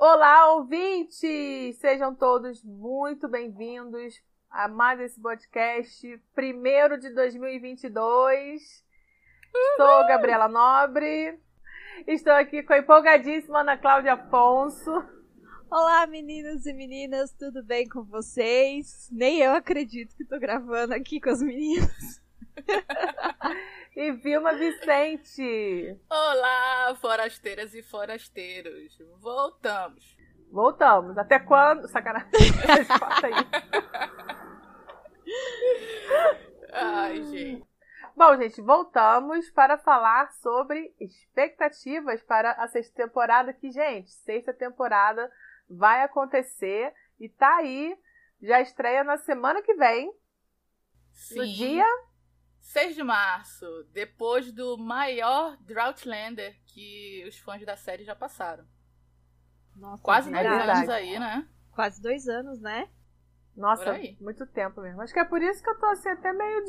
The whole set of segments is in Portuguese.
Olá, ouvintes! Sejam todos muito bem-vindos a mais esse podcast, primeiro de 2022. Sou Gabriela Nobre, estou aqui com a empolgadíssima Ana Cláudia Afonso. Olá, meninos e meninas, tudo bem com vocês? Nem eu acredito que estou gravando aqui com as meninas. e Vilma Vicente. Olá, forasteiras e forasteiros. Voltamos. Voltamos. Até quando? Sacanagem. Ai, gente. Bom, gente, voltamos para falar sobre expectativas para a sexta temporada. Que, gente, sexta temporada vai acontecer e tá aí. Já estreia na semana que vem. Sim. No dia 6 de março, depois do maior Droughtlander que os fãs da série já passaram. Nossa, Quase é dois verdade. anos aí, né? Quase dois anos, né? Nossa, muito tempo mesmo. Acho que é por isso que eu tô assim, até meio,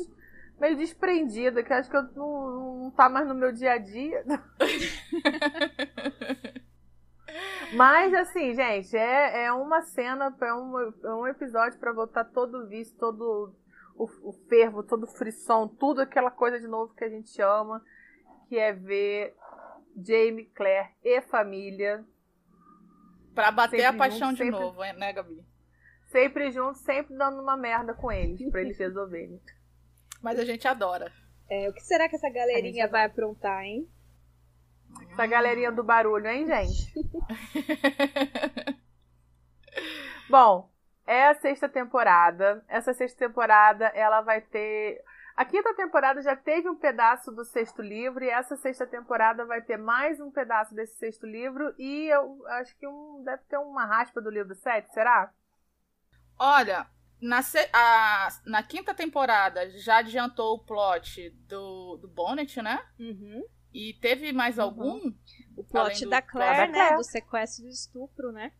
meio desprendida, que acho que eu não, não tá mais no meu dia a dia. Mas assim, gente, é, é uma cena, é um, é um episódio pra voltar todo o vício, todo o, o fervo, todo o frisson, tudo aquela coisa de novo que a gente ama, que é ver Jamie, Claire e família Pra bater Sempre a paixão junto, de sempre- novo, né, Gabi? sempre juntos, sempre dando uma merda com eles, pra eles resolverem. Mas a gente adora. É, o que será que essa A galerinha vai aprontar, hein? Essa galerinha do barulho, hein, gente? Bom, é a sexta temporada. Essa sexta temporada, ela vai ter. A quinta temporada já teve um pedaço do sexto livro, e essa sexta temporada vai ter mais um pedaço desse sexto livro, e eu acho que um, deve ter uma raspa do livro 7, será? Olha, na, se- a- na quinta temporada já adiantou o plot do, do Bonnet, né? Uhum. E teve mais Uhum. algum? O Além plot do da Claire, da né? Claire. Do sequestro e do estupro, né?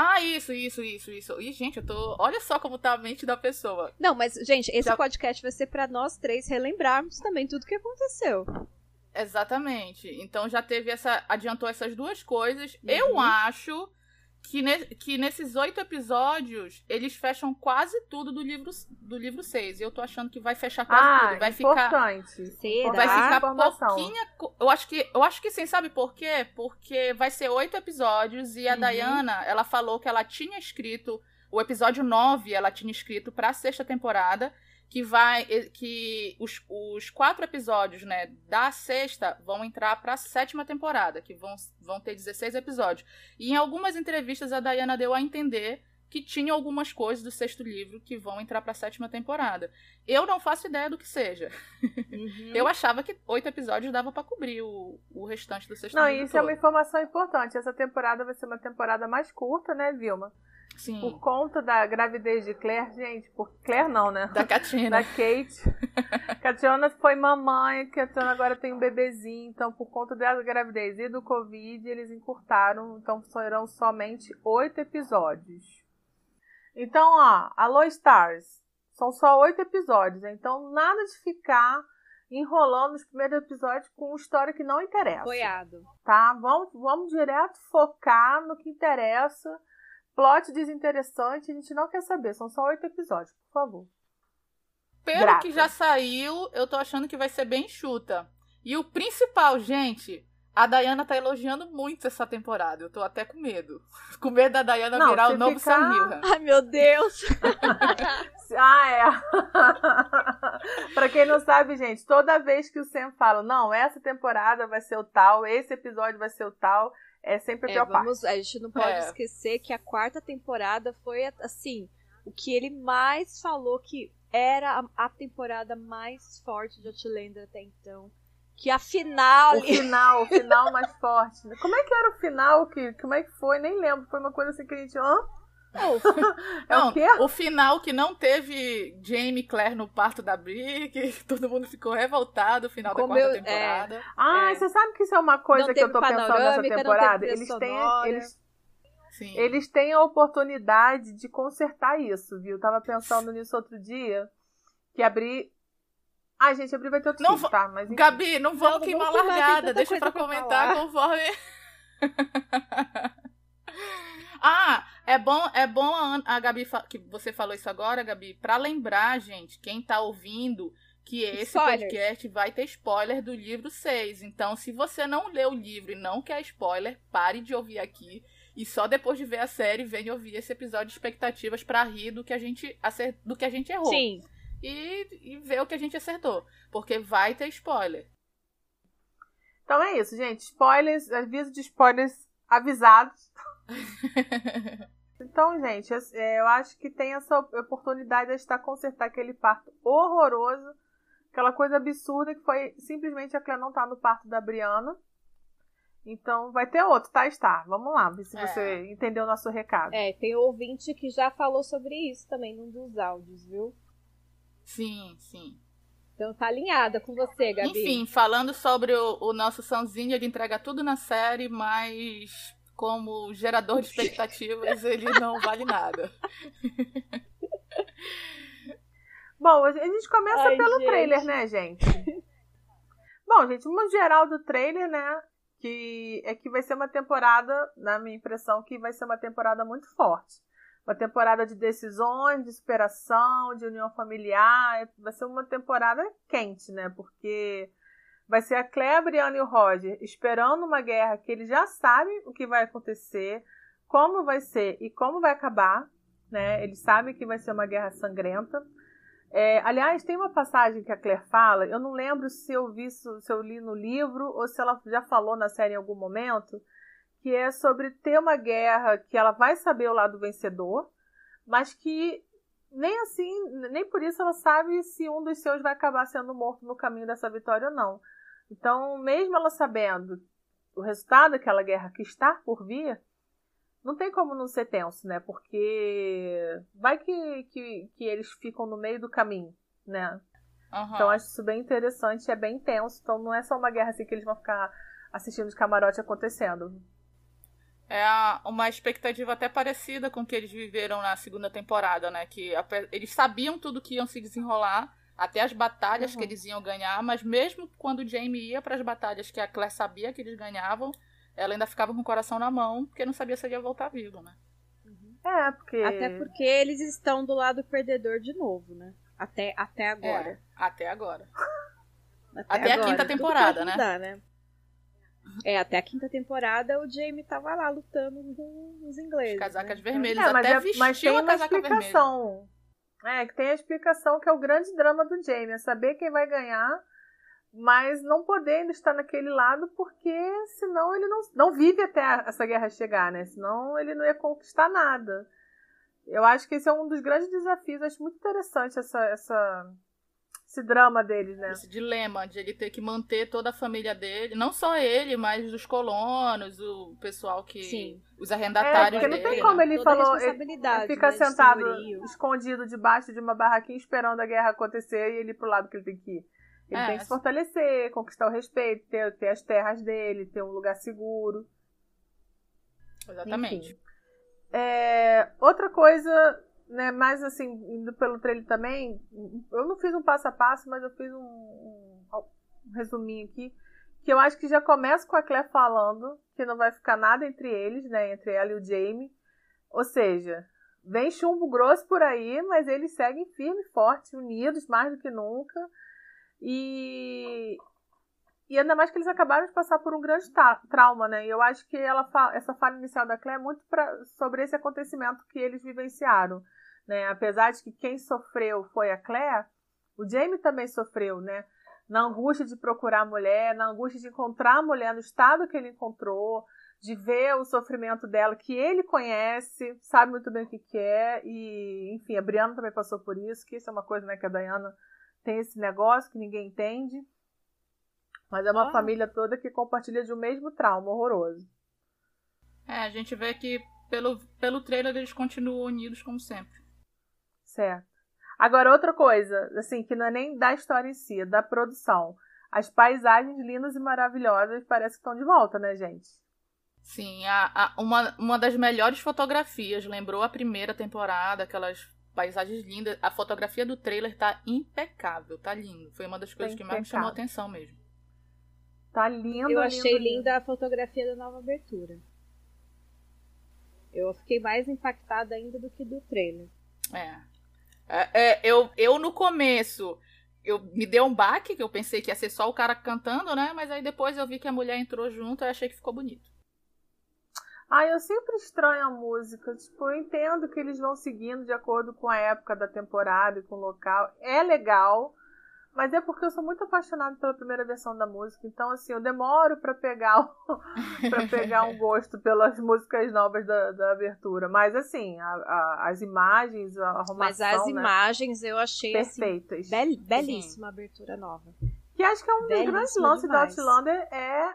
Ah, isso, isso, isso, isso. Ih, gente, eu tô. Olha só como tá a mente da pessoa. Não, mas, gente, esse Já- podcast vai ser pra nós três relembrarmos também tudo que aconteceu. Exatamente. Então já teve essa. Adiantou essas duas coisas. Uhum. Eu acho que, ne- que nesses oito episódios eles fecham quase tudo do livro do livro 6. E eu tô achando que vai fechar quase Ah, tudo. Vai ficar. importante. Será? Vai ficar informação. pouquinha. Eu acho que eu acho que sim, sabe por quê? Porque vai ser oito episódios e a Uhum. Diana, ela falou que ela tinha escrito o episódio 9, ela tinha escrito pra sexta temporada, que vai que os, os quatro episódios, né, da sexta vão entrar pra sétima temporada, que vão vão ter 16 episódios. E em algumas entrevistas a Diana deu a entender que tinha algumas coisas do sexto livro que vão entrar pra sétima temporada. Eu não faço ideia do que seja. Uhum. Eu achava que oito episódios dava pra cobrir o, o restante do sexto Não, livro isso é todo. uma informação importante. Essa temporada vai ser uma temporada mais curta, né, Vilma? Sim, Por conta da gravidez de Claire, gente, por Claire não, né? da Katina. da Kate. Catiana foi mamãe, Catiana agora tem um bebezinho, então por conta da gravidez e do Covid, eles encurtaram, então serão somente oito episódios. Então, ó, Alô Stars, são só oito episódios, então nada de ficar enrolando os primeiros episódios com história que não interessa Apoiado. tá? Vamos, vamos direto focar no que interessa. Plot desinteressante, a gente não quer saber. São só oito episódios, por favor. Pelo grata. que já saiu, eu tô achando que vai ser bem chuta. E o principal, gente, a Dayana tá elogiando muito essa temporada. Eu tô até com medo. Com medo da Dayana Não, virar o novo ficar- Sam Milham. Ai, meu Deus! Ah, é. pra quem não sabe, gente, toda vez que o Sam fala, não, essa temporada vai ser o tal, esse episódio vai ser o tal, é sempre a É, pior parte. vamos, a gente não pode É. esquecer que a quarta temporada foi, assim, o que ele mais falou que era a, a temporada mais forte de Outlander até então. Que a final O final, o final mais forte. Como é que era o final? Que, como é que foi? Nem lembro. Foi uma coisa assim que a gente. Hã? É não, o quê? o final que não teve Jamie Claire no parto da Bri, que todo mundo ficou revoltado no final Como da quarta eu- temporada. Ah, É. você sabe que isso é uma coisa Não que eu tô pensando nessa temporada? Eles têm, eles, Sim. eles têm a oportunidade de consertar isso, viu? Tava pensando nisso outro dia. Que abrir. Ai, gente, abrir vai ter outro Não filho, tá? Mas enfim. Gabi, não vamos Não, queimar a vamos largada. Deixa pra comentar falar. conforme. ah, é bom, é bom a, a Gabi que você falou isso agora, Gabi, para lembrar, gente, quem tá ouvindo que esse podcast vai ter spoiler do livro 6. Então, se você não leu o livro e não quer spoiler, pare de ouvir aqui e só depois de ver a série vem ouvir esse episódio de expectativas para rir do que a gente do que a gente errou. Sim. E, e ver o que a gente acertou, porque vai ter spoiler. Então é isso, gente. Spoilers, aviso de spoilers avisados. então, gente, é, eu acho que tem essa oportunidade de estar consertar aquele parto horroroso Aquela coisa absurda que foi simplesmente a Clé não tá no parto da Briana. Então vai ter outro, tá, Star? Vamos lá, ver se é. você entendeu o nosso recado. É, tem ouvinte que já falou sobre isso também num dos áudios, viu? Sim, sim. Então tá alinhada com você, Gabi. Enfim, falando sobre o, o nosso Sãozinho, ele entrega tudo na série, mas como gerador de expectativas, ele não vale nada. Bom, a gente começa Ai, pelo gente. trailer, né, gente? Bom, gente, no geral do trailer, né? Que é que vai ser uma temporada, na minha impressão, que vai ser uma temporada muito forte. Uma temporada de decisões, de superação, de união familiar. Vai ser uma temporada quente, né? Porque vai ser a Brianna e o Roger esperando uma guerra que eles já sabem o que vai acontecer, como vai ser e como vai acabar, né? Eles sabem que vai ser uma guerra sangrenta. É, aliás, tem uma passagem que a Claire fala, eu não lembro se eu vi se eu li no livro ou se ela já falou na série em algum momento, que é sobre ter uma guerra que ela vai saber o lado vencedor, mas que nem assim, nem por isso ela sabe se um dos seus vai acabar sendo morto no caminho dessa vitória ou não. Então, mesmo ela sabendo o resultado daquela guerra que está por vir, não tem como não ser tenso, né? Porque vai que, que, que eles ficam no meio do caminho, né? Uhum. Então acho isso bem interessante, é bem tenso. Então não é só uma guerra assim que eles vão ficar assistindo de camarote acontecendo. É uma expectativa até parecida com o que eles viveram na segunda temporada, né? Que eles sabiam tudo que iam se desenrolar, até as batalhas uhum. que eles iam ganhar, mas mesmo quando o Jamie ia para as batalhas que a Claire sabia que eles ganhavam, ela ainda ficava com o coração na mão, porque não sabia se ele ia voltar vivo, né? Uhum. É, porque. Até porque eles estão do lado perdedor de novo, né? Até, até agora. É, até agora. Até, até agora. a quinta temporada, né? Mudar, né? É, até a quinta temporada o Jamie tava lá lutando com os ingleses. As casacas né? vermelhas, é, até é, vestiu mas tem a casaca explicação. vermelha. É, que tem a explicação que é o grande drama do Jamie, é saber quem vai ganhar mas não podendo estar naquele lado porque senão ele não, não vive até essa guerra chegar, né? Senão ele não ia conquistar nada. Eu acho que esse é um dos grandes desafios. acho muito interessante essa, essa, esse drama deles, né? Esse dilema de ele ter que manter toda a família dele, não só ele, mas os colonos, o pessoal que. Sim. Os arrendatários é, porque não tem como ele toda falou. Ele, ele fica né, sentado, escondido debaixo de uma barraquinha esperando a guerra acontecer e ele ir pro lado que ele tem que ir. Ele é, tem que se fortalecer, conquistar o respeito, ter, ter as terras dele, ter um lugar seguro. Exatamente. É, outra coisa, né, mais assim, indo pelo trailer também, eu não fiz um passo a passo, mas eu fiz um, um, um resuminho aqui, que eu acho que já começa com a Claire falando que não vai ficar nada entre eles, né, entre ela e o Jamie. Ou seja, vem chumbo grosso por aí, mas eles seguem firme e forte, unidos mais do que nunca. E, e ainda mais que eles acabaram de passar por um grande trauma, né? E eu acho que ela essa fala inicial da Claire é muito pra, sobre esse acontecimento que eles vivenciaram, né? Apesar de que quem sofreu foi a Claire, o Jamie também sofreu, né? Na angústia de procurar a mulher, na angústia de encontrar a mulher no estado que ele encontrou, de ver o sofrimento dela, que ele conhece, sabe muito bem o que quer, é, e enfim, a Brianna também passou por isso, que isso é uma coisa né, que a Diana tem esse negócio que ninguém entende. Mas é uma ah. família toda que compartilha de um mesmo trauma horroroso. É, a gente vê que pelo, pelo trailer eles continuam unidos como sempre. Certo. Agora, outra coisa, assim, que não é nem da história em si, é da produção. As paisagens lindas e maravilhosas parece que estão de volta, né, gente? Sim, a, a, uma, uma das melhores fotografias. Lembrou a primeira temporada, aquelas paisagens lindas. A fotografia do trailer tá impecável, tá lindo. Foi uma das coisas tá que mais me chamou a atenção mesmo. Tá lindo. Eu achei lindo, linda a fotografia da nova abertura. Eu fiquei mais impactada ainda do que do trailer. É. é, é eu, eu no começo eu me deu um baque, que eu pensei que ia ser só o cara cantando, né? Mas aí depois eu vi que a mulher entrou junto e achei que ficou bonito. Ah, eu sempre estranho a música. Tipo, eu entendo que eles vão seguindo de acordo com a época da temporada e com o local. É legal, mas é porque eu sou muito apaixonada pela primeira versão da música. Então, assim, eu demoro para pegar para pegar um gosto pelas músicas novas da, da abertura. Mas, assim, a, a, as imagens, a arrumação. Mas as né? imagens eu achei assim, perfeitas. Assim, bel, belíssima Sim. abertura nova. Que acho que é um dos grandes lances da Outlander é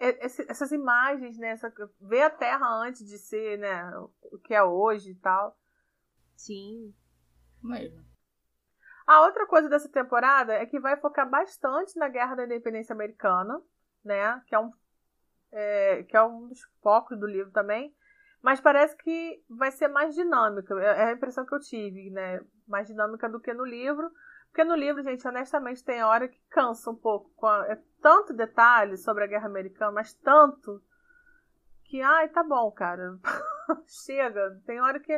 essas imagens, né? Essa, ver a Terra antes de ser, né? O que é hoje e tal. Sim. Mesmo. A outra coisa dessa temporada é que vai focar bastante na Guerra da Independência Americana, né? Que é um, é, que é um dos focos do livro também. Mas parece que vai ser mais dinâmica. É, é a impressão que eu tive, né? Mais dinâmica do que no livro. Porque no livro, gente, honestamente, tem hora que cansa um pouco. É tanto detalhe sobre a Guerra Americana, mas tanto que, ai, tá bom, cara. Chega. Tem hora que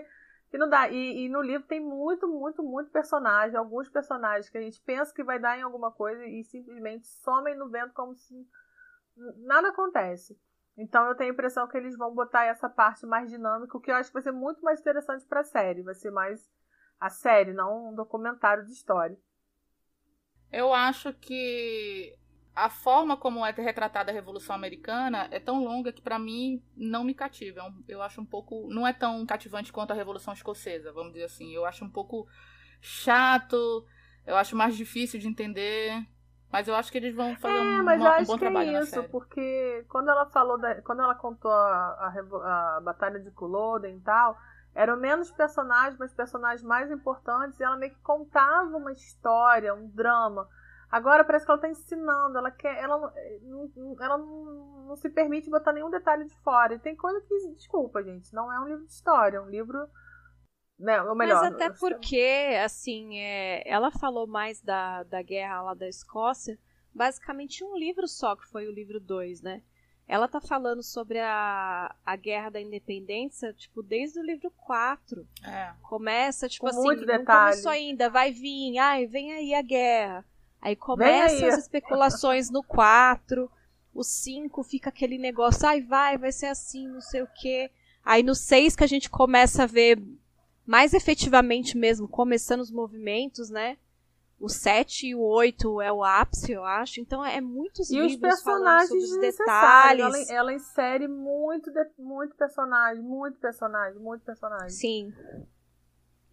que não dá. E, e, no livro tem muito, muito, muito personagem. Alguns personagens que a gente pensa que vai dar em alguma coisa e simplesmente somem no vento como se nada acontece. Então eu tenho a impressão que eles vão botar essa parte mais dinâmica, o que eu acho que vai ser muito mais interessante para a série. Vai ser mais a série, não um documentário de história. Eu acho que a forma como é retratada a Revolução Americana é tão longa que para mim não me cativa. É eu acho um pouco, não é tão cativante quanto a Revolução Escocesa, vamos dizer assim. Eu acho um pouco chato, eu acho mais difícil de entender. Mas eu acho que eles vão fazer é, um, uma, um bom trabalho é isso, porque quando ela falou, da, quando ela contou a, a, a batalha de Culloden e tal, eram menos personagens, mas personagens mais importantes, e ela meio que contava uma história, um drama Agora parece que ela está ensinando, ela quer, ela, ela não, não, se permite botar nenhum detalhe de fora. E tem coisa que, desculpa, gente, não é um livro de história, é um livro. Né, ou melhor, Mas até porque, assim, é, ela falou mais da, da guerra lá da Escócia, basicamente um livro só, que foi o livro 2, né? Ela tá falando sobre a, a guerra da independência, tipo, desde o livro 4. É. Começa, tipo Com assim, muito não detalhe. começou ainda, vai vir, ai, vem aí a guerra. Aí começam as especulações no 4, o 5 fica aquele negócio, ai vai, vai ser assim, não sei o quê. Aí no 6 que a gente começa a ver mais efetivamente mesmo, começando os movimentos, né? O 7 e o 8 é o ápice, eu acho. Então é muitos e os personagens os detalhes. Ela, ela, insere muito, de, muito personagem, muito personagem, muito personagem. Sim.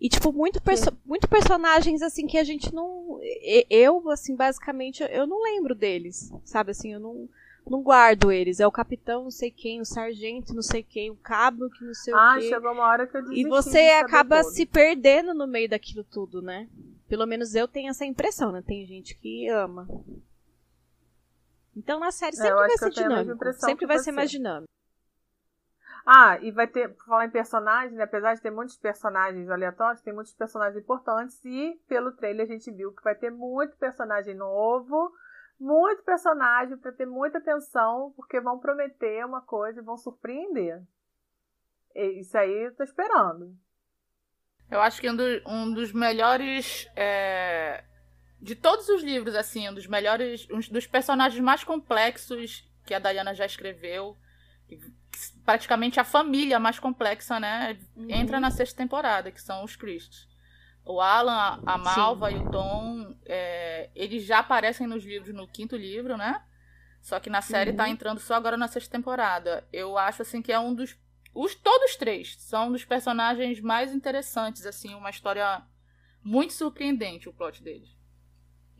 E, tipo, muito, perso muito personagens, assim, que a gente não. Eu, assim, basicamente, eu não lembro deles. Sabe, assim, eu não, não guardo eles. É o capitão, não sei quem, o sargento, não sei quem, o cabo, que não sei ah, o quê. Ah, chegou uma hora que eu desisti E você acaba se perdendo no meio daquilo tudo, né? Pelo menos eu tenho essa impressão, né? Tem gente que ama. Então na série é, sempre é, vai ser dinâmico. Sempre vai ser mais dinâmico. Ah, e vai ter, por falar em personagens, né? apesar de ter muitos personagens aleatórios, tem muitos personagens importantes e pelo trailer a gente viu que vai ter muito personagem novo, muito personagem para ter muita atenção, porque vão prometer uma coisa e vão surpreender. E isso aí eu tô esperando. Eu acho que um, do, um dos melhores. É, de todos os livros, assim, um dos melhores. Um dos personagens mais complexos que a Diana já escreveu praticamente a família mais complexa, né? Uhum. Entra na sexta temporada, que são os Christs. O Alan, a Malva Sim. e o Tom, é, eles já aparecem nos livros no quinto livro, né? Só que na série tá uhum. tá entrando só agora na sexta temporada. Eu acho assim que é um dos os todos três são um dos personagens mais interessantes, assim, uma história muito surpreendente o plot deles.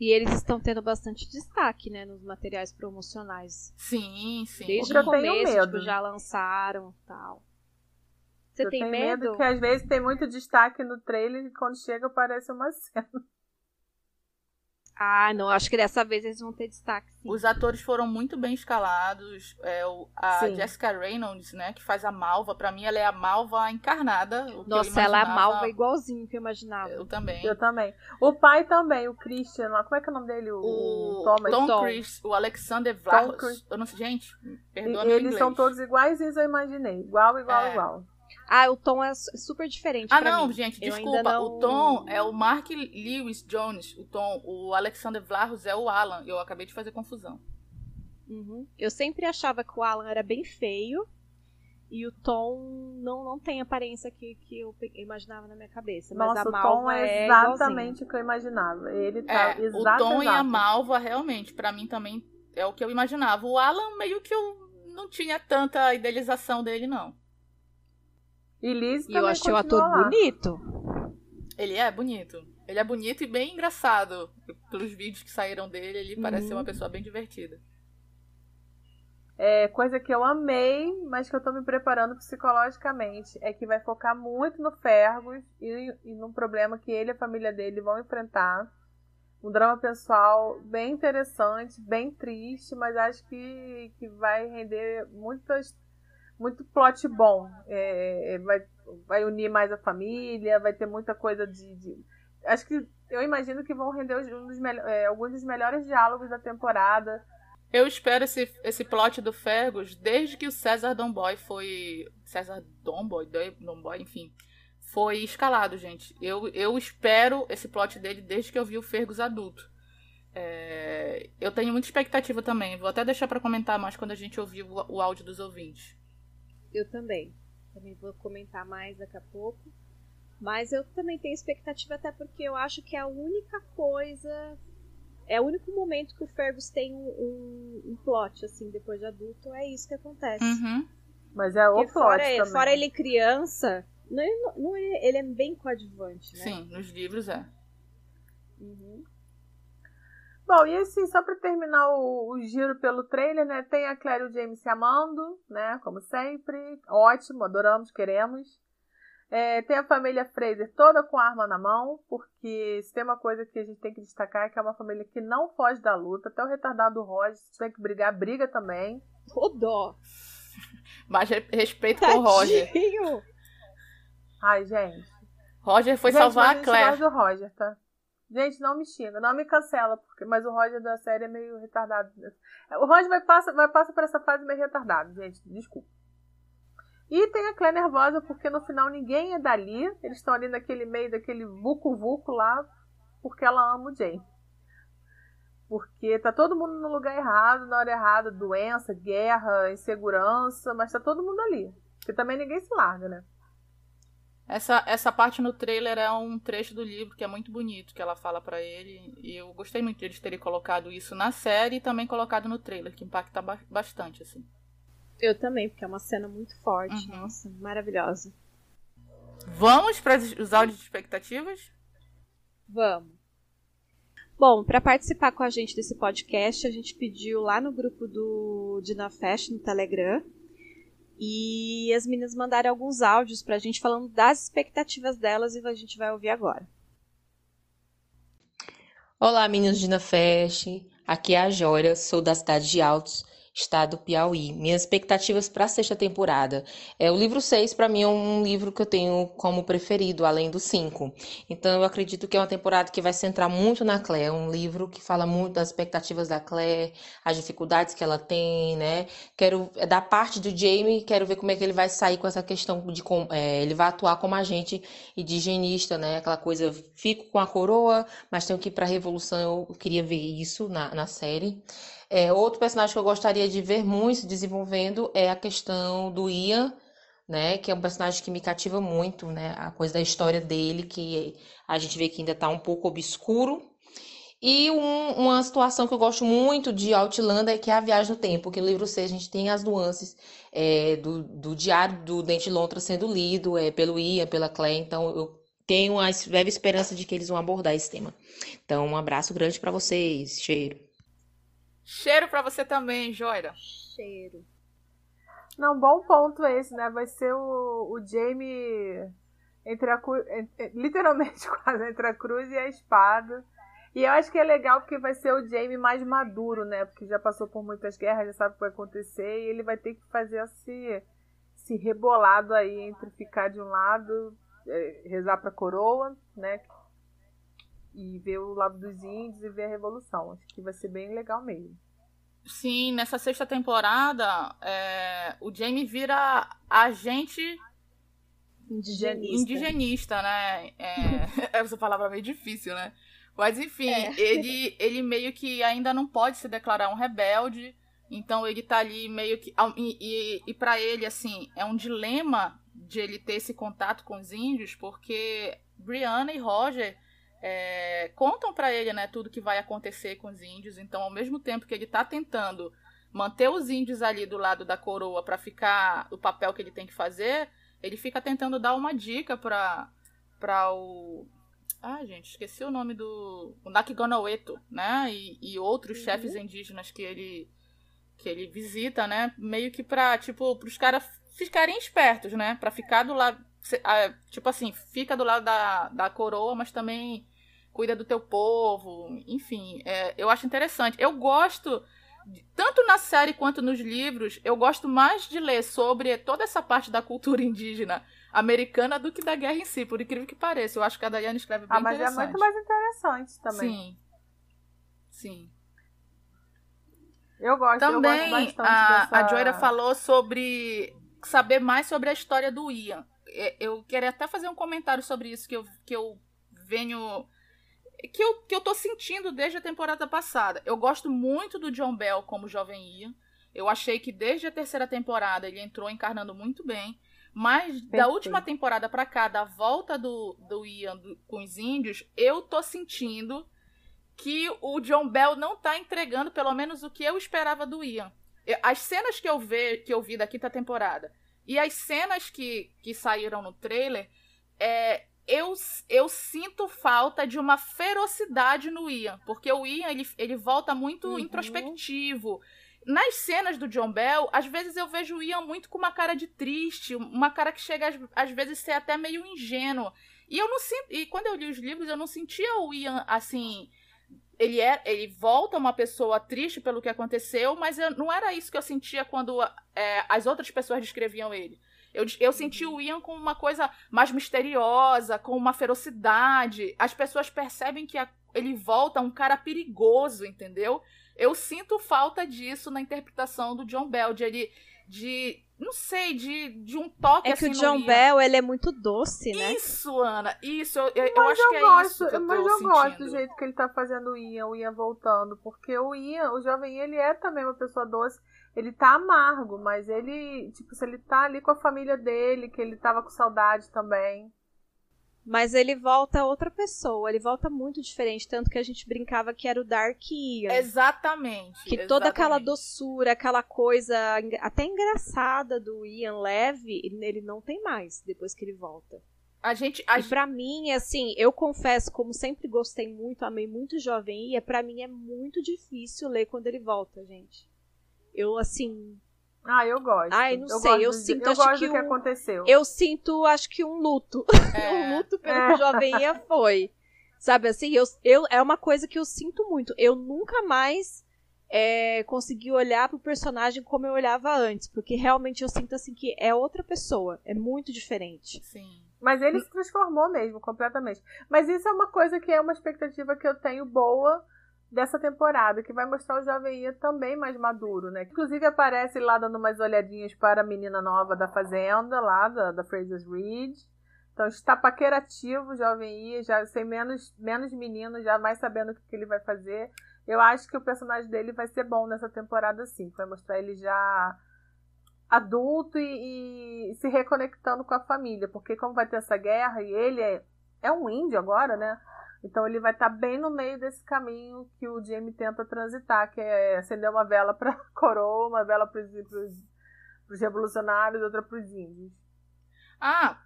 E eles estão tendo bastante destaque, né, nos materiais promocionais. Sim, sim. Desde o começo, tipo, já lançaram tal. Você eu tem tenho medo? medo? que às vezes tem muito destaque no trailer e quando chega parece uma cena. Ah, não, acho que dessa vez eles vão ter destaque. Sim. Os atores foram muito bem escalados. É, o, a sim. Jessica Reynolds, né, que faz a Malva, para mim ela é a Malva encarnada. Nossa, ela é a Malva igualzinho que eu imaginava. Eu também. Eu também. O pai também, o Christian, como é que é o nome dele? O, o Thomas. Tom, Tom. Chris, o Alexander Vlahos. Eu não sei, gente, perdoa Eles inglês. são todos iguais, eu imaginei. Igual, igual, é. igual. Ah, o tom é super diferente. Ah, não, mim. gente, desculpa. Não... O tom é o Mark Lewis Jones. O tom, o Alexander Vlahos é o Alan. Eu acabei de fazer confusão. Uhum. Eu sempre achava que o Alan era bem feio. E o Tom não, não tem a aparência que, que eu imaginava na minha cabeça. Mas Nossa, a Malva o Tom é exatamente o que eu imaginava. Ele tá é, O Tom e a Malva, realmente, para mim também é o que eu imaginava. O Alan, meio que eu não tinha tanta idealização dele, não. E Liz E eu achei o ator lá. bonito. Ele é bonito. Ele é bonito e bem engraçado. Pelos vídeos que saíram dele, ele uhum. parece ser uma pessoa bem divertida. É, coisa que eu amei, mas que eu tô me preparando psicologicamente, é que vai focar muito no Fergus e, e num problema que ele e a família dele vão enfrentar. Um drama pessoal bem interessante, bem triste, mas acho que, que vai render muitas muito plot bom. É, é, vai, vai unir mais a família, vai ter muita coisa de. de... Acho que eu imagino que vão render um dos é, alguns dos melhores diálogos da temporada. Eu espero esse, esse plot do Fergus desde que o César Domboy foi. César Domboy, Domboy, enfim. Foi escalado, gente. Eu, eu espero esse plot dele desde que eu vi o Fergus adulto. É, eu tenho muita expectativa também. Vou até deixar para comentar mais quando a gente ouvir o, o áudio dos ouvintes. Eu também. Também vou comentar mais daqui a pouco. Mas eu também tenho expectativa, até porque eu acho que é a única coisa. É o único momento que o Fergus tem um, um, um plot, assim, depois de adulto. É isso que acontece. Uhum. Mas é o porque plot. Fora, também. fora ele criança, não, não, não, ele é bem coadjuvante, né? Sim, nos livros é. Uhum. Bom, e assim, só para terminar o, o, giro pelo trailer, né? Tem a Claire e o James se amando, né? Como sempre. Ótimo, adoramos, queremos. É, tem a família Fraser toda com arma na mão, porque se tem uma coisa que a gente tem que destacar é que é uma família que não foge da luta. Até o retardado Roger, se tem que brigar, briga também. Ô dó! Mas respeito com o Roger. Ai, gente. Roger foi gente, salvar a Claire. A do Roger, tá? Gente, não me xinga, não me cancela, porque, mas o Roger da série é meio retardado. O Roger vai passar vai passa por essa fase meio retardado, gente, desculpa. E tem a Claire nervosa, porque no final ninguém é dali. Eles estão ali naquele meio daquele vucu-vucu lá, porque ela ama o Jay. Porque tá todo mundo no lugar errado, na hora errada, doença, guerra, insegurança, mas tá todo mundo ali. Porque também ninguém se larga, né? Essa, essa parte no trailer é um trecho do livro que é muito bonito, que ela fala para ele. E eu gostei muito de eles terem colocado isso na série e também colocado no trailer, que impacta ba bastante, assim. Eu também, porque é uma cena muito forte. Uhum. Nossa, maravilhosa. Vamos para os áudios de expectativas? Vamos. Bom, para participar com a gente desse podcast, a gente pediu lá no grupo do Dinafest no Telegram e as meninas mandaram alguns áudios pra gente falando das expectativas delas e a gente vai ouvir agora. Olá, meninos de Nafest. Aqui é a Jória, sou da cidade de Altos estado do Piauí. Minhas expectativas para a sexta temporada. É, o livro 6, para mim, é um livro que eu tenho como preferido, além do 5. Então, eu acredito que é uma temporada que vai centrar muito na Claire. É um livro que fala muito das expectativas da Claire, as dificuldades que ela tem, né? Quero, é da parte do Jamie, quero ver como é que ele vai sair com essa questão de como é, ele vai atuar como agente e de higienista, né? Aquela coisa, fico com a coroa, mas tenho que ir para a revolução. Eu queria ver isso na, na série. É, outro personagem que eu gostaria de ver muito se desenvolvendo é a questão do Ian, né? Que é um personagem que me cativa muito, né? A coisa da história dele, que a gente vê que ainda está um pouco obscuro. E um, uma situação que eu gosto muito de Outlander é que é a viagem no tempo, porque no livro 6 a gente tem as nuances é, do, do diário do Dente Lontra sendo lido é, pelo Ian, pela Claire, então eu tenho a leve esperança de que eles vão abordar esse tema. Então, um abraço grande para vocês. Cheiro. Cheiro para você também, Joira. Cheiro. Não, bom ponto esse, né? Vai ser o, o Jamie entre a literalmente quase entre a cruz e a espada. E eu acho que é legal porque vai ser o Jamie mais maduro, né? Porque já passou por muitas guerras, já sabe o que vai acontecer e ele vai ter que fazer esse, esse rebolado aí entre ficar de um lado, é, rezar pra coroa, né? E ver o lado dos índios e ver a revolução. Acho que vai ser bem legal mesmo. Sim, nessa sexta temporada, é, o Jamie vira agente indigenista, indigenista né? É, essa palavra é meio difícil, né? Mas enfim, é. ele, ele meio que ainda não pode se declarar um rebelde. Então ele tá ali meio que. E, e, e para ele, assim, é um dilema de ele ter esse contato com os índios, porque Brianna e Roger é, contam para ele, né, tudo que vai acontecer com os índios. Então, ao mesmo tempo que ele tá tentando manter os índios ali do lado da coroa para ficar o papel que ele tem que fazer, ele fica tentando dar uma dica para para o ah, gente, esqueci o nome do. O Nakigonaweto, né? E, e outros uhum. chefes indígenas que ele que ele visita, né? Meio que pra, tipo, pros caras ficarem espertos, né? Pra ficar do lado. Tipo assim, fica do lado da, da coroa, mas também cuida do teu povo. Enfim, é, eu acho interessante. Eu gosto tanto na série quanto nos livros, eu gosto mais de ler sobre toda essa parte da cultura indígena americana do que da guerra em si, por incrível que pareça. Eu acho que a Dayane escreve bem ah, mas interessante. é muito mais interessante também. Sim. Sim. Eu gosto, também, eu gosto a, dessa... a Joyra falou sobre saber mais sobre a história do Ian. É, eu queria até fazer um comentário sobre isso que eu, que eu venho que eu, que eu tô sentindo desde a temporada passada. Eu gosto muito do John Bell como jovem Ian. Eu achei que desde a terceira temporada ele entrou encarnando muito bem. Mas Perfeito. da última temporada pra cá, da volta do, do Ian do, com os índios, eu tô sentindo que o John Bell não tá entregando pelo menos o que eu esperava do Ian. As cenas que eu, ve, que eu vi da quinta temporada e as cenas que, que saíram no trailer, é, eu, eu sinto falta de uma ferocidade no Ian. Porque o Ian, ele, ele volta muito uhum. introspectivo. Nas cenas do John Bell, às vezes eu vejo o Ian muito com uma cara de triste, uma cara que chega às, às vezes ser até meio ingênuo. E eu não sinto, e quando eu li os livros, eu não sentia o Ian assim, ele é, ele volta uma pessoa triste pelo que aconteceu, mas eu, não era isso que eu sentia quando é, as outras pessoas descreviam ele. Eu, eu senti o Ian com uma coisa mais misteriosa, com uma ferocidade. As pessoas percebem que a, ele volta um cara perigoso, entendeu? Eu sinto falta disso na interpretação do John Bell, de ele. De, não sei, de, de um toque é assim. É que o John Bell, ele é muito doce, né? Isso, Ana, isso. Eu, eu, eu acho eu que é gosto, isso que eu Mas eu sentindo. gosto do jeito que ele tá fazendo o Ian, o Ian voltando. Porque o Ian, o jovem ele é também uma pessoa doce. Ele tá amargo, mas ele, tipo, se ele tá ali com a família dele, que ele tava com saudade também. Mas ele volta outra pessoa, ele volta muito diferente, tanto que a gente brincava que era o Dark Ian. Exatamente. Que exatamente. toda aquela doçura, aquela coisa até engraçada do Ian leve, ele não tem mais depois que ele volta. A gente, a... E pra mim, assim, eu confesso, como sempre gostei muito, amei muito Jovem Ian, pra mim é muito difícil ler quando ele volta, gente. Eu, assim, ah, eu gosto. Ai, não eu sei, eu sinto, eu acho gosto que, do que um, aconteceu. Eu sinto, acho que um luto. É. um luto pelo é. que o Jovem foi. Sabe assim, eu, eu, é uma coisa que eu sinto muito. Eu nunca mais é, consegui olhar pro personagem como eu olhava antes. Porque realmente eu sinto assim que é outra pessoa. É muito diferente. Sim. Mas ele se transformou mesmo, completamente. Mas isso é uma coisa que é uma expectativa que eu tenho boa dessa temporada, que vai mostrar o Jovem Ian também mais maduro, né? Inclusive aparece lá dando umas olhadinhas para a menina nova da Fazenda, lá da, da Fraser's Ridge. Então está paquerativo Jovem Ian, já sem menos, menos menino, já mais sabendo o que, que ele vai fazer. Eu acho que o personagem dele vai ser bom nessa temporada, sim. Vai mostrar ele já adulto e, e se reconectando com a família. Porque como vai ter essa guerra e ele é, é um índio agora, né? Então ele vai estar tá bem no meio desse caminho que o Jamie tenta transitar, que é acender uma vela para coroa, uma vela para os revolucionários, outra para os índios. Ah,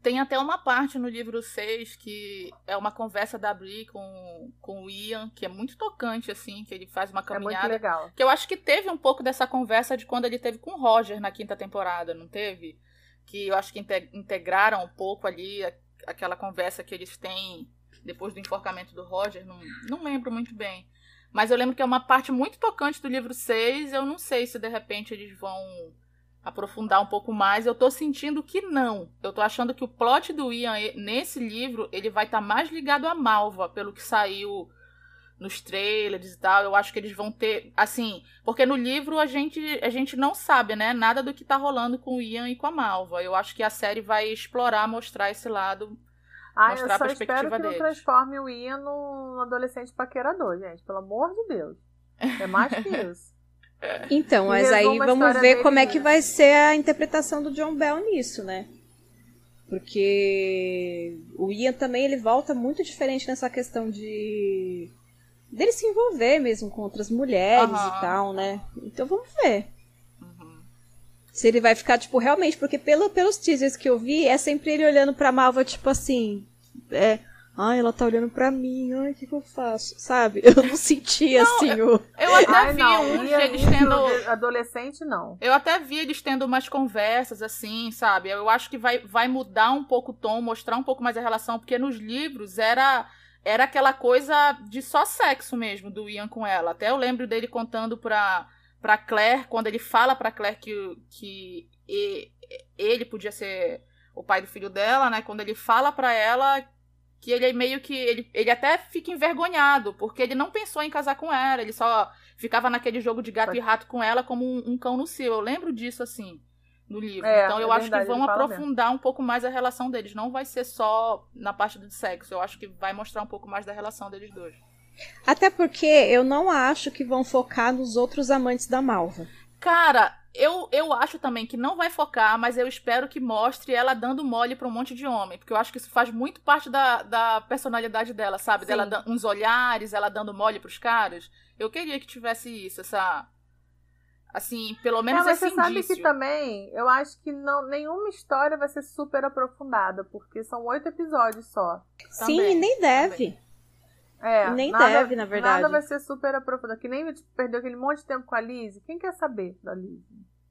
tem até uma parte no livro 6 que é uma conversa da Bri com, com o Ian, que é muito tocante, assim, que ele faz uma caminhada. É muito legal. Que eu acho que teve um pouco dessa conversa de quando ele teve com o Roger na quinta temporada, não teve? Que eu acho que integraram um pouco ali aquela conversa que eles têm depois do enforcamento do Roger, não, não lembro muito bem. Mas eu lembro que é uma parte muito tocante do livro 6. Eu não sei se de repente eles vão aprofundar um pouco mais. Eu tô sentindo que não. Eu tô achando que o plot do Ian nesse livro, ele vai estar tá mais ligado à Malva, pelo que saiu nos trailers e tal. Eu acho que eles vão ter, assim, porque no livro a gente a gente não sabe, né, nada do que tá rolando com o Ian e com a Malva. Eu acho que a série vai explorar, mostrar esse lado ah, mostrar eu só a perspectiva espero que deles. não transforme o Ian num adolescente paquerador, gente. Pelo amor de Deus. É mais que isso. Então, mas aí vamos ver como é que vai ser a interpretação do John Bell nisso, né? Porque o Ian também ele volta muito diferente nessa questão de dele se envolver mesmo com outras mulheres uhum. e tal, né? Então vamos ver. Se ele vai ficar, tipo, realmente, porque pelo, pelos teasers que eu vi, é sempre ele olhando pra Malva, tipo assim. É, Ai, ela tá olhando pra mim. Ai, o que, que eu faço? Sabe? Eu não senti não, assim eu, o. Eu até Ai, vi não, uns eles tendo. Adolescente, não. Eu até vi eles tendo umas conversas assim, sabe? Eu acho que vai, vai mudar um pouco o tom, mostrar um pouco mais a relação, porque nos livros era. Era aquela coisa de só sexo mesmo do Ian com ela. Até eu lembro dele contando pra, pra Claire, quando ele fala pra Claire que, que ele podia ser o pai do filho dela, né? Quando ele fala pra ela que ele é meio que. Ele, ele até fica envergonhado, porque ele não pensou em casar com ela, ele só ficava naquele jogo de gato e rato com ela como um, um cão no cio. Eu lembro disso, assim, no livro. É, então eu é acho verdade, que vão aprofundar mesmo. um pouco mais a relação deles. Não vai ser só na parte do sexo, eu acho que vai mostrar um pouco mais da relação deles dois. Até porque eu não acho que vão focar nos outros amantes da Malva. Cara, eu, eu acho também que não vai focar, mas eu espero que mostre ela dando mole pra um monte de homem. Porque eu acho que isso faz muito parte da, da personalidade dela, sabe? Sim. Dela uns olhares, ela dando mole pros caras. Eu queria que tivesse isso, essa. Assim, pelo menos é, mas esse você indício. sabe que também, eu acho que não, nenhuma história vai ser super aprofundada, porque são oito episódios só. Sim, também, nem deve. Também. É, nem nada, deve, na verdade. Nada vai ser super aprofundado. Que nem tipo, perdeu aquele monte de tempo com a Liz. Quem quer saber da Liz?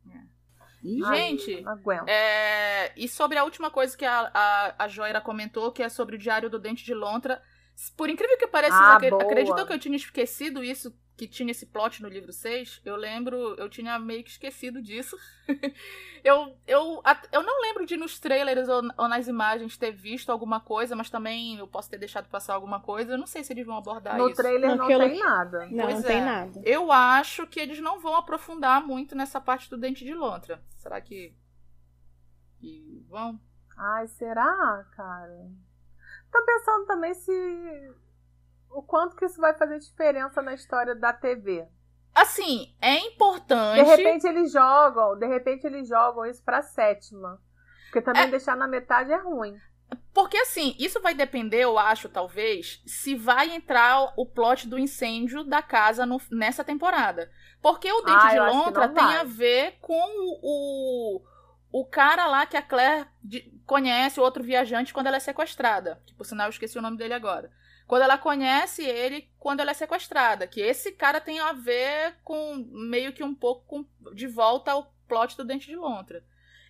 É. Gente, é, e sobre a última coisa que a, a, a Joira comentou, que é sobre o Diário do Dente de Lontra. Por incrível que pareça, ah, acreditam que eu tinha esquecido isso que tinha esse plot no livro 6, eu lembro, eu tinha meio que esquecido disso. eu, eu, eu não lembro de nos trailers ou, ou, nas imagens ter visto alguma coisa, mas também eu posso ter deixado passar alguma coisa. Eu não sei se eles vão abordar no isso. No trailer não tem nada. Não, pois não é. tem nada. Eu acho que eles não vão aprofundar muito nessa parte do dente de lontra. Será que, que vão? Ai, será, cara? Tô pensando também se o quanto que isso vai fazer diferença na história da TV. Assim, é importante. De repente eles jogam, de repente eles jogam isso pra sétima. Porque também é... deixar na metade é ruim. Porque assim, isso vai depender, eu acho, talvez, se vai entrar o plot do incêndio da casa no, nessa temporada. Porque o Dente ah, de Lontra tem vai. a ver com o, o cara lá que a Claire conhece, o outro viajante, quando ela é sequestrada. Que por sinal eu esqueci o nome dele agora quando ela conhece ele quando ela é sequestrada. Que esse cara tem a ver com meio que um pouco com, de volta ao plot do Dente de Lontra.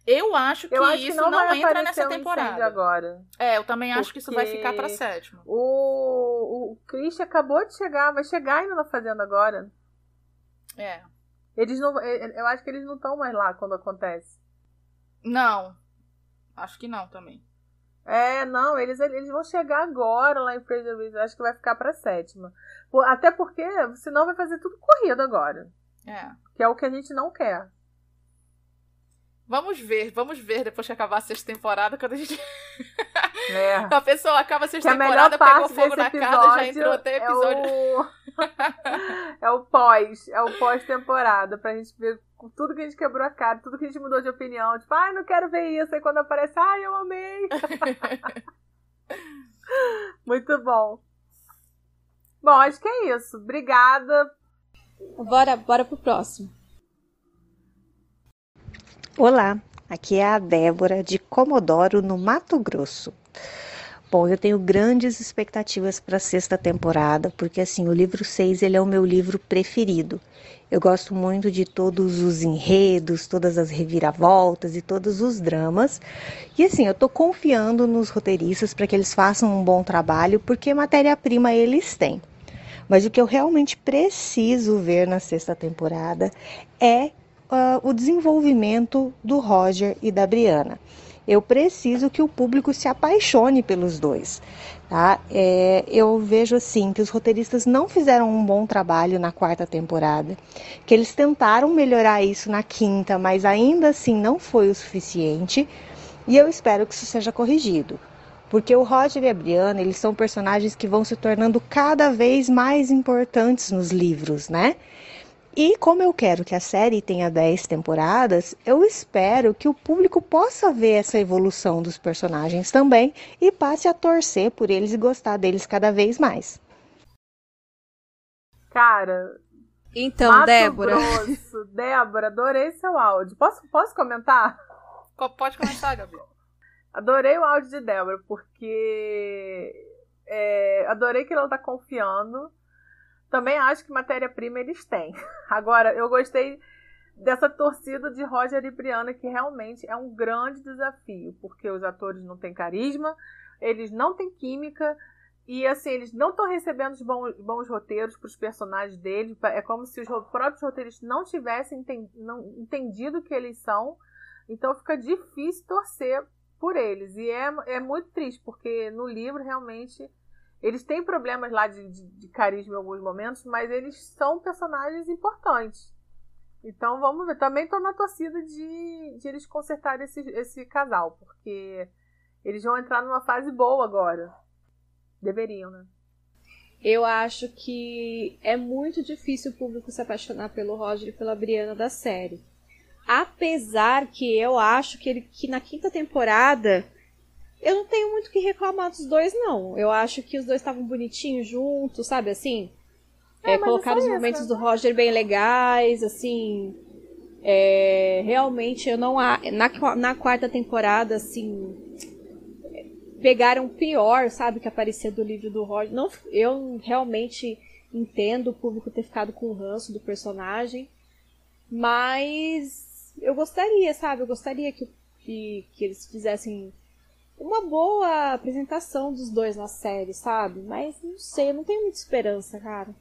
Eu acho que eu acho isso que não, não entra nessa um temporada. agora. É, eu também acho que isso vai ficar pra sétima. O, o Chris acabou de chegar, vai chegar ainda na fazenda agora. É. Eles não. Eu acho que eles não estão mais lá quando acontece. Não. Acho que não também. É, não, eles, eles vão chegar agora lá em Fraser Ridge. Acho que vai ficar pra sétima. Até porque, senão vai fazer tudo corrido agora. É. Que é o que a gente não quer. Vamos ver, vamos ver depois que acabar a sexta temporada, quando a gente. É. a pessoa acaba a sexta que temporada, a pegou fogo na casa, já entrou até episódio. É o, é o pós, é o pós-temporada, pra gente ver tudo que a gente quebrou a cara, tudo que a gente mudou de opinião. Tipo, ai, não quero ver isso. Aí quando aparece, ai, eu amei. Muito bom. Bom, acho que é isso. Obrigada. Bora, bora pro próximo. Olá, aqui é a Débora de Comodoro, no Mato Grosso. Bom, eu tenho grandes expectativas para a sexta temporada, porque assim, o livro 6 ele é o meu livro preferido. Eu gosto muito de todos os enredos, todas as reviravoltas e todos os dramas. E assim, eu tô confiando nos roteiristas para que eles façam um bom trabalho, porque matéria-prima eles têm. Mas o que eu realmente preciso ver na sexta temporada é uh, o desenvolvimento do Roger e da Brianna. Eu preciso que o público se apaixone pelos dois. Tá? É, eu vejo assim que os roteiristas não fizeram um bom trabalho na quarta temporada, que eles tentaram melhorar isso na quinta, mas ainda assim não foi o suficiente. E eu espero que isso seja corrigido. Porque o Roger e a Brianna, eles são personagens que vão se tornando cada vez mais importantes nos livros, né? E como eu quero que a série tenha 10 temporadas, eu espero que o público possa ver essa evolução dos personagens também e passe a torcer por eles e gostar deles cada vez mais. Cara, então, Mato Débora. Grosso, Débora, adorei seu áudio. Posso, posso comentar? Pode começar, Gabi. Adorei o áudio de Débora, porque é, adorei que ela está confiando também acho que matéria-prima eles têm. Agora, eu gostei dessa torcida de Roger e Brianna, que realmente é um grande desafio, porque os atores não têm carisma, eles não têm química, e assim, eles não estão recebendo os bons, bons roteiros para os personagens deles. É como se os próprios roteiristas não tivessem não, entendido que eles são. Então fica difícil torcer por eles. E é, é muito triste, porque no livro realmente eles têm problemas lá de, de, de, carisma em alguns momentos, mas eles são personagens importantes. Então vamos ver. Também estou na torcida de, de eles consertarem esse, esse casal, porque eles vão entrar numa fase boa agora. Deveriam, né? Eu acho que é muito difícil o público se apaixonar pelo Roger e pela Briana da série. Apesar que eu acho que ele que na quinta temporada eu não tenho muito o que reclamar dos dois, não. Eu acho que os dois estavam bonitinhos juntos, sabe assim? É, é colocaram os momentos do Roger bem legais, assim. É, realmente eu não. Na, na quarta temporada, assim. Pegaram pior, sabe, que aparecia do livro do Roger. Não, eu realmente entendo o público ter ficado com o ranço do personagem. Mas eu gostaria, sabe? Eu gostaria que, que, que eles fizessem uma boa apresentação dos dois na série, sabe? Mas não sei, eu não tenho muita esperança, cara.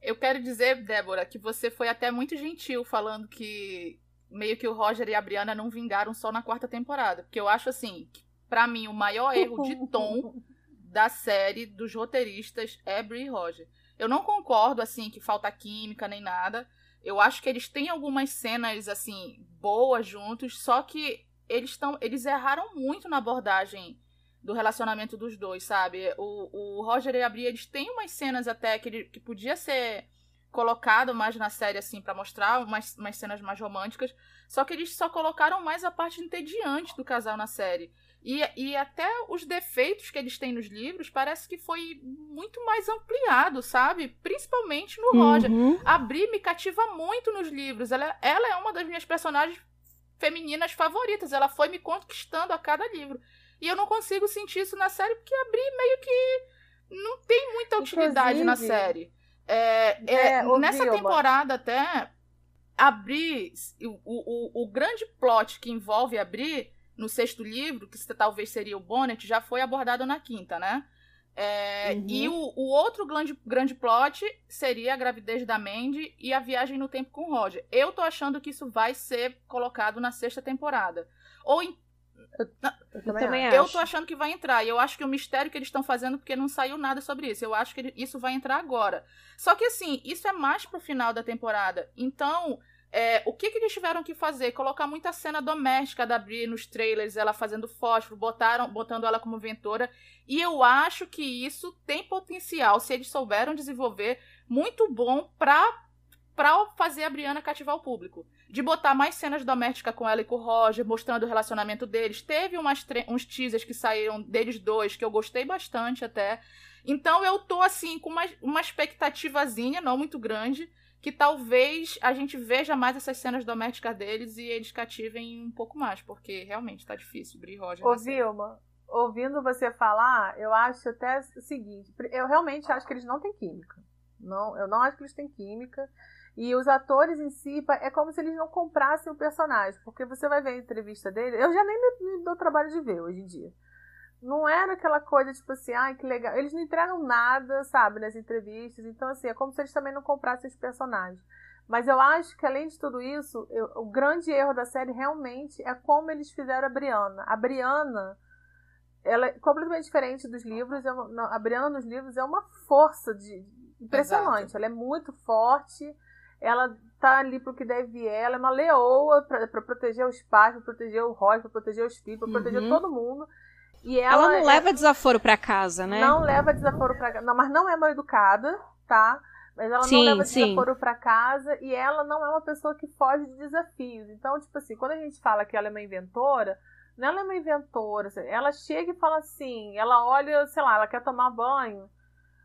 Eu quero dizer, Débora, que você foi até muito gentil falando que meio que o Roger e a Brianna não vingaram só na quarta temporada. Porque eu acho assim, para mim o maior erro de tom da série dos roteiristas é Brie e Roger. Eu não concordo assim que falta química nem nada. Eu acho que eles têm algumas cenas assim boas juntos, só que eles estão eles erraram muito na abordagem do relacionamento dos dois, sabe? O, o Roger e a Bria, eles têm umas cenas até que, ele, que podia ser colocado mais na série, assim, para mostrar umas, umas cenas mais românticas, só que eles só colocaram mais a parte entediante do casal na série. E, e até os defeitos que eles têm nos livros parece que foi muito mais ampliado, sabe? Principalmente no Roger. Uhum. A Bri me cativa muito nos livros. Ela, ela é uma das minhas personagens femininas favoritas. Ela foi me conquistando a cada livro. E eu não consigo sentir isso na série porque a Bri meio que não tem muita utilidade Inclusive, na série. É, é, é nessa temporada até, a Bri, o, o, o grande plot que envolve a Bri no sexto livro, que talvez seria o Bonnet, já foi abordado na quinta, né? É, uhum. E o, o, outro grande, grande plot seria a gravidez da Mandy e a viagem no tempo com o Roger. Eu tô achando que isso vai ser colocado na sexta temporada. Ou em, eu, eu, também eu tô achando que vai entrar. E eu acho que o mistério que eles estão fazendo, porque não saiu nada sobre isso. Eu acho que isso vai entrar agora. Só que assim, isso é mais pro final da temporada. Então, é, o que, que eles tiveram que fazer? Colocar muita cena doméstica da Brie nos trailers, ela fazendo fósforo, botaram, botando ela como ventora. E eu acho que isso tem potencial, se eles souberam desenvolver, muito bom pra, pra fazer a Brianna cativar o público. De botar mais cenas domésticas com ela e com o Roger, mostrando o relacionamento deles. Teve umas uns teasers que saíram deles dois, que eu gostei bastante até. Então eu tô assim, com uma, uma expectativazinha, não muito grande que talvez a gente veja mais essas cenas domésticas deles e eles cativem um pouco mais, porque realmente tá difícil, Bri Roger. Ô, Vilma, ouvindo você falar, eu acho até o seguinte, eu realmente acho que eles não têm química. Não, eu não acho que eles têm química. E os atores em si, é como se eles não comprassem o personagem. Porque você vai ver a entrevista dele. Eu já nem me, me dou trabalho de ver hoje em dia. Não era aquela coisa tipo assim, ai que legal. Eles não entregam nada, sabe, nas entrevistas. Então, assim, é como se eles também não comprassem os personagens. Mas eu acho que, além de tudo isso, eu, o grande erro da série realmente é como eles fizeram a Brianna. A Brianna, ela é completamente diferente dos livros. É a Brianna nos livros é uma força de, impressionante. Exato. Ela é muito forte. Ela tá ali pro que deve. Ela é uma leoa para proteger os pais, para proteger o Roy, para proteger os filhos, para uhum. proteger todo mundo. E ela, ela não é... leva desaforo para casa, né? Não leva desaforo para casa. Não, mas não é mal educada, tá? Mas ela sim, não leva desaforo para casa e ela não é uma pessoa que foge de desafios. Então, tipo assim, quando a gente fala que ela é uma inventora, não ela é uma inventora. Ela chega e fala assim, ela olha, sei lá, ela quer tomar banho,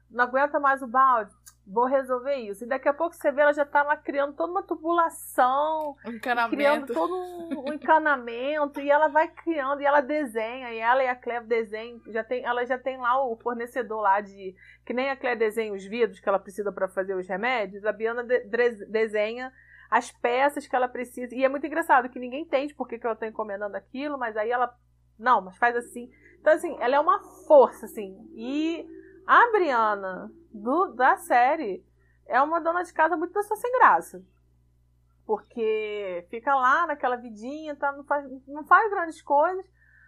não aguenta mais o balde vou resolver isso. E daqui a pouco você vê, ela já tá lá criando toda uma tubulação, criando todo um, um, encanamento, e ela vai criando, e ela desenha, e ela e a Cleve desenham, já tem, ela já tem lá o fornecedor lá de, que nem a Cleve desenha os vidros que ela precisa para fazer os remédios, a Biana de, de, desenha as peças que ela precisa, e é muito engraçado que ninguém entende por que, que ela tá encomendando aquilo, mas aí ela, não, mas faz assim. Então, assim, ela é uma força, assim, e a Briana do, da série é uma dona de casa muito pessoa sem graça. Porque fica lá naquela vidinha, tá, não, faz, não faz grandes coisas,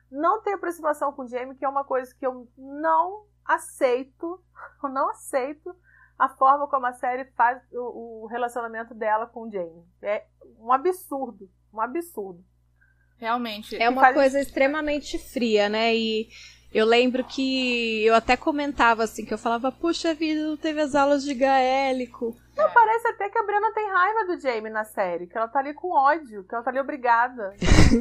não tem aproximação com o Jamie, que é uma coisa que eu não aceito, eu não aceito a forma como a série faz o, o relacionamento dela com o Jamie. É um absurdo, um absurdo. Realmente. É uma faz... coisa extremamente fria, né? E eu lembro que eu até comentava assim, que eu falava, puxa vida, não teve as aulas de gaélico. Não, parece até que a Bruna tem raiva do Jamie na série, que ela tá ali com ódio, que ela tá ali obrigada.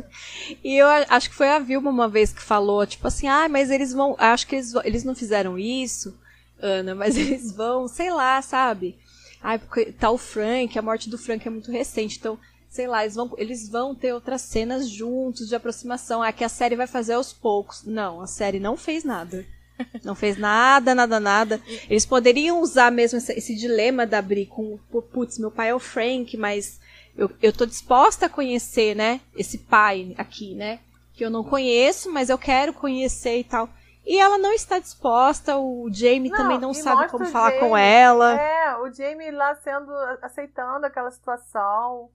e eu acho que foi a Vilma uma vez que falou, tipo assim, ah, mas eles vão. Acho que eles, eles não fizeram isso, Ana, mas eles vão, sei lá, sabe? Ah, porque tá o Frank, a morte do Frank é muito recente, então sei lá, eles vão, eles vão ter outras cenas juntos de aproximação. É que a série vai fazer aos poucos. Não, a série não fez nada. Não fez nada, nada, nada. Eles poderiam usar mesmo esse, esse dilema da Bri com, putz, meu pai é o Frank, mas eu, eu tô disposta a conhecer, né, esse pai aqui, né, que eu não conheço, mas eu quero conhecer e tal. E ela não está disposta, o Jamie não, também não sabe como falar Jamie, com ela. É, o Jamie lá sendo, aceitando aquela situação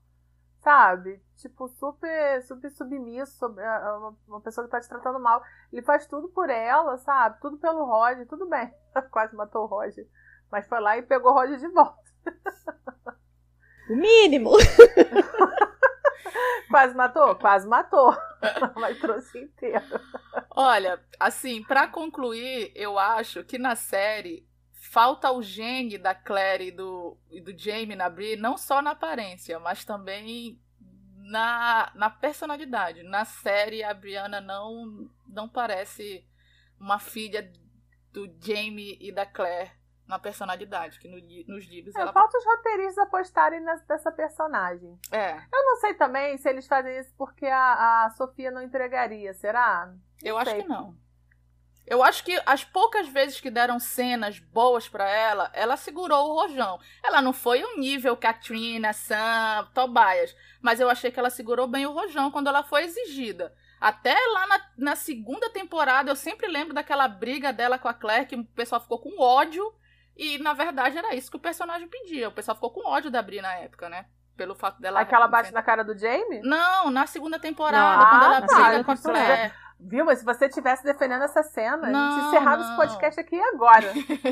sabe? Tipo, super, super submisso, uma, uma pessoa que tá te tratando mal. Ele faz tudo por ela, sabe? Tudo pelo Roger, tudo bem. Quase matou o Roger. Mas foi lá e pegou o Roger de volta. O mínimo! Quase matou? Quase matou. Mas trouxe inteiro. Olha, assim, para concluir, eu acho que na série falta o gene da Claire e do, e do Jamie na Brie, não só na aparência, mas também na, na personalidade. Na série, a Brianna não, não parece uma filha do Jamie e da Claire na personalidade, que no, nos livros é, ela... Falta os roteiristas apostarem nessa personagem. É. Eu não sei também se eles fazem isso porque a, a Sofia não entregaria, será? Não eu sei. acho que não. Eu acho que as poucas vezes que deram cenas boas para ela, ela segurou o rojão. Ela não foi o nível Katrina, Sam, Tobias, mas eu achei que ela segurou bem o rojão quando ela foi exigida. Até lá na, na segunda temporada, eu sempre lembro daquela briga dela com a Claire, que o pessoal ficou com ódio, e na verdade era isso que o personagem pedia. O pessoal ficou com ódio da Bri na época, né? Pelo fato dela. Aquela bate na cara do Jamie? Não, na segunda temporada, ah, quando ela tá, briga com a Claire. Viu? Mas se você estivesse defendendo essa cena, não, a gente encerrava esse podcast aqui agora.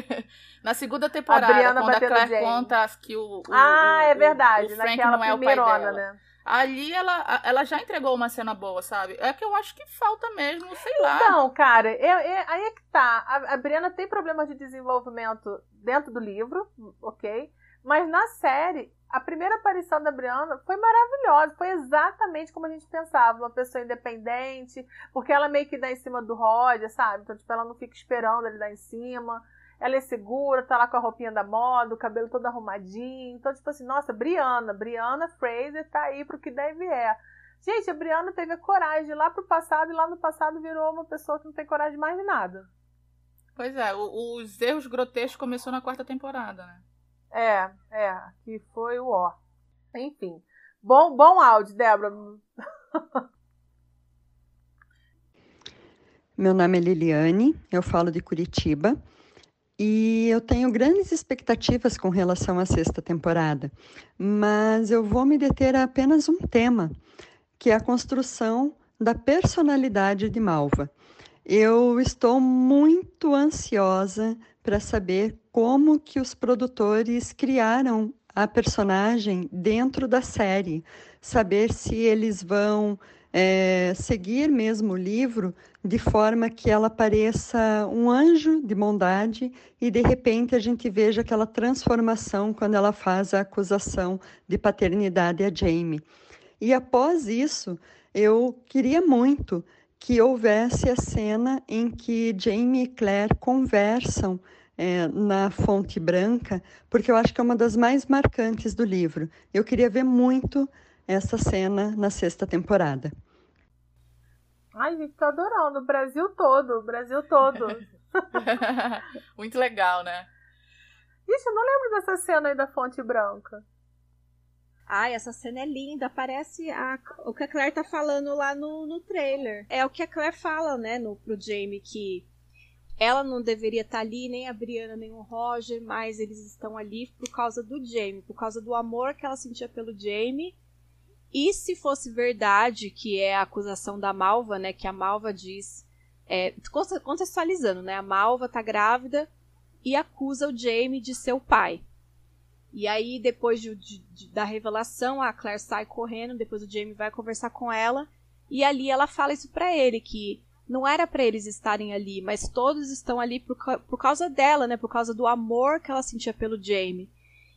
Na segunda temporada, a quando a Claire conta que o, o Ah, é verdade. O, Frank Naquela não é o pai dela. Né? Ali ela, ela já entregou uma cena boa, sabe? É que eu acho que falta mesmo, sei lá. Não, cara, eu, eu, aí é que tá. A, a Brianna tem problemas de desenvolvimento dentro do livro, ok? Mas na série, a primeira aparição da Brianna foi maravilhosa, foi exatamente como a gente pensava, uma pessoa independente, porque ela meio que dá em cima do Roger, sabe? Então, tipo, ela não fica esperando ele dar em cima. Ela é segura, tá lá com a roupinha da moda, o cabelo todo arrumadinho. Então, tipo assim, nossa, Brianna, Brianna Fraser tá aí pro que deve é. Gente, a Brianna teve a coragem de ir lá pro passado e lá no passado virou uma pessoa que não tem coragem mais de nada. Pois é, o, os erros grotescos começou na quarta temporada, né? É, é, que foi o ó. Enfim. Bom, bom áudio, Débora. Meu nome é Liliane, eu falo de Curitiba e eu tenho grandes expectativas com relação à sexta temporada, mas eu vou me deter a apenas um tema, que é a construção da personalidade de Malva. Eu estou muito ansiosa para saber como que os produtores criaram a personagem dentro da série, saber se eles vão é, seguir mesmo o livro de forma que ela pareça um anjo de bondade e de repente a gente veja aquela transformação quando ela faz a acusação de paternidade a Jamie. E após isso, eu queria muito que houvesse a cena em que Jamie e Claire conversam é, na Fonte Branca, porque eu acho que é uma das mais marcantes do livro. Eu queria ver muito essa cena na sexta temporada. Ai, gente, tô adorando. O Brasil todo, o Brasil todo. Muito legal, né? Ixi, eu não lembro dessa cena aí da Fonte Branca. Ai, essa cena é linda. Parece a, o que a Claire tá falando lá no, no trailer. É o que a Claire fala, né, no, pro Jamie, que ela não deveria estar tá ali, nem a Brianna, nem o Roger, mas eles estão ali por causa do Jamie, por causa do amor que ela sentia pelo Jamie e se fosse verdade, que é a acusação da Malva, né? Que a Malva diz. É, contextualizando, né? A Malva tá grávida e acusa o Jamie de ser o pai. E aí, depois de, de, da revelação, a Claire sai correndo, depois o Jamie vai conversar com ela, e ali ela fala isso pra ele, que não era para eles estarem ali, mas todos estão ali por, por causa dela, né? Por causa do amor que ela sentia pelo Jamie.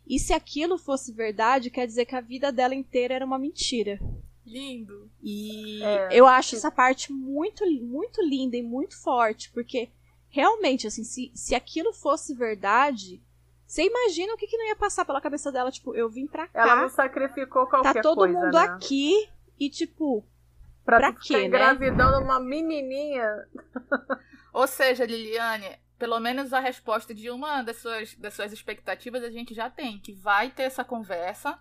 E se aquilo fosse verdade, quer dizer que a vida dela inteira era uma mentira. Lindo. E é, eu acho essa parte muito, muito linda e muito forte, porque realmente, assim, se, se aquilo fosse verdade, você imagina o que, que não ia passar pela cabeça dela? Tipo, eu vim pra cá. Ela não sacrificou qualquer coisa. Tá todo coisa, mundo né? aqui e, tipo, pra, pra quê, né? engravidando uma menininha. Ou seja, Liliane, pelo menos a resposta de uma das suas, das suas expectativas a gente já tem, que vai ter essa conversa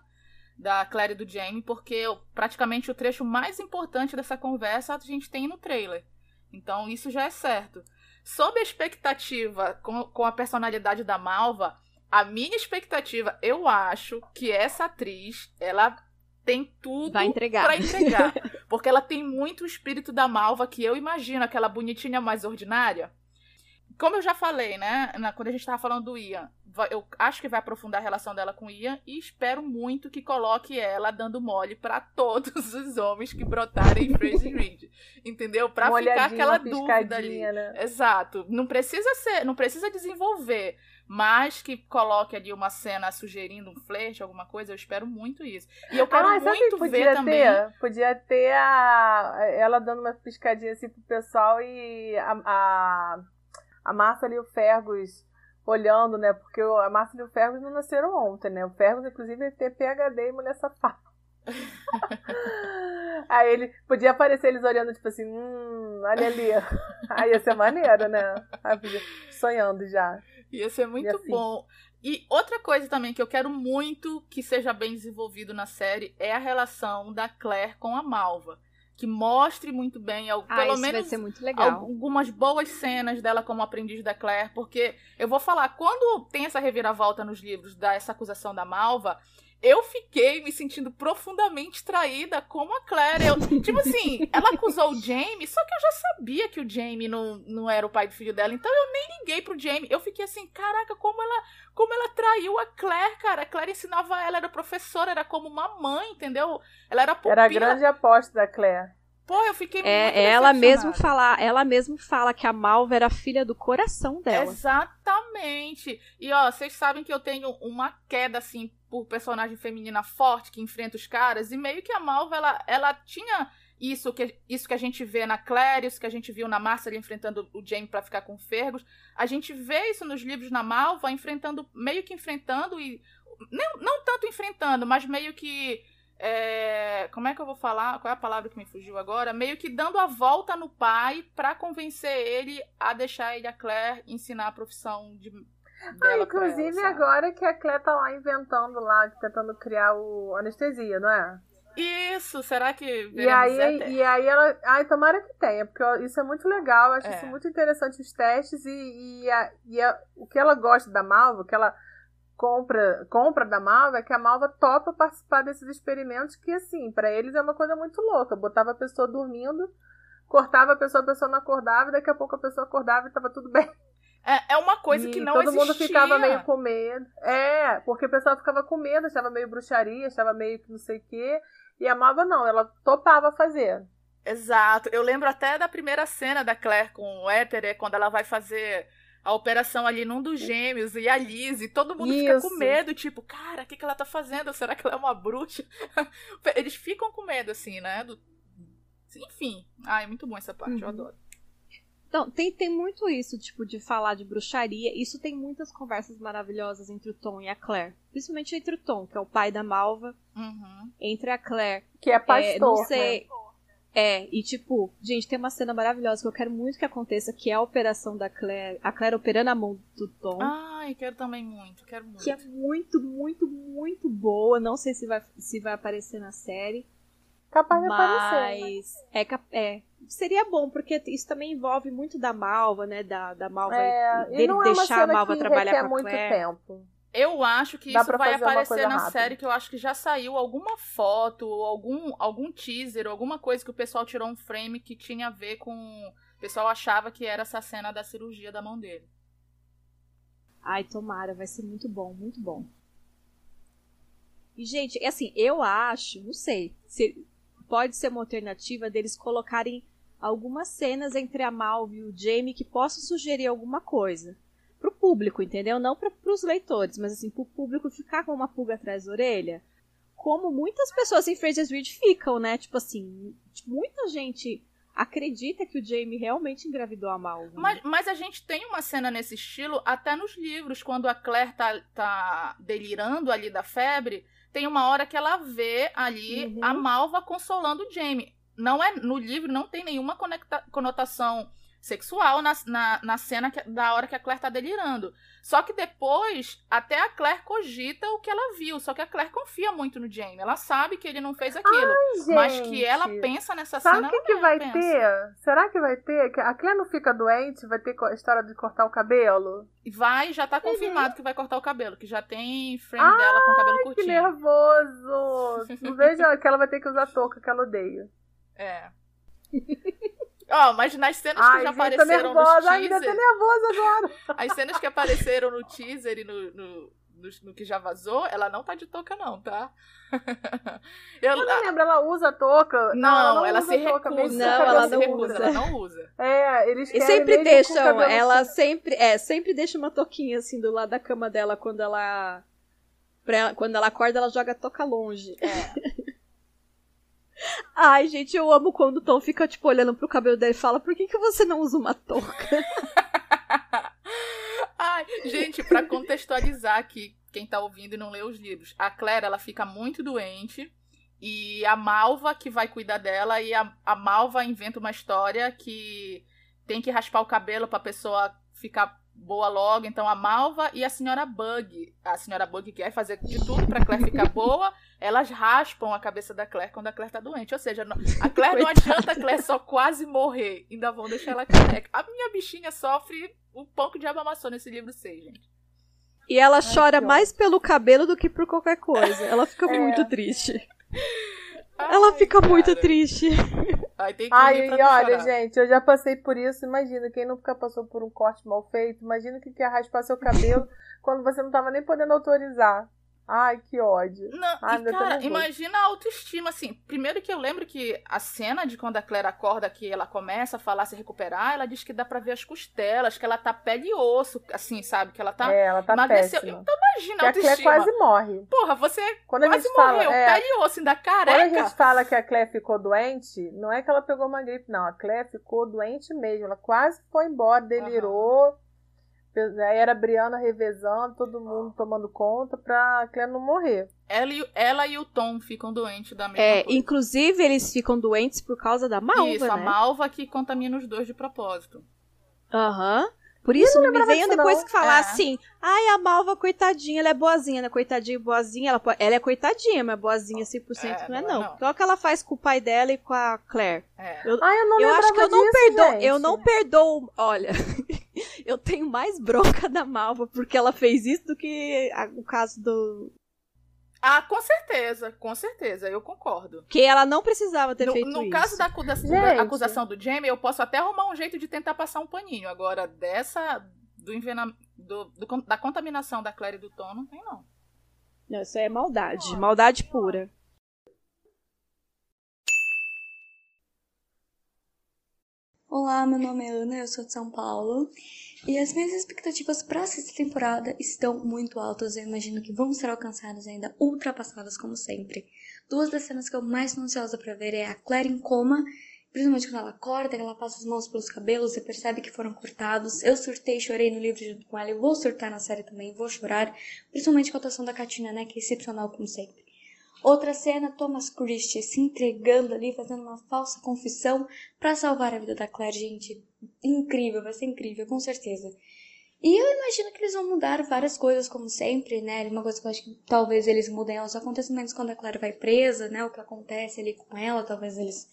da Claire e do Jamie, porque praticamente o trecho mais importante dessa conversa a gente tem no trailer. Então isso já é certo. Sob a expectativa com, com a personalidade da Malva, a minha expectativa, eu acho que essa atriz, ela tem tudo para entregar. entregar. porque ela tem muito o espírito da Malva, que eu imagino aquela bonitinha mais ordinária como eu já falei, né, na, quando a gente estava falando do Ian, eu acho que vai aprofundar a relação dela com o Ian e espero muito que coloque ela dando mole para todos os homens que brotarem em Fraser Reed, entendeu? Para ficar aquela dúvida ali. Né? Exato. Não precisa ser, não precisa desenvolver, mas que coloque ali uma cena sugerindo um flerte, alguma coisa, eu espero muito isso. E eu quero ah, muito ver ter? também. Podia ter a, ela dando uma piscadinha assim pro pessoal e a, a a Márcia e o Fergus olhando, né? Porque a Márcia e o Fergus não nasceram ontem, né? O Fergus, inclusive, tem PHD e mulher safada. Aí ele podia aparecer eles olhando, tipo assim, hum, olha ali. Aí ia ser maneiro, né? sonhando já. Ia ser muito assim. bom. E outra coisa também que eu quero muito que seja bem desenvolvido na série é a relação da Claire com a Malva que mostre muito bem, ah, pelo menos algumas boas cenas dela como aprendiz da Claire, porque eu vou falar, quando tem essa reviravolta nos livros da essa acusação da Malva, eu fiquei me sentindo profundamente traída como a Claire. Eu, tipo assim, ela acusou o Jamie, só que eu já sabia que o Jamie não, não era o pai do filho dela, então eu nem liguei pro Jamie. Eu fiquei assim, caraca, como ela, como ela traiu a Claire, cara. A Claire ensinava ela, era professora, era como uma mãe, entendeu? Ela era pupila. Era a grande aposta da Claire. Pô, eu fiquei é, muito ela mesmo fala, ela mesmo fala que a Malva era filha do coração dela. Exatamente. E ó, vocês sabem que eu tenho uma queda assim por personagem feminina forte que enfrenta os caras e meio que a Malva ela, ela tinha isso que isso que a gente vê na Claire, isso que a gente viu na Marcia ali enfrentando o Jamie para ficar com Fergus. A gente vê isso nos livros na Malva enfrentando meio que enfrentando e não, não tanto enfrentando, mas meio que é, como é que eu vou falar? Qual é a palavra que me fugiu agora? Meio que dando a volta no pai para convencer ele a deixar ele a Claire ensinar a profissão de ah, inclusive ela, agora que a Clé tá lá inventando lá, tentando criar o anestesia, não é? Isso, será que e aí, e aí ela. Ai, tomara que tenha, porque isso é muito legal, eu acho É. isso muito interessante os testes e, e, a- e a- o que ela gosta da Malva, o que ela compra, compra da Malva é que a Malva topa participar desses experimentos que, assim, pra eles é uma coisa muito louca. Botava a pessoa dormindo, cortava a pessoa, a pessoa não acordava, e daqui a pouco a pessoa acordava e tava tudo bem. É, é uma coisa E que não todo existia. mundo ficava meio com medo. É, porque o pessoal ficava com medo, achava meio bruxaria, achava meio que não sei o quê. E a não, ela topava fazer. Exato. Eu lembro até da primeira cena da Claire com o Éter, é quando ela vai fazer a operação ali num dos gêmeos e a Liz, e todo mundo fica com Isso. medo, tipo, cara, o que, que ela tá fazendo? Será que ela é uma bruxa? Eles ficam com medo, assim, né? Do... Enfim. Ai, muito bom essa parte, eu Uhum. adoro. Então, tem, tem muito isso, tipo, de falar de bruxaria. Isso tem muitas conversas maravilhosas entre o Tom e a Claire. Principalmente entre o Tom, que é o pai da Malva, Uhum. entre a Claire. Que é pastor. é, não né? sei. É, e tipo, gente, tem uma cena maravilhosa que eu quero muito que aconteça, que é a operação da Claire. A Claire operando a mão do Tom. Ai, quero também muito, quero muito. que é muito, muito, muito boa. Não sei se vai, se vai aparecer na série. Capaz de aparecer. Mas é, é, seria bom, porque isso também envolve muito da Malva, né? Da, da Malva É, e dele não é uma deixar a Malva que trabalhar com a muito Claire. tempo. Eu acho que Dá isso vai aparecer na rápida. série, que eu acho que já saiu alguma foto, ou algum, algum teaser, alguma coisa que o pessoal tirou um frame que tinha a ver com. O pessoal achava que era essa cena da cirurgia da mão dele. Ai, tomara, vai ser muito bom, muito bom. E, gente, é assim, eu acho, não sei, se pode ser uma alternativa deles colocarem algumas cenas entre a Malve e o Jamie que possam sugerir alguma coisa. Pro público, entendeu? Não para pros leitores, mas assim, pro público ficar com uma pulga atrás da orelha. Como muitas pessoas em Fraser's Ridge ficam, né? Tipo assim, muita gente acredita que o Jamie realmente engravidou a Malve. né? Mas, mas a gente tem uma cena nesse estilo até nos livros, quando a Claire tá, tá delirando ali da febre, tem uma hora que ela vê ali Uhum. a Malva consolando o Jamie. Não é no livro não tem nenhuma conecta- conotação sexual na, na, na cena que- da hora que a Claire tá delirando. Só que depois, até a Claire cogita o que ela viu. Só que a Claire confia muito no Jamie. Ela sabe que ele não fez aquilo. mas que ela pensa nessa Sabe cena. o que, que vai pensa. ter? Será que vai ter? Que A Claire não fica doente? Vai ter co- história de cortar o cabelo? Vai, já Uhum. tá confirmado que vai cortar o cabelo, que já tem frame dela com o cabelo Que curtinho. nervoso! Não veja que ela vai ter que usar touca que ela odeia. É. Ó, mas nas cenas Ai, que já tô apareceram nervosa. no Ai, me deu até teaser, nervosa agora. as cenas que apareceram no teaser e no, no, no, no que já vazou, ela não tá de touca não, tá? Eu, Eu não lembro, ela usa touca? não, ela não ela se touca recusa. Não, ela, não recusa, usa. ela não usa. É, eles E sempre deixam, ela sempre, é, sempre deixa uma toquinha assim do lado da cama dela quando ela, pra ela- quando ela acorda, ela joga a toca longe. É. Ai, gente, eu amo quando o Tom fica tipo olhando pro cabelo dele e fala: "Por que que você não usa uma touca?" Ai, gente, pra contextualizar aqui, quem tá ouvindo e não leu os livros, a Claire, ela fica muito doente e a Malva que vai cuidar dela e a, a Malva inventa uma história que tem que raspar o cabelo pra pessoa ficar boa logo. Então a Malva e a senhora Bug, a senhora Bug quer fazer de tudo pra Claire ficar boa, elas raspam a cabeça da Claire quando a Claire tá doente. Ou seja, não- a Claire não adianta a Claire só quase morrer, ainda vão deixar ela careca. A minha bichinha sofre um pouco de amassou nesse livro 6, gente. E ela chora que mais pelo cabelo do que por qualquer coisa. Ela fica É. muito triste. Ela Ai, fica muito cara. triste. Ai, tem que Ai, pra e olha, chorar. gente, eu já passei por isso. Imagina, quem nunca passou por um corte mal feito, imagina o que que é raspar seu cabelo quando você não tava nem podendo autorizar. Ai, que ódio. Não, Ai, e cara, imagina a autoestima, assim. Primeiro que eu lembro que a cena de quando a Claire acorda, que ela começa a falar, se recuperar, ela diz que dá pra ver as costelas, que ela tá pele e osso, assim, sabe? Que ela tá. é, ela tá emagreceu. péssima. Então imagina Que a a Claire autoestima. quase morre. Porra, você Quando a quase gente fala, morreu, é, pele e osso, ainda quando a careca. gente fala que a Claire ficou doente, não é que ela pegou uma gripe, não. A Claire ficou doente mesmo. Ela quase foi embora, delirou. Aí era a Briana revezando, todo mundo tomando conta pra Claire não morrer. Ela e, ela e o Tom ficam doentes da mesma É, coisa. inclusive eles ficam doentes por causa da malva, Isso, a né? malva que contamina os dois de propósito. Aham. Por isso, não me venham depois não. que falar é. assim, ai, a Malva, coitadinha, ela é boazinha, né? Coitadinha, boazinha, ela, ela é coitadinha, mas boazinha 100% é, não é não. não. Então, o que ela faz com o pai dela e com a Claire. É. Eu, ai, eu não eu acho que eu não perdoo, gente. eu não perdoo, olha, eu tenho mais bronca da Malva porque ela fez isso do que a, o caso do, ah, com certeza, com certeza, eu concordo. Que ela não precisava ter no, feito no isso. No caso da, da, acusação do Jamie, eu posso até arrumar um jeito de tentar passar um paninho. Agora, dessa. Do, envena, do, do da contaminação da Claire e do Tom, não tem, não. Não, isso é maldade. Maldade pura. Olá, meu nome é Ana, eu sou de São Paulo. E as minhas expectativas para a sexta temporada estão muito altas. Eu imagino que vão ser alcançadas ainda ultrapassadas como sempre. Duas das cenas que eu mais estou ansiosa para ver é a Claire em coma, principalmente quando ela corta, ela passa as mãos pelos cabelos e percebe que foram cortados. Eu surtei, chorei no livro junto com ela e vou surtar na série também, vou chorar, principalmente com a atuação da Katina, né, que é excepcional como sempre. Outra cena, Thomas Christie se entregando ali, fazendo uma falsa confissão para salvar a vida da Claire, gente. Incrível, vai ser incrível, com certeza. E eu imagino que eles vão mudar várias coisas, como sempre, né? Uma coisa que eu acho que talvez eles mudem os acontecimentos quando a Claire vai presa, né? O que acontece ali com ela, talvez eles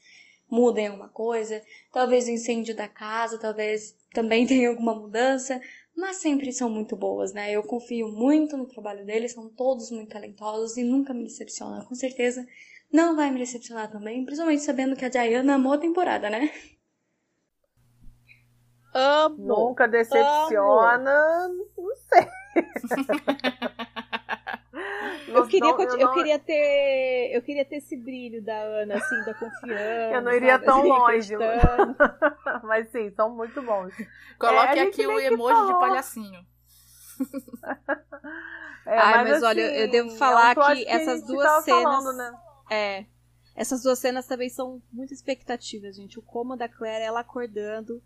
mudem alguma coisa. Talvez o incêndio da casa, talvez também tenha alguma mudança mas sempre são muito boas, né? Eu confio muito no trabalho deles, são todos muito talentosos e nunca me decepcionam. Com certeza não vai me decepcionar também, principalmente sabendo que a Diana amou a temporada, né? Amo. Nunca decepciona, amo. não sei. eu queria, não, eu, eu, queria ter eu queria ter esse brilho da Ana assim da confiança eu não iria sabe? tão assim, longe mas sim são muito bons coloque é, aqui o emoji falou. de palhacinho é, Ai, mas, mas assim, olha eu devo falar que, que essas duas cenas falando, né? é essas duas cenas também são muito expectativas gente o coma da Claire ela acordando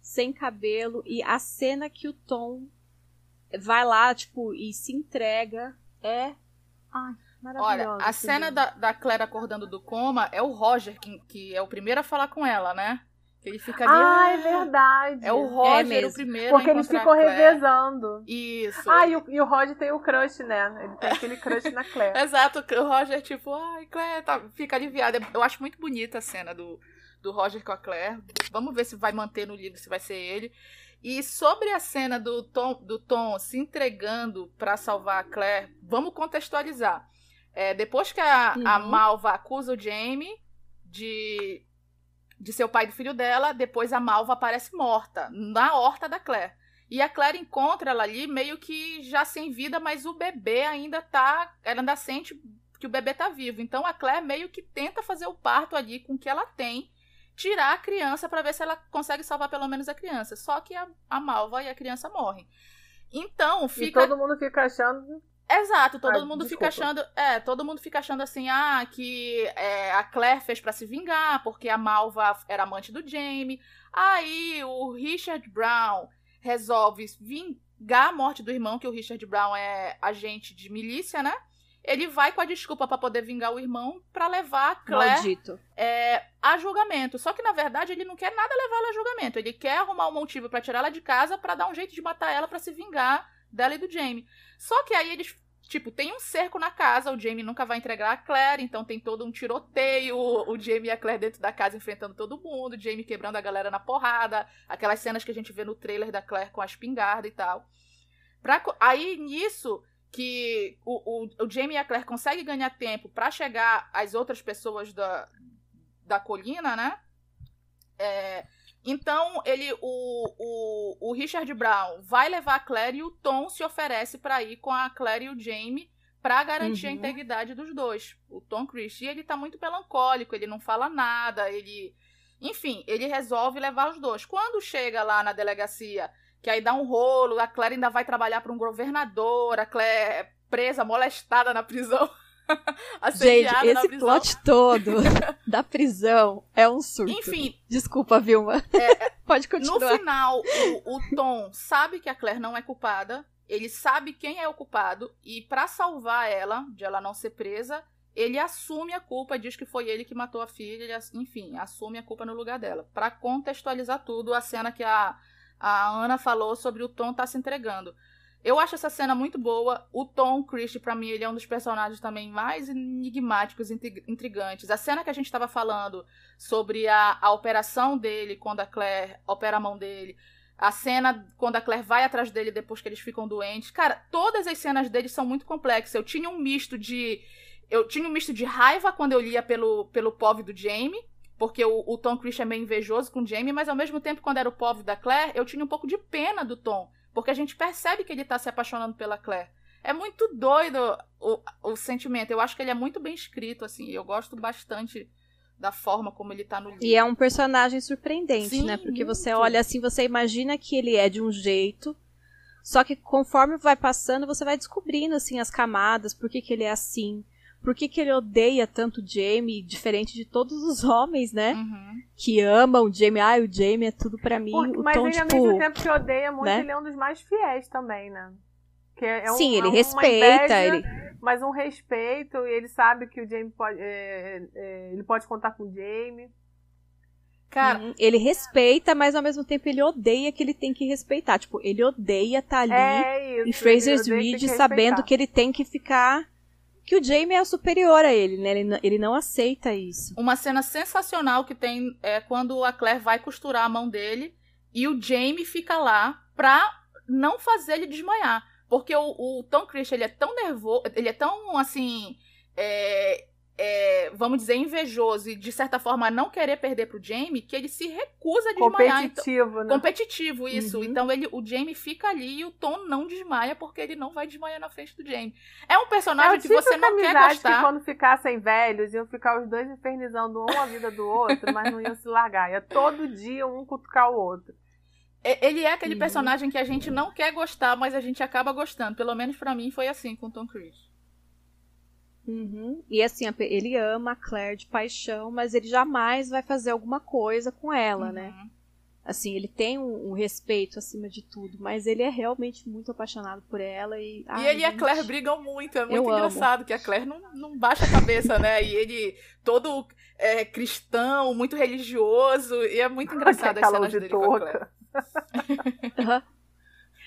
sem cabelo e a cena que o Tom vai lá tipo e se entrega é Ai, Olha, a cena da, da Claire acordando do coma é o Roger, que, que é o primeiro a falar com ela, né? Que ele fica ali. Ah, é verdade. É o Roger é o primeiro Porque eles ficam revezando. Isso. Ah, e o, e o Roger tem o crush, né? Ele tem aquele crush na Claire. Exato, o Roger, tipo, ai, Claire, tá, fica aliviada. Eu acho muito bonita a cena do, do Roger com a Claire. Vamos ver se vai manter no livro, se vai ser ele. E sobre a cena do Tom, do Tom se entregando para salvar a Claire, vamos contextualizar. É, depois que a, uhum. a Malva acusa o Jamie de, de ser o pai do filho dela, depois a Malva aparece morta na horta da Claire. E a Claire encontra ela ali meio que já sem vida, mas o bebê ainda tá. Ela ainda sente que o bebê tá vivo. Então a Claire meio que tenta fazer o parto ali com o que ela tem tirar a criança para ver se ela consegue salvar pelo menos a criança. Só que a, a malva e a criança morrem. Então, fica. E todo mundo fica achando. Exato, todo mundo desculpa. fica achando. É, todo mundo fica achando assim, ah, que é, a Claire fez para se vingar, porque a Malva era amante do Jamie. Aí o Richard Brown resolve vingar a morte do irmão, que o Richard Brown é agente de milícia, né? Ele vai com a desculpa para poder vingar o irmão para levar a Claire é, a julgamento. Só que na verdade ele não quer nada levar ela a julgamento. Ele quer arrumar um motivo para tirar ela de casa para dar um jeito de matar ela para se vingar dela e do Jamie. Só que aí eles Tipo, tem um cerco na casa, o Jamie nunca vai entregar a Claire, então tem todo um tiroteio, o Jamie e a Claire dentro da casa enfrentando todo mundo, o Jamie quebrando a galera na porrada, aquelas cenas que a gente vê no trailer da Claire com a espingarda e tal. Pra, aí, nisso, que o, o, o Jamie e a Claire conseguem ganhar tempo para chegar às outras pessoas da, da colina, né? É, então ele, o, o, o Richard Brown vai levar a Claire e o Tom se oferece para ir com a Claire e o Jamie para garantir uhum. a integridade dos dois. O Tom Christie ele tá muito melancólico, ele não fala nada, ele, enfim, ele resolve levar os dois. Quando chega lá na delegacia que aí dá um rolo, a Claire ainda vai trabalhar para um governador, a Claire é presa, molestada na prisão. Gente, esse plot todo da prisão é um surto. Enfim. Desculpa, Vilma. É, é Pode continuar. No final, o, o, Tom sabe que a Claire não é culpada. Ele sabe quem é o culpado. E para salvar ela, de ela não ser presa, ele assume a culpa, diz que foi ele que matou a filha. Ele, enfim, assume a culpa no lugar dela. Para contextualizar tudo, a cena que a a Ana falou sobre o Tom tá se entregando. Eu acho essa cena muito boa. O Tom Christie, para mim, ele é um dos personagens também mais enigmáticos, intrigantes. A cena que a gente estava falando sobre a, a operação dele, quando a Claire opera a mão dele. A cena quando a Claire vai atrás dele depois que eles ficam doentes. Cara, todas as cenas dele são muito complexas. Eu tinha um misto de. Eu tinha um misto de raiva quando eu lia pelo, pelo POV do Jamie. Porque o, o Tom Christie é meio invejoso com o Jamie, mas ao mesmo tempo, quando era o POV da Claire, eu tinha um pouco de pena do Tom porque a gente percebe que ele tá se apaixonando pela Claire. É muito doido o, o sentimento. Eu acho que ele é muito bem escrito, assim. Eu gosto bastante da forma como ele tá no livro. E é um personagem surpreendente, Sim, né? Porque muito. você olha assim, você imagina que ele é de um jeito, só que conforme vai passando, você vai descobrindo assim as camadas, por que, que ele é assim. Por que, que ele odeia tanto o Jamie, diferente de todos os homens, né? Uhum. Que amam o Jamie. Ah, o Jamie é tudo para mim. Porque, o mas Tom, ele, tipo, ao mesmo tempo que odeia muito, né? ele é um dos mais fiéis também, né? Que é um, Sim, ele é respeita. Inveja, ele... Mas um respeito, e ele sabe que o Jamie pode. É, é, ele pode contar com o Jamie. Cara, uhum. ele respeita, mas ao mesmo tempo ele odeia que ele tem que respeitar. Tipo, ele odeia estar tá ali é isso, em Fraser's Ridge sabendo que ele tem que ficar que o Jamie é superior a ele, né? Ele, ele não aceita isso. Uma cena sensacional que tem é quando a Claire vai costurar a mão dele e o Jamie fica lá pra não fazer ele desmaiar. Porque o, o Tom Christian, ele é tão nervoso, ele é tão, assim, é, é, vamos dizer, invejoso e, de certa forma, não querer perder pro Jamie, que ele se recusa a desmaiar. Competitivo, então, né? Competitivo, isso. Uhum. Então ele, o Jamie fica ali e o Tom não desmaia porque ele não vai desmaiar na frente do Jamie. É um personagem é que você não quer gostar. que quando ficassem velhos, iam ficar os dois infernizando um a vida do outro, mas não iam se largar. Ia todo dia um cutucar o outro. Ele é aquele uhum. personagem que a gente não quer gostar, mas a gente acaba gostando. Pelo menos para mim foi assim com o Tom Cruise. Uhum. E assim, ele ama a Claire de paixão, mas ele jamais vai fazer alguma coisa com ela, né? uhum. né? Assim, ele tem um, um, respeito acima de tudo, mas ele é realmente muito apaixonado por ela. E, ai, e ele gente, e a Claire brigam muito, é muito engraçado amo. que a Claire não, não baixa a cabeça, né? E ele todo é, cristão, muito religioso, e é muito engraçado as cenas de dele com a Claire. uhum.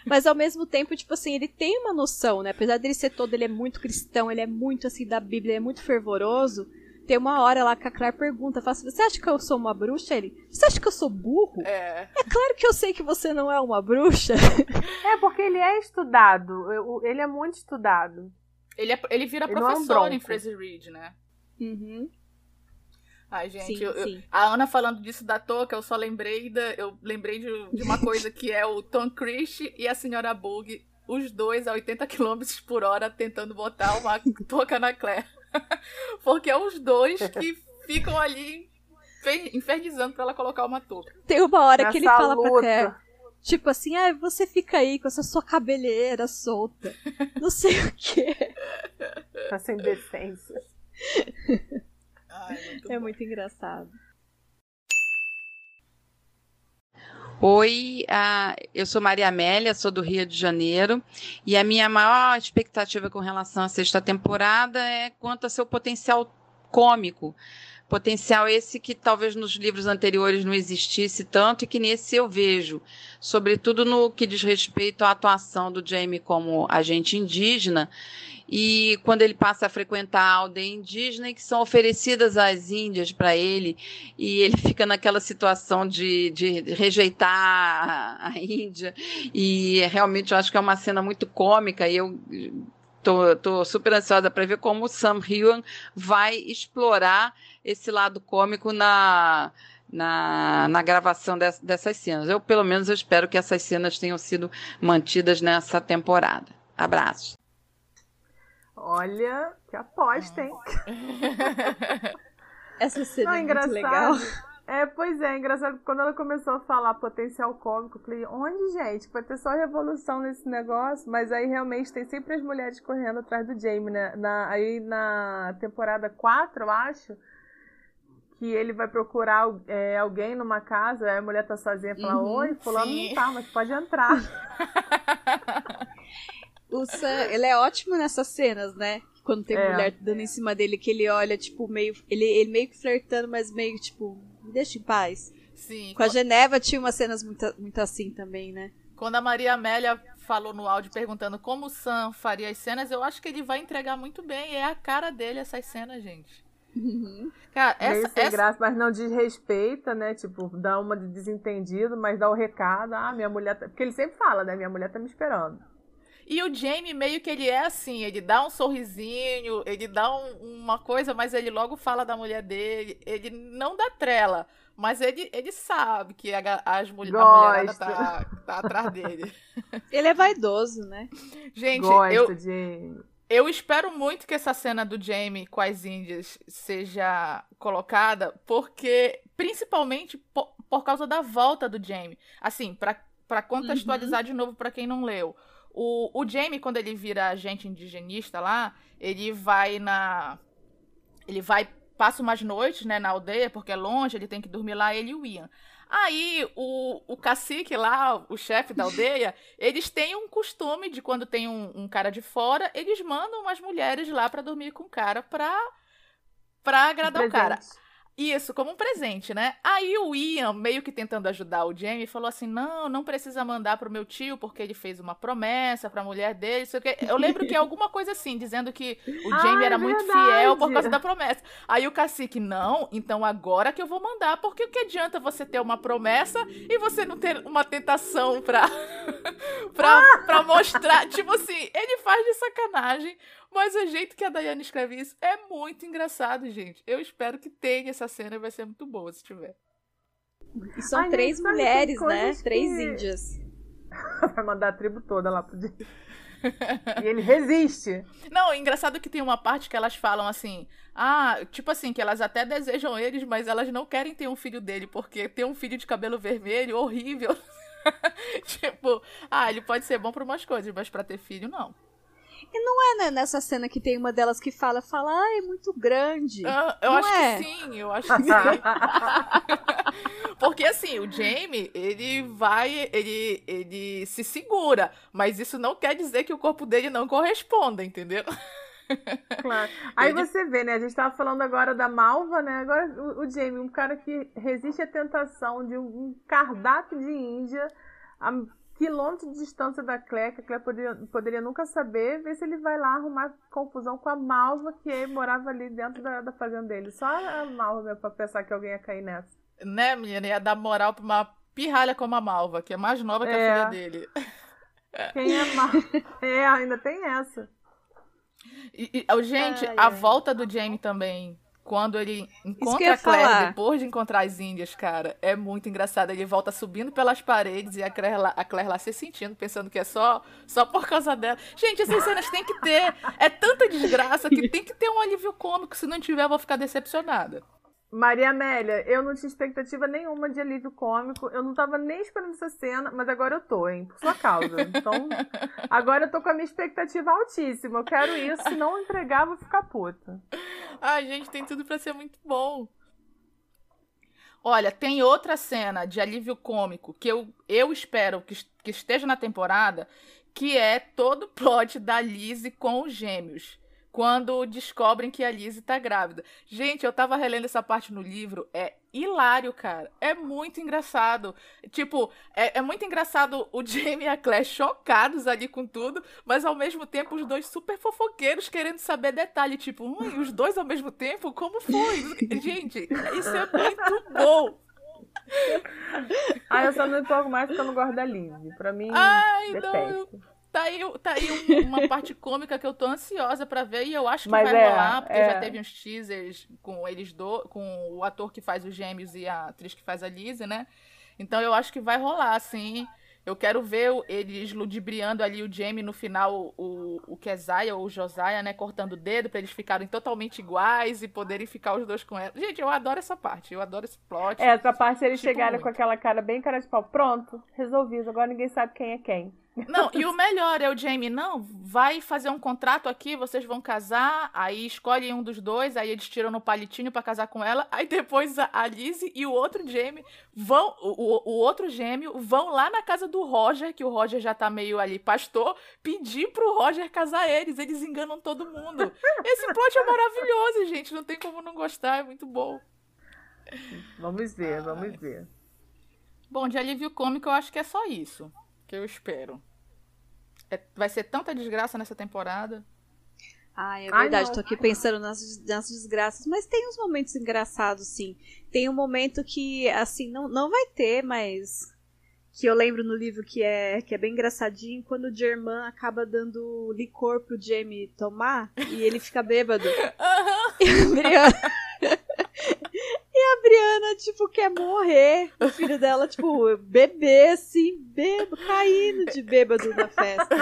Mas ao mesmo tempo, tipo assim, ele tem uma noção, né? Apesar dele ser todo, ele é muito cristão, ele é muito assim da Bíblia, ele é muito fervoroso. Tem uma hora lá que a Claire pergunta, fala assim, você acha que eu sou uma bruxa? Ele, você acha que eu sou burro? É. É claro que eu sei que você não é uma bruxa. É, porque ele é estudado, ele é muito estudado. Ele, é, ele vira ele professor é um em Fraser Reed, né? Uhum. Ai, gente, sim, eu, sim. Eu, a Ana falando disso da toca, eu só lembrei da, eu lembrei de, de uma coisa que é o Tom Christie e a senhora Bug, os dois a 80 km por hora tentando botar uma toca na Claire. Porque é os dois que ficam ali infernizando pra ela colocar uma touca. Tem uma hora Nessa que ele fala luta. pra Claire, tipo assim, ah, você fica aí com essa sua cabeleira solta. Não sei o quê. Essa indecência. Ai, muito é bom. muito engraçado. Oi, uh, eu sou Maria Amélia, sou do Rio de Janeiro, e a minha maior expectativa com relação à sexta temporada é quanto a seu potencial cômico. Potencial esse que talvez nos livros anteriores não existisse tanto e que nesse eu vejo, sobretudo no que diz respeito à atuação do Jamie como agente indígena e quando ele passa a frequentar a aldeia indígena que são oferecidas às índias para ele, e ele fica naquela situação de, de rejeitar a, Índia, e realmente eu acho que é uma cena muito cômica, e eu Tô, tô, super ansiosa para ver como o Sam Hewan vai explorar esse lado cômico na, na, na gravação des, dessas cenas. Eu, pelo menos, eu espero que essas cenas tenham sido mantidas nessa temporada. Abraços. Olha, que aposta, hein? Essa cena Não, é muito legal. É, pois é, engraçado. Quando ela começou a falar potencial cômico, eu falei, onde, gente? Vai ter só revolução nesse negócio? Mas aí realmente tem sempre as mulheres correndo atrás do Jamie, né? Na, aí na temporada 4, eu acho, que ele vai procurar é, alguém numa casa, aí a mulher tá sozinha e fala, uhum, oi, fulano sim. não tá, mas pode entrar. o Sam, ele é ótimo nessas cenas, né? Quando tem é. mulher dando em cima dele, que ele olha, tipo, meio. Ele, ele meio que flertando, mas meio, tipo, me deixa em paz. Sim. Com a Geneva tinha umas cenas muito, muito assim também, né? Quando a Maria Amélia falou no áudio perguntando como o Sam faria as cenas, eu acho que ele vai entregar muito bem. É a cara dele essas cenas, gente. Uhum. Cara, essa, essa... graça, mas não desrespeita, né? Tipo, dá uma de desentendido, mas dá o recado. Ah, minha mulher. Tá... Porque ele sempre fala, né? Minha mulher tá me esperando. E o Jamie meio que ele é assim, ele dá um sorrisinho, ele dá um, uma coisa, mas ele logo fala da mulher dele, ele não dá trela, mas ele, ele sabe que a, as mulher, a mulherada tá, tá atrás dele. Ele é vaidoso, né? Gente, Gosta eu, de... eu espero muito que essa cena do Jamie com as índias seja colocada, porque, principalmente por, por causa da volta do Jamie. Assim, para contextualizar uhum. de novo para quem não leu. O, o Jamie, quando ele vira agente indigenista lá, ele vai na. Ele vai. Passa umas noites, né, na aldeia, porque é longe, ele tem que dormir lá, ele e o Ian. Aí, o, o cacique lá, o chefe da aldeia, eles têm um costume de quando tem um, um cara de fora, eles mandam umas mulheres lá para dormir com o cara pra, pra agradar o cara. Isso, como um presente, né? Aí o Ian, meio que tentando ajudar o Jamie, falou assim: não, não precisa mandar pro meu tio, porque ele fez uma promessa pra mulher dele. Sei o que. Eu lembro que é alguma coisa assim, dizendo que o Jamie ah, era é muito fiel por causa da promessa. Aí o cacique, não, então agora que eu vou mandar, porque o que adianta você ter uma promessa e você não ter uma tentação pra, pra, pra mostrar? tipo assim, ele faz de sacanagem mas o jeito que a Dayane escreve isso é muito engraçado, gente. Eu espero que tenha essa cena e vai ser muito boa se tiver. E são Ai, três mulheres, né? Que... Três índias. vai mandar a tribo toda lá pro dia. e ele resiste. Não, engraçado que tem uma parte que elas falam assim: ah, tipo assim, que elas até desejam eles, mas elas não querem ter um filho dele, porque ter um filho de cabelo vermelho, horrível. tipo, ah, ele pode ser bom para umas coisas, mas para ter filho, não. E não é né, nessa cena que tem uma delas que fala, fala, ah, é muito grande. Ah, eu não acho é? que sim, eu acho que sim. Porque assim, o Jamie, ele vai, ele, ele se segura, mas isso não quer dizer que o corpo dele não corresponda, entendeu? Claro. Aí ele... você vê, né? A gente tava falando agora da Malva, né? Agora o, o Jamie, um cara que resiste à tentação de um, um cardápio de Índia, a quilômetros de distância da Claire, que a Claire poderia, poderia nunca saber, ver se ele vai lá arrumar confusão com a Malva, que morava ali dentro da, da fazenda dele. Só a Malva pra pensar que alguém ia cair nessa. Né, menina? Ia dar moral pra uma pirralha como a Malva, que é mais nova que é. a filha dele. Quem é Malva? é, ainda tem essa. E, e, gente, ai, a ai. volta do Jamie também quando ele encontra a Claire falar. depois de encontrar as Índias, cara, é muito engraçado. Ele volta subindo pelas paredes e a Claire lá, a Claire lá se sentindo, pensando que é só, só por causa dela. Gente, essas cenas tem que ter. É tanta desgraça que tem que ter um alívio cômico. Se não tiver, eu vou ficar decepcionada. Maria Amélia, eu não tinha expectativa nenhuma de alívio cômico. Eu não tava nem esperando essa cena, mas agora eu tô, hein? Por sua causa. Então, agora eu tô com a minha expectativa altíssima. Eu quero isso. Se não entregar, vou ficar puta. Ai, gente, tem tudo para ser muito bom. Olha, tem outra cena de alívio cômico que eu, eu espero que, que esteja na temporada, que é todo o plot da Lizzie com os gêmeos quando descobrem que a Lizzie tá grávida. Gente, eu tava relendo essa parte no livro, é hilário, cara. É muito engraçado. Tipo, é, é, muito engraçado o Jamie e a Claire chocados ali com tudo, mas ao mesmo tempo os dois super fofoqueiros querendo saber detalhe. Tipo, hum, e os dois ao mesmo tempo? Como foi? Gente, isso é muito bom. Ah, eu só não empolgo mais porque eu não gosto da Lizzie. Pra mim, Ai, detesto. Não, Tá aí, tá aí um, uma parte cômica que eu tô ansiosa para ver e eu acho que Mas vai é, rolar, porque é. já teve uns teasers com eles do, com o ator que faz os gêmeos e a atriz que faz a Lizzie, né? Então eu acho que vai rolar, assim. Eu quero ver eles ludibriando ali o Jamie no final, o, o Keziah ou o Josiah, né? Cortando o dedo para eles ficarem totalmente iguais e poderem ficar os dois com ela. Gente, eu adoro essa parte. Eu adoro esse plot. É, essa parte eles tipo, chegarem muito. com aquela cara bem cara de pau. Pronto, resolvido. Agora ninguém sabe quem é quem. Não, e o melhor é o Jamie, não, vai fazer um contrato aqui, vocês vão casar, aí escolhe um dos dois, aí eles tiram no palitinho para casar com ela, aí depois a Lizzie e o outro Jamie vão, o, o outro gêmeo, vão lá na casa do Roger, que o Roger já tá meio ali pastor, pedir pro Roger casar eles, eles enganam todo mundo. Esse plot é maravilhoso, gente, não tem como não gostar, é muito bom. Vamos ver, vamos ver. Bom, de alívio cômico eu acho que é só isso que eu espero. É, vai ser tanta desgraça nessa temporada. Ah, é verdade, Ai, tô aqui pensando nas, nas desgraças, mas tem uns momentos engraçados, sim. Tem um momento que, assim, não, não vai ter, mas que eu lembro no livro que é, que é bem engraçadinho, quando o Germain acaba dando licor pro Jamie tomar e ele fica bêbado. Uhum. A Brianna... a Brianna, tipo, quer morrer. O filho dela, tipo, bebê, assim, bêbado, caindo de bêbado na festa.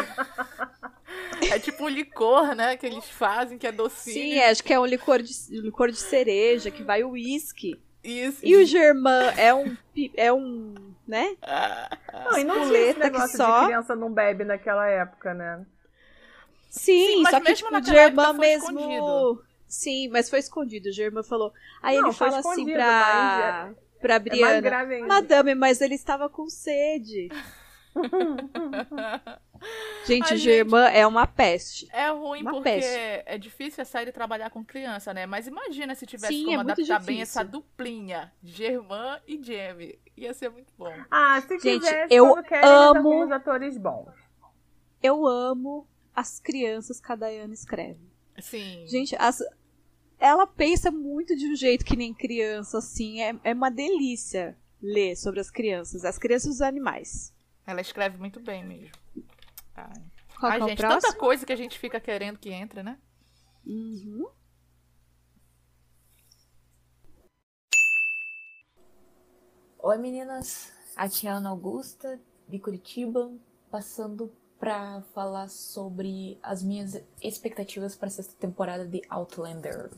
É tipo um licor, né? Que eles fazem, que é docinho. Sim, acho que é um licor de, licor de cereja, que vai o uísque. Isso. E o Germain é um. É um. né? Não, e não tinha esse negócio só... de criança não bebe naquela época, né? Sim, Sim só que tipo, o Germain mesmo. Sim, mas foi escondido. O Germain falou. Aí não, ele fala assim pra. É... Pra é Briana. É Madame, mas ele estava com sede. gente, o Germain é uma peste. É ruim uma porque peste. é difícil a série trabalhar com criança, né? Mas imagina se tivesse Sim, como é adaptar difícil. bem essa duplinha, Germain e Jamie. Ia ser muito bom. Ah, se gente, tivesse, eu amo os atores bons. Eu amo as crianças que a Dayane escreve. Sim. Gente, as, ela pensa muito de um jeito que nem criança, assim. É, é uma delícia ler sobre as crianças, as crianças e os animais. Ela escreve muito bem mesmo. Ai, Qual Ai é gente, tanta coisa que a gente fica querendo que entre, né? Uhum. Oi meninas, aqui é a Ana Augusta, de Curitiba, passando para falar sobre as minhas expectativas para a sexta temporada de Outlander.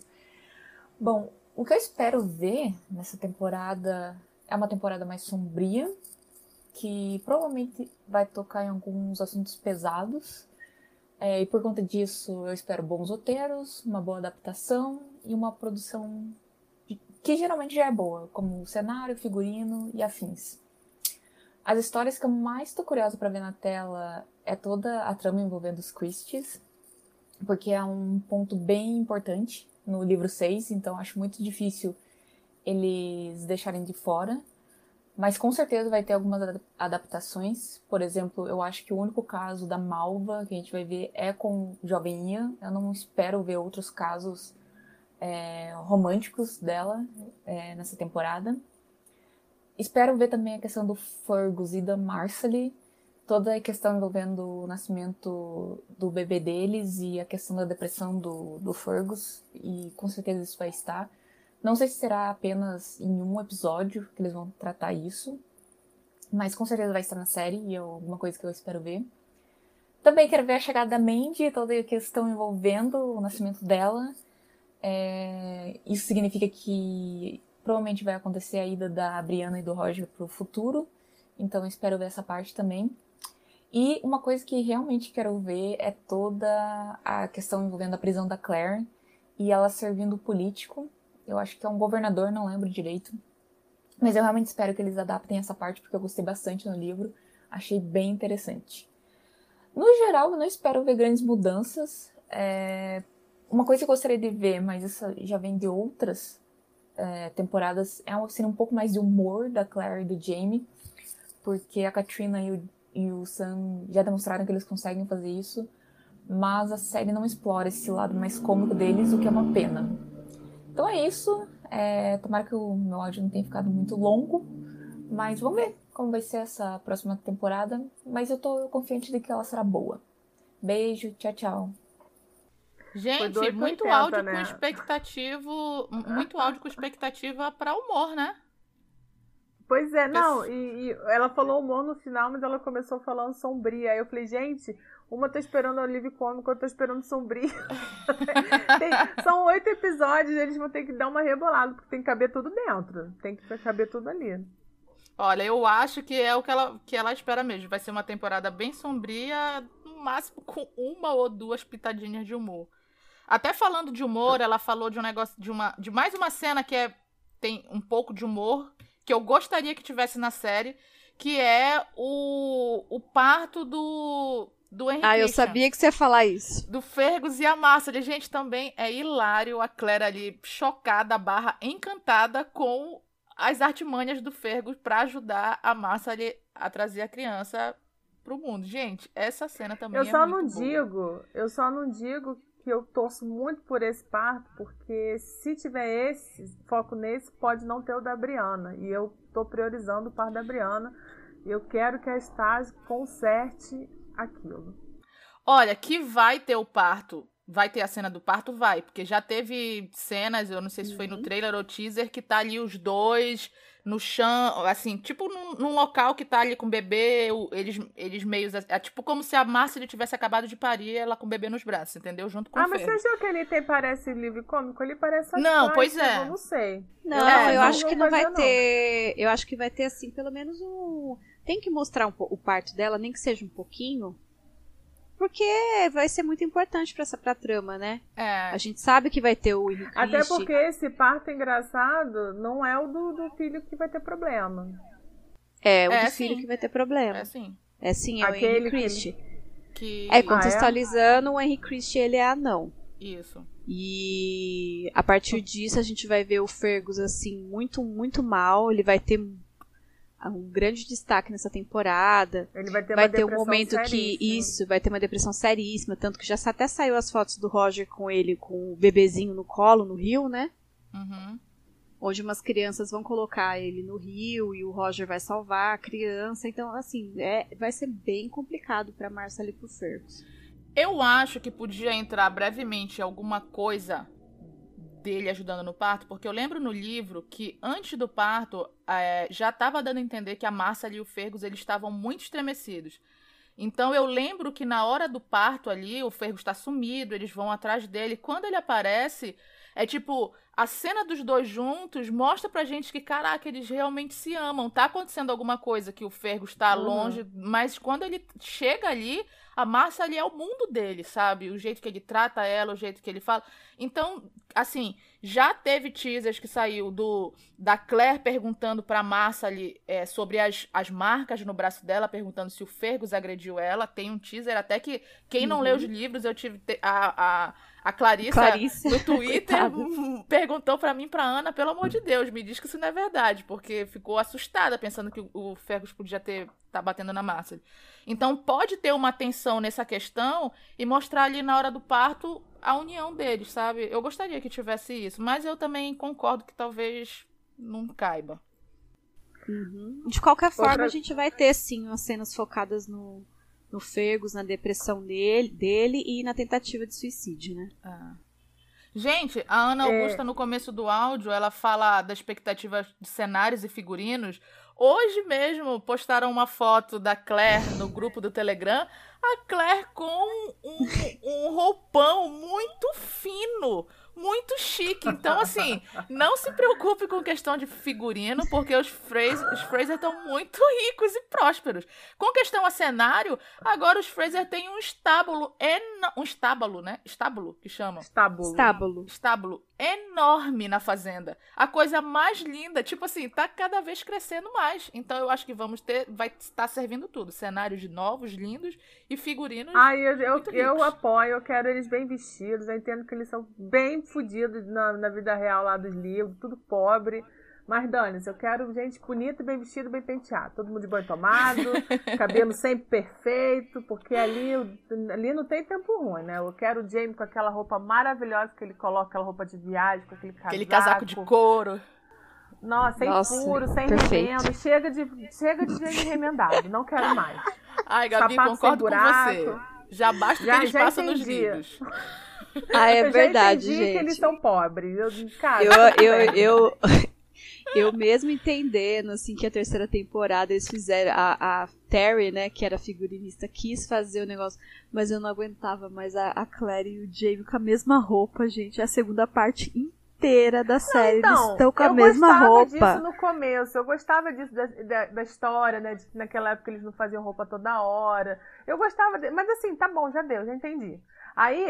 Bom, o que eu espero ver nessa temporada é uma temporada mais sombria, que provavelmente vai tocar em alguns assuntos pesados. É, e por conta disso, eu espero bons roteiros, uma boa adaptação e uma produção que geralmente já é boa, como cenário, figurino e afins. As histórias que eu mais estou curiosa para ver na tela é toda a trama envolvendo os Christies, porque é um ponto bem importante no livro 6, então acho muito difícil eles deixarem de fora. Mas com certeza vai ter algumas adaptações. Por exemplo, eu acho que o único caso da Malva que a gente vai ver é com Jovem Ian. Eu não espero ver outros casos é, românticos dela é, nessa temporada. Espero ver também a questão do Fergus e da Marcely. Toda a questão envolvendo o nascimento do bebê deles e a questão da depressão do, do Fergus. E com certeza isso vai estar. Não sei se será apenas em um episódio que eles vão tratar isso, mas com certeza vai estar na série e é alguma coisa que eu espero ver. Também quero ver a chegada da Mandy, toda a questão envolvendo o nascimento dela. É... Isso significa que provavelmente vai acontecer a ida da Brianna e do Roger para o futuro, então espero ver essa parte também. E uma coisa que realmente quero ver é toda a questão envolvendo a prisão da Claire e ela servindo político eu acho que é um governador, não lembro direito. Mas eu realmente espero que eles adaptem essa parte, porque eu gostei bastante no livro. Achei bem interessante. No geral, eu não espero ver grandes mudanças. É... Uma coisa que eu gostaria de ver, mas isso já vem de outras é, temporadas, é seria um pouco mais de humor da Claire e do Jamie. Porque a Katrina e o, e o Sam já demonstraram que eles conseguem fazer isso. Mas a série não explora esse lado mais cômico deles, o que é uma pena. Então é isso. É, tomara que o meu áudio não tenha ficado muito longo. Mas vamos ver como vai ser essa próxima temporada. Mas eu tô confiante de que ela será boa. Beijo, tchau, tchau. Gente, muito 80, áudio né? com expectativa. Muito áudio com expectativa pra humor, né? Pois é, não, e, e, ela falou humor no final, mas ela começou falando sombria. Aí eu falei, gente, uma tá esperando alívio cômico, outra tá esperando sombrio. tem, são oito episódios, eles vão ter que dar uma rebolada, porque tem que caber tudo dentro. Tem que caber tudo ali. Olha, eu acho que é o que ela, que ela espera mesmo. Vai ser uma temporada bem sombria, no máximo com uma ou duas pitadinhas de humor. Até falando de humor, ela falou de um negócio, de uma. de mais uma cena que é, tem um pouco de humor, que eu gostaria que tivesse na série, que é o, o parto do do Henry Ah, eu sabia que você ia falar isso. Do Fergus e a Massa. Gente, também é hilário a Claire ali chocada, barra encantada com as artimanhas do Fergus para ajudar a Massa a trazer a criança pro mundo. Gente, essa cena também eu é só muito não boa. digo, eu só não digo que eu torço muito por esse parto, porque se tiver esse foco nesse, pode não ter o da Briana. E eu tô priorizando o parto da Briana. E eu quero que a Stasi conserte aquilo. Olha, que vai ter o parto. Vai ter a cena do parto? Vai, porque já teve cenas, eu não sei se foi no Uhum. trailer ou teaser, que tá ali os dois no chão, assim, tipo num, num local que tá ali com o bebê, eles, eles meios. É tipo como se a Márcia tivesse acabado de parir ela com o bebê nos braços, entendeu? Junto com ah, o mas Fergus. você achou que ele tem, parece livro cômico? Ele parece Não, pois é. Eu não sei. Não, É, eu não acho que não vai fazer, não. ter. Eu acho que vai ter, assim, pelo menos um. Tem que mostrar um o parto dela, nem que seja um pouquinho. Porque vai ser muito importante pra essa pra trama, né? É. A gente sabe que vai ter o Henrique. Até porque esse parto engraçado não é o do, do filho que vai ter problema. É, o É, do filho sim. que vai ter problema. É assim. É sim, é Aquele o Henry Christie. Que... É, Ah, é? contextualizando, o Henry Christie, ele é anão. Isso. E a partir disso a gente vai ver o Fergus assim muito, muito mal. Ele vai ter um grande destaque nessa temporada. Ele vai ter vai uma ter um momento que seríssima. isso vai ter uma depressão seríssima, tanto que já até saiu as fotos do Roger com ele com o bebezinho no colo no rio, né? Uhum. Onde umas crianças vão colocar ele no rio e o Roger vai salvar a criança. Então, assim, é, vai ser bem complicado pra Marcia e pro Fergus. Eu acho que podia entrar brevemente alguma coisa dele ajudando no parto, porque eu lembro no livro que antes do parto é, já estava dando a entender que a Marcia e o Fergus eles estavam muito estremecidos. Então eu lembro que na hora do parto ali, o Fergus está sumido, eles vão atrás dele. Quando ele aparece, é tipo, a cena dos dois juntos mostra pra gente que, caraca, eles realmente se amam. Tá acontecendo alguma coisa que o Fergus tá Uhum. longe, mas quando ele chega ali, a Márcia ali é o mundo dele, sabe? O jeito que ele trata ela, o jeito que ele fala. Então, assim, já teve teasers que saiu do da Claire perguntando pra Márcia ali é, sobre as, as marcas no braço dela, perguntando se o Fergus agrediu ela. Tem um teaser até que quem não Uhum. leu os livros, eu tive a, a, a Clarissa, Clarissa, no Twitter perguntou pra mim, pra Ana, pelo amor de Deus, me diz que isso não é verdade, porque ficou assustada pensando que o- Fergus podia ter tá batendo na Márcia. Então pode ter uma tensão nessa questão e mostrar ali na hora do parto a união deles, sabe? Eu gostaria que tivesse isso, mas eu também concordo que talvez não caiba. De qualquer forma, Outra- a gente vai ter sim as cenas focadas no, no Fergus, na depressão dele, dele e na tentativa de suicídio, né? Ah. Gente, a Ana É. Augusta, no começo do áudio, ela fala da expectativa de cenários e figurinos. Hoje mesmo postaram uma foto da Claire no grupo do Telegram. A Claire com um, um roupão muito fino, muito chique. Então, assim, não se preocupe com questão de figurino, porque os Fraser os Fraser estão muito ricos e prósperos. Com questão a cenário, agora os Fraser têm um estábulo, eno... um estábulo, né? Estábulo, que chamam Estábulo. Estábulo. estábulo enorme na fazenda. A coisa mais linda, tipo assim, tá cada vez crescendo mais. Então eu acho que vamos ter, vai estar servindo tudo. Cenários novos, lindos e figurinos. Ai, eu, eu, eu apoio, eu quero eles bem vestidos. Eu entendo que eles são bem fodidos na, na vida real lá dos livros, tudo pobre. Mas, Dani, eu quero gente bonita, bem vestido, bem penteado. Todo mundo de banho tomado, cabelo sempre perfeito, porque ali, ali não tem tempo ruim, né? Eu quero o Jamie com aquela roupa maravilhosa que ele coloca, aquela roupa de viagem, com aquele casaco. Aquele casaco de couro. Nossa, sem Nossa, furo, sem perfeito. remendo. Chega de, chega de Jamie remendado, não quero mais. Ai, Gabi, Sapato concordo com você. Já basta o que eles já passam nos livros. Ah, é eu verdade, já entendi gente. que eles são pobres. Eu, cara, Eu, tudo eu, eu, eu mesmo entendendo, assim, que a terceira temporada eles fizeram, a, a Terry, né, que era figurinista, quis fazer o negócio, mas eu não aguentava mais a, a Claire e o Jamie com a mesma roupa, gente, a segunda parte inteira da série, eles Então, estão com a eu mesma gostava roupa. disso no começo. Eu gostava disso da, da, da história, né? De que naquela época eles não faziam roupa toda hora. Eu gostava, de... mas assim, tá bom, já deu, já entendi. Aí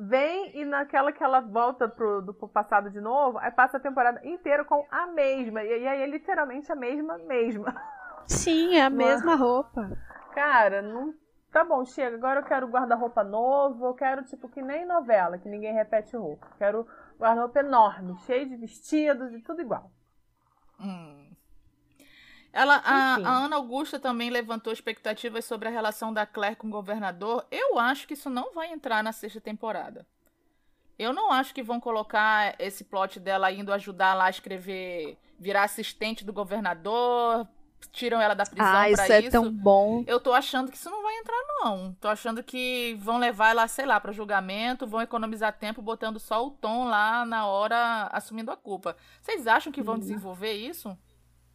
vem e naquela que ela volta pro, do, pro passado de novo, aí passa a temporada inteira com a mesma. E, e aí é literalmente a mesma, mesma. Sim, é a mesma roupa. Cara, não. Tá bom, chega. Agora eu quero guarda-roupa novo. Eu quero, tipo, que nem novela, que ninguém repete roupa. Quero guarda-roupa enorme, cheio de vestidos e tudo igual. Hum. Ela, a, a, Ana Augusta também levantou expectativas sobre a relação da Claire com o governador. Eu acho que isso não vai entrar na sexta temporada. Eu não acho que vão colocar esse plot dela indo ajudar lá a escrever, virar assistente do governador, tiram ela da prisão ah, pra isso. é tão bom. Eu tô achando que isso não vai entrar, não. Tô achando que vão levar ela, sei lá, para julgamento, vão economizar tempo botando só o tom lá na hora, assumindo a culpa. Vocês acham que vão hum. desenvolver isso?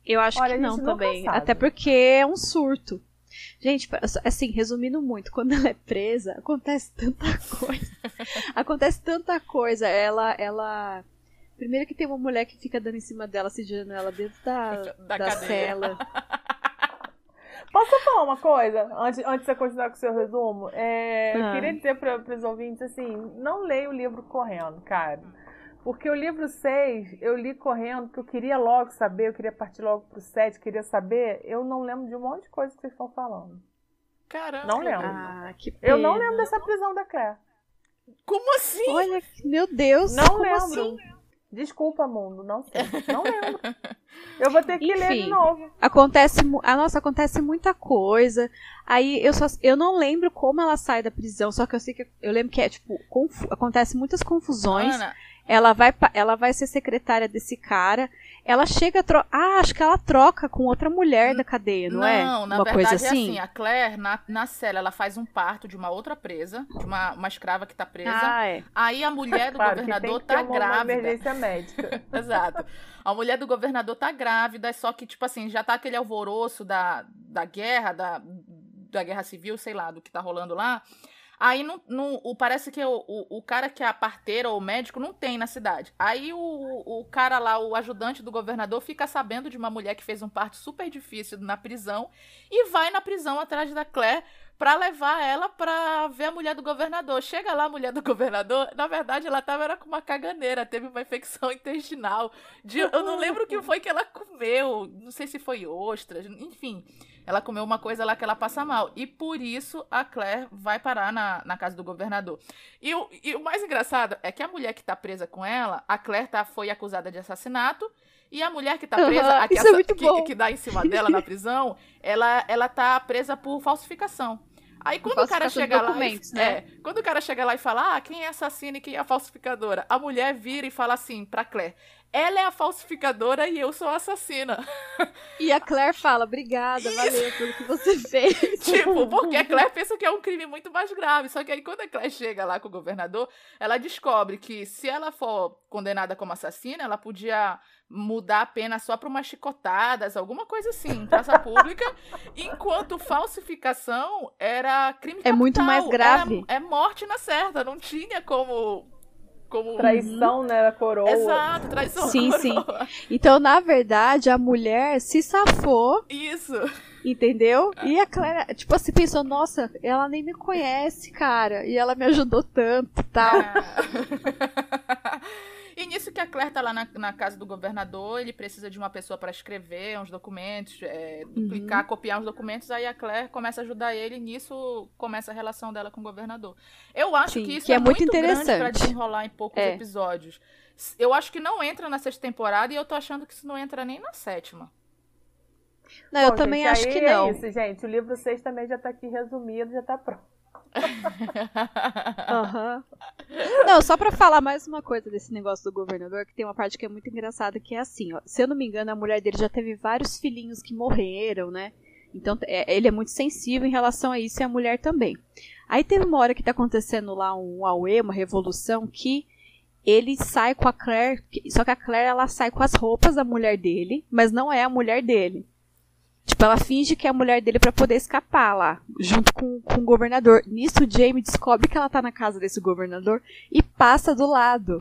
Eu acho Olha, que não também. Até porque é um surto. Gente, assim, resumindo muito, quando ela é presa, acontece tanta coisa. acontece tanta coisa. Ela, ela. Primeiro que tem uma mulher que fica dando em cima dela, sediando ela dentro da, da, da cela. Posso falar uma coisa, antes, antes de você continuar com o seu resumo? É, ah. Eu queria dizer para os ouvintes assim: não leia o livro correndo, cara. Porque o livro 6 eu li correndo, porque eu queria logo saber, eu queria partir logo pro 7, queria saber. Eu não lembro de um monte de coisa que vocês estão falando. Caramba. Não lembro. Ah, que pena. Eu não lembro dessa prisão da Claire. Como assim? Olha, meu Deus. Não lembro. Assim? Desculpa, mundo, não sei. Não lembro. Eu vou ter que Enfim, ler de novo. Acontece, a nossa acontece muita coisa. Aí eu só eu não lembro como ela sai da prisão, só que eu sei que eu lembro que é tipo, confu, acontece muitas confusões. Ana, ela vai, ela vai ser secretária desse cara. Ela chega a trocar. Ah, acho que ela troca com outra mulher da cadeia, não, não é? Não, na uma verdade coisa assim? é assim. A Claire, na, na cela, ela faz um parto de uma outra presa, de uma, uma escrava que tá presa. Ah, é. Aí a mulher do claro, governador tá uma, grávida. Uma emergência médica. Exato. A mulher do governador tá grávida, só que, tipo assim, já tá aquele alvoroço da, da guerra, da, da guerra civil, sei lá, do que tá rolando lá. Aí não, não, o, parece que o, o, o, cara que é a parteira ou o médico não tem na cidade. Aí o, o cara lá, o ajudante do governador, fica sabendo de uma mulher que fez um parto super difícil na prisão e vai na prisão atrás da Claire para levar ela para ver a mulher do governador. Chega lá a mulher do governador, na verdade ela tava era com uma caganeira, teve uma infecção intestinal. De, eu não lembro o que foi que ela comeu, não sei se foi ostras, enfim. Ela comeu uma coisa lá que ela passa mal. E por isso a Claire vai parar na, na casa do governador. E o, e o mais engraçado é que a mulher que tá presa com ela, a Claire tá, foi acusada de assassinato. E a mulher que tá presa, uhum, a que, essa, é que, que, dá em cima dela na prisão, ela, ela tá presa por falsificação. Aí quando o cara chega lá. E, né? É, quando o cara chega lá e fala, ah, quem é assassina e quem é a falsificadora? A mulher vira e fala assim pra Claire: ela é a falsificadora e eu sou a assassina. E a Claire fala, obrigada, Isso. valeu pelo que você fez. tipo, porque a Claire pensa que é um crime muito mais grave. Só que aí quando a Claire chega lá com o governador, ela descobre que se ela for condenada como assassina, ela podia mudar a pena só para umas chicotadas, alguma coisa assim, em praça pública, enquanto falsificação era crime capital. É muito mais grave. Era, é morte na certa, não tinha como como traição, né, da coroa. Exato, traição sim, coroa. Sim, Então, na verdade, a mulher se safou. Isso. Entendeu? E a Clara, tipo assim, pensou, nossa, ela nem me conhece, cara. E ela me ajudou tanto, tal. É. E nisso que a Claire tá lá na, na casa do governador, ele precisa de uma pessoa para escrever uns documentos, é, duplicar, uhum. copiar uns documentos, aí a Claire começa a ajudar ele e nisso começa a relação dela com o governador. Eu acho Sim, que isso que é, é, muito, muito interessante para desenrolar em poucos é. episódios. Eu acho que não entra na sexta temporada e eu tô achando que isso não entra nem na sétima. Não, Bom, eu também gente, acho que é não. É isso, gente. O livro 6 também já tá aqui resumido, já tá pronto uhum. Não, só para falar mais uma coisa desse negócio do governador, que tem uma parte que é muito engraçada, que é assim, ó. Se eu não me engano, a mulher dele já teve vários filhinhos que morreram, né? Então é, ele é muito sensível em relação a isso e a mulher também. Aí teve uma hora que tá acontecendo lá um Aue, uma revolução, que ele sai com a Claire, só que a Claire ela sai com as roupas da mulher dele, mas não é a mulher dele. Tipo, ela finge que é a mulher dele para poder escapar lá, junto com, com o governador. Nisso, o Jamie descobre que ela tá na casa desse governador e passa do lado.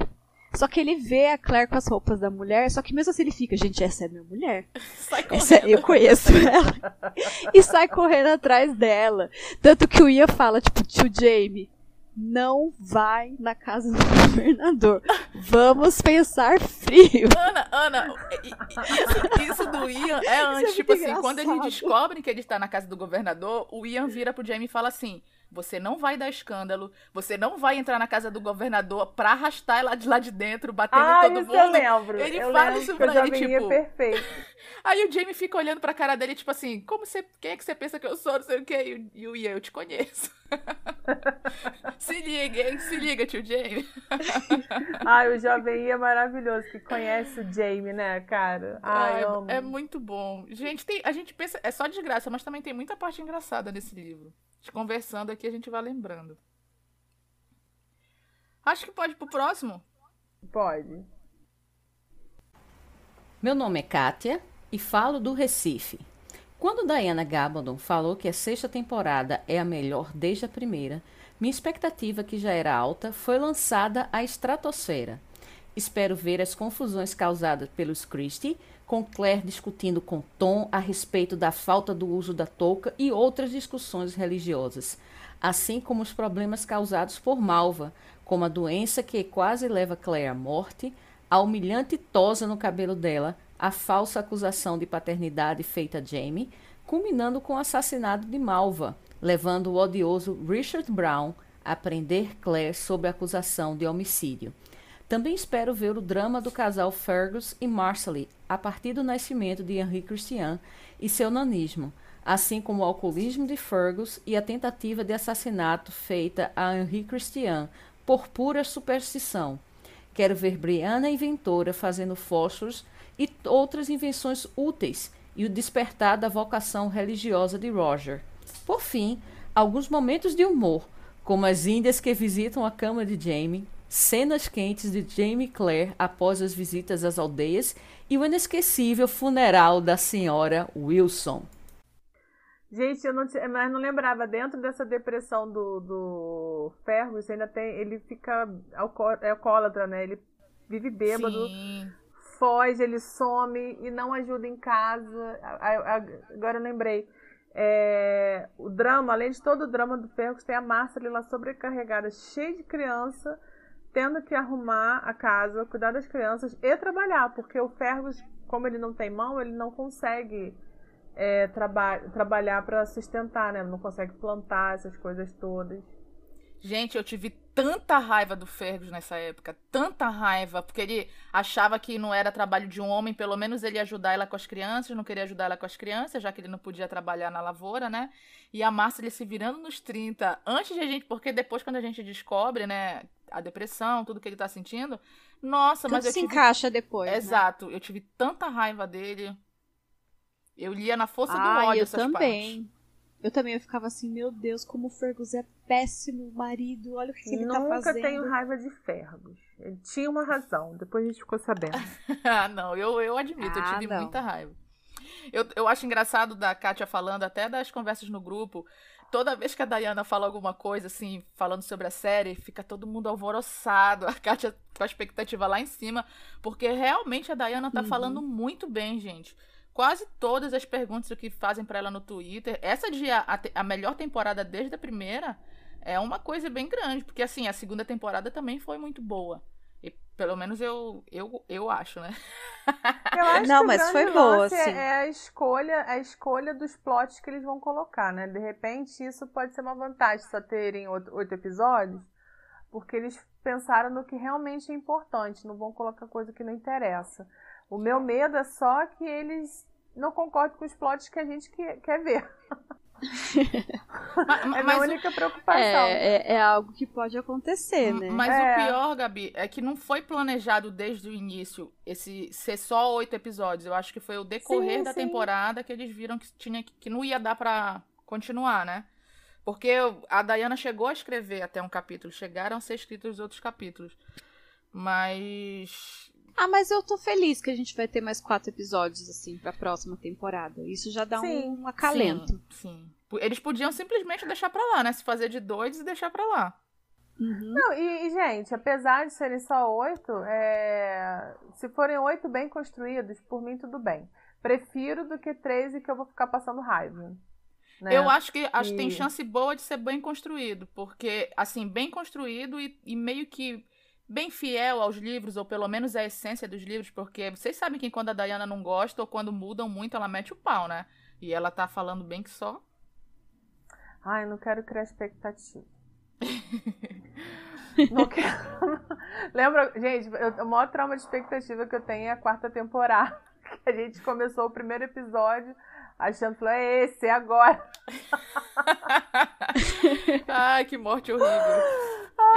Só que ele vê a Claire com as roupas da mulher, só que mesmo assim ele fica, gente, essa é minha mulher. Sai essa, eu conheço ela. e sai correndo atrás dela. Tanto que o Ian fala, tipo, tio Jamie, não vai na casa do governador. Vamos pensar frio. Ana, Ana, isso, isso do Ian é, é antes, é tipo assim, engraçado. quando eles descobrem que ele está na casa do governador, o Ian vira pro Jamie e fala assim: você não vai dar escândalo, você não vai entrar na casa do governador pra arrastar ela de lá de dentro, batendo ah, em todo isso mundo. Eu lembro. Ele eu fala lembro isso pra ele, tipo. Perfeito. Aí o Jamie fica olhando pra cara dele, tipo assim, como você. Quem é que você pensa que eu sou? Não sei o quê. E o Ian, eu te conheço. se liga, hein? Se liga, tio Jamie. Ai, o jovem Ian é maravilhoso, que conhece o Jamie, né, cara? Ai, é, amo. é muito bom. Gente, tem, a gente pensa. É só desgraça, mas também tem muita parte engraçada nesse livro. Conversando aqui, a gente vai lembrando. Acho que pode ir pro próximo. Pode. Meu nome é Kátia e falo do Recife. Quando Diana Gabaldon falou que a sexta temporada é a melhor desde a primeira, minha expectativa, que já era alta, foi lançada à estratosfera. Espero ver as confusões causadas pelos Christie, com Claire discutindo com Tom a respeito da falta do uso da touca e outras discussões religiosas, assim como os problemas causados por Malva, como a doença que quase leva Claire à morte, a humilhante tosa no cabelo dela, a falsa acusação de paternidade feita a Jamie, culminando com o assassinato de Malva, levando o odioso Richard Brown a prender Claire sob a acusação de homicídio. Também espero ver o drama do casal Fergus e Marcelly a partir do nascimento de Henri Christian e seu nanismo, assim como o alcoolismo de Fergus e a tentativa de assassinato feita a Henri Christian por pura superstição. Quero ver Brianna inventora fazendo fósforos e outras invenções úteis e o despertar da vocação religiosa de Roger. Por fim, alguns momentos de humor, como as índias que visitam a cama de Jamie, cenas quentes de Jamie Claire após as visitas às aldeias e o inesquecível funeral da senhora Wilson. Gente, eu não, mas não lembrava, dentro dessa depressão do, do Fergus, ainda tem. Ele fica é alcoólatra, né? Ele vive bêbado, Sim. foge, ele some e não ajuda em casa. Agora eu lembrei. É, o drama, além de todo o drama do Fergus, tem a Marcela lá sobrecarregada, cheia de criança, tendo que arrumar a casa, cuidar das crianças e trabalhar, porque o Fergus, como ele não tem mão, ele não consegue é, traba trabalhar para sustentar, né? Não consegue plantar essas coisas todas. Gente, eu tive tanta raiva do Fergus nessa época, tanta raiva, porque ele achava que não era trabalho de um homem, pelo menos ele ia ajudar ela com as crianças, não queria ajudar ela com as crianças, já que ele não podia trabalhar na lavoura, né? E a Márcia ele se virando nos 30, antes de a gente, porque depois quando a gente descobre, né, a depressão, tudo que ele tá sentindo, nossa, tudo mas eu se tive... encaixa depois. Né? Exato, né? eu tive tanta raiva dele. Eu lia na força ah, do ódio eu essas também. Partes. Eu também eu ficava assim, meu Deus, como o Fergus é péssimo marido, olha o que, ele Nunca tá fazendo. Nunca tenho raiva de Fergus. Ele tinha uma razão, depois a gente ficou sabendo. ah, não, eu, eu admito, ah, eu tive não. muita raiva. Eu, eu acho engraçado da Kátia falando, até das conversas no grupo, toda vez que a Dayana fala alguma coisa, assim, falando sobre a série, fica todo mundo alvoroçado, a Kátia com a expectativa lá em cima, porque realmente a Dayana tá uhum. falando muito bem, gente quase todas as perguntas que fazem para ela no Twitter. Essa de a, a, melhor temporada desde a primeira é uma coisa bem grande, porque assim, a segunda temporada também foi muito boa. Pelo menos eu eu, eu acho, né? Eu acho Não, que mas foi boa, sim. É a escolha, a escolha dos plots que eles vão colocar, né? De repente, isso pode ser uma vantagem só terem oito, oito episódios, porque eles pensaram no que realmente é importante, não vão colocar coisa que não interessa. O meu medo é só que eles não concordem com os plots que a gente quer ver. É a única preocupação. É, é, é, algo que pode acontecer, né? Mas é. o pior, Gabi, é que não foi planejado desde o início esse ser só oito episódios. Eu acho que foi o decorrer sim, da sim. temporada que eles viram que, tinha, que não ia dar para continuar, né? Porque a Dayana chegou a escrever até um capítulo, chegaram a ser escritos os outros capítulos. Mas ah, mas eu tô feliz que a gente vai ter mais quatro episódios, assim, pra próxima temporada. Isso já dá sim, um acalento. Sim, sim. Eles podiam simplesmente deixar pra lá, né? Se fazer de dois e deixar pra lá. Uhum. Não, e, e, gente, apesar de serem só oito, é... se forem oito bem construídos, por mim tudo bem. Prefiro do que três e que eu vou ficar passando raiva. Né? Eu acho que acho e... tem chance boa de ser bem construído, porque, assim, bem construído e, e meio que bem fiel aos livros, ou pelo menos à essência dos livros, porque vocês sabem que quando a Diana não gosta ou quando mudam muito, ela mete o pau, né? E ela tá falando bem que só. Ai, não quero criar expectativa. não quero. Lembra, gente, o maior trauma de expectativa que eu tenho é a quarta temporada. Que a gente começou o primeiro episódio achando que é esse, é agora. Ai, que morte horrível.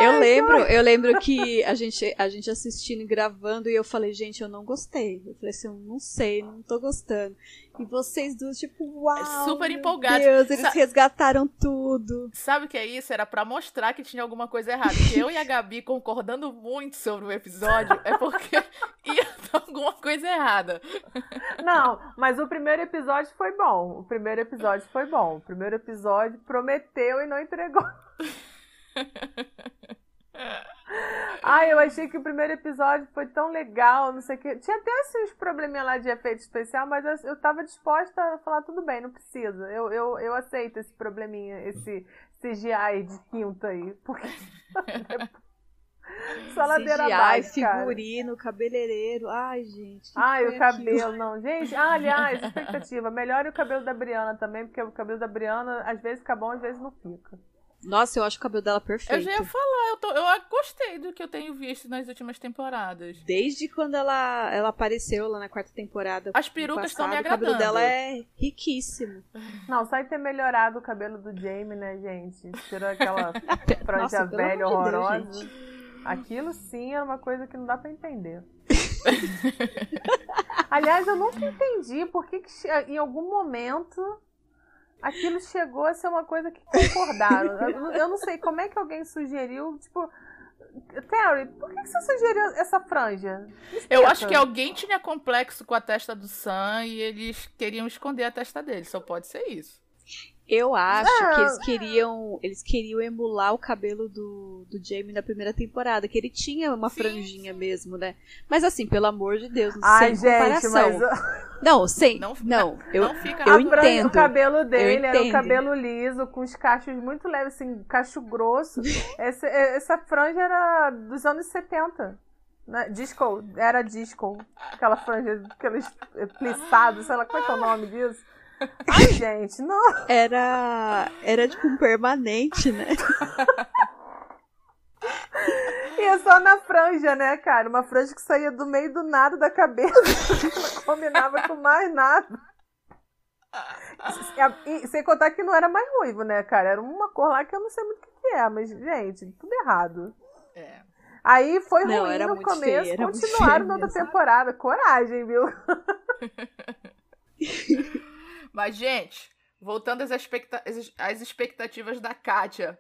eu lembro, eu lembro que a gente, a gente assistindo e gravando e eu falei, gente, eu não gostei. Eu falei assim, eu não sei, não tô gostando. E vocês duas, tipo, uau! Super empolgados. Deus, eles Sa resgataram tudo. Sabe o que é isso? Era para mostrar que tinha alguma coisa errada. Porque eu e a Gabi concordando muito sobre o episódio é porque ia ter alguma coisa errada. Não, mas o primeiro episódio foi bom. O primeiro episódio foi bom. O primeiro episódio prometeu e não entregou. Ai, eu achei que o primeiro episódio foi tão legal, não sei o que. Tinha até assim, uns probleminha lá de efeito especial, mas eu, eu tava disposta a falar, tudo bem, não precisa. Eu, eu, eu aceito esse probleminha, esse CGI de quinta aí. Porque. Só ladeira CGI, abaixo, figurino, cara. cabeleireiro. Ai, gente. Ai, o cabelo, aquilo? não. Gente, ah, aliás, expectativa. Melhore o cabelo da Briana também, porque o cabelo da Briana às vezes fica bom, às vezes não fica. Nossa, eu acho o cabelo dela perfeito. Eu já ia falar, eu, tô, eu gostei do que eu tenho visto nas últimas temporadas. Desde quando ela, ela apareceu lá na quarta temporada. As perucas estão me agradando. O cabelo dela é riquíssimo. Não, só em ter melhorado o cabelo do Jamie, né, gente? Tirou aquela franja velha horrorosa. Deus, Aquilo sim era uma coisa que não dá para entender. Aliás, eu nunca entendi por que, que em algum momento aquilo chegou a ser uma coisa que concordaram. eu, não sei como é que alguém sugeriu, tipo. Terry, por que você sugeriu essa franja? Eu acho que alguém tinha complexo com a testa do Sam e eles queriam esconder a testa dele. Só pode ser isso. Eu acho ah. que eles queriam, eles queriam emular o cabelo do, do Jamie na primeira temporada, que ele tinha uma Sim. franjinha mesmo, né? Mas assim, pelo amor de Deus, Ai, sem gente, comparação. Mas... Não, sem, não, não, eu, não fica eu entendo. O cabelo dele era um cabelo liso, com os cachos muito leves, assim, cacho grosso. essa, essa franja era dos anos 70. Né? Disco, era disco. Aquela franja, aqueles plissados, sei lá, qual é, que é o nome disso? Ai, gente, não. Era. Era tipo um permanente, né? E é só na franja, né, cara? Uma franja que saía do meio do nada da cabeça. não combinava com mais nada. E, sem contar que não era mais ruivo, né, cara? Era uma cor lá que eu não sei muito o que é, mas, gente, tudo errado. É. Aí foi não, ruim no começo, feio, continuaram na outra temporada. Coragem, viu? Mas, gente, voltando às, expecta às expectativas da Kátia.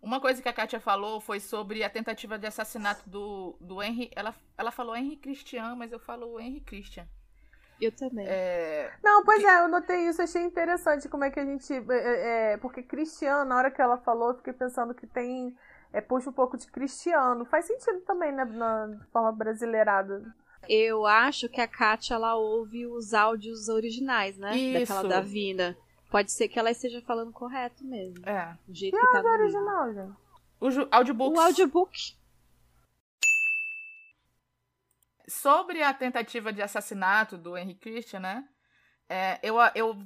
Uma coisa que a Kátia falou foi sobre a tentativa de assassinato do, do Henry. Ela, ela falou Henry Christian, mas eu falo Henry Christian. Eu também. É... Não, pois é, eu notei isso, achei interessante como é que a gente. É, é, é porque Cristiano, na hora que ela falou, eu fiquei pensando que tem. É, puxa um pouco de cristiano. Faz sentido também, né? Na forma brasileirada. Eu acho que a Kátia ela ouve os áudios originais, né? Isso. Daquela da Vina. Pode ser que ela esteja falando correto mesmo. É. O jeito que, que tá no original, gente. O audiobook. O audiobook. Sobre a tentativa de assassinato do Henry Christian, né? É, eu, eu,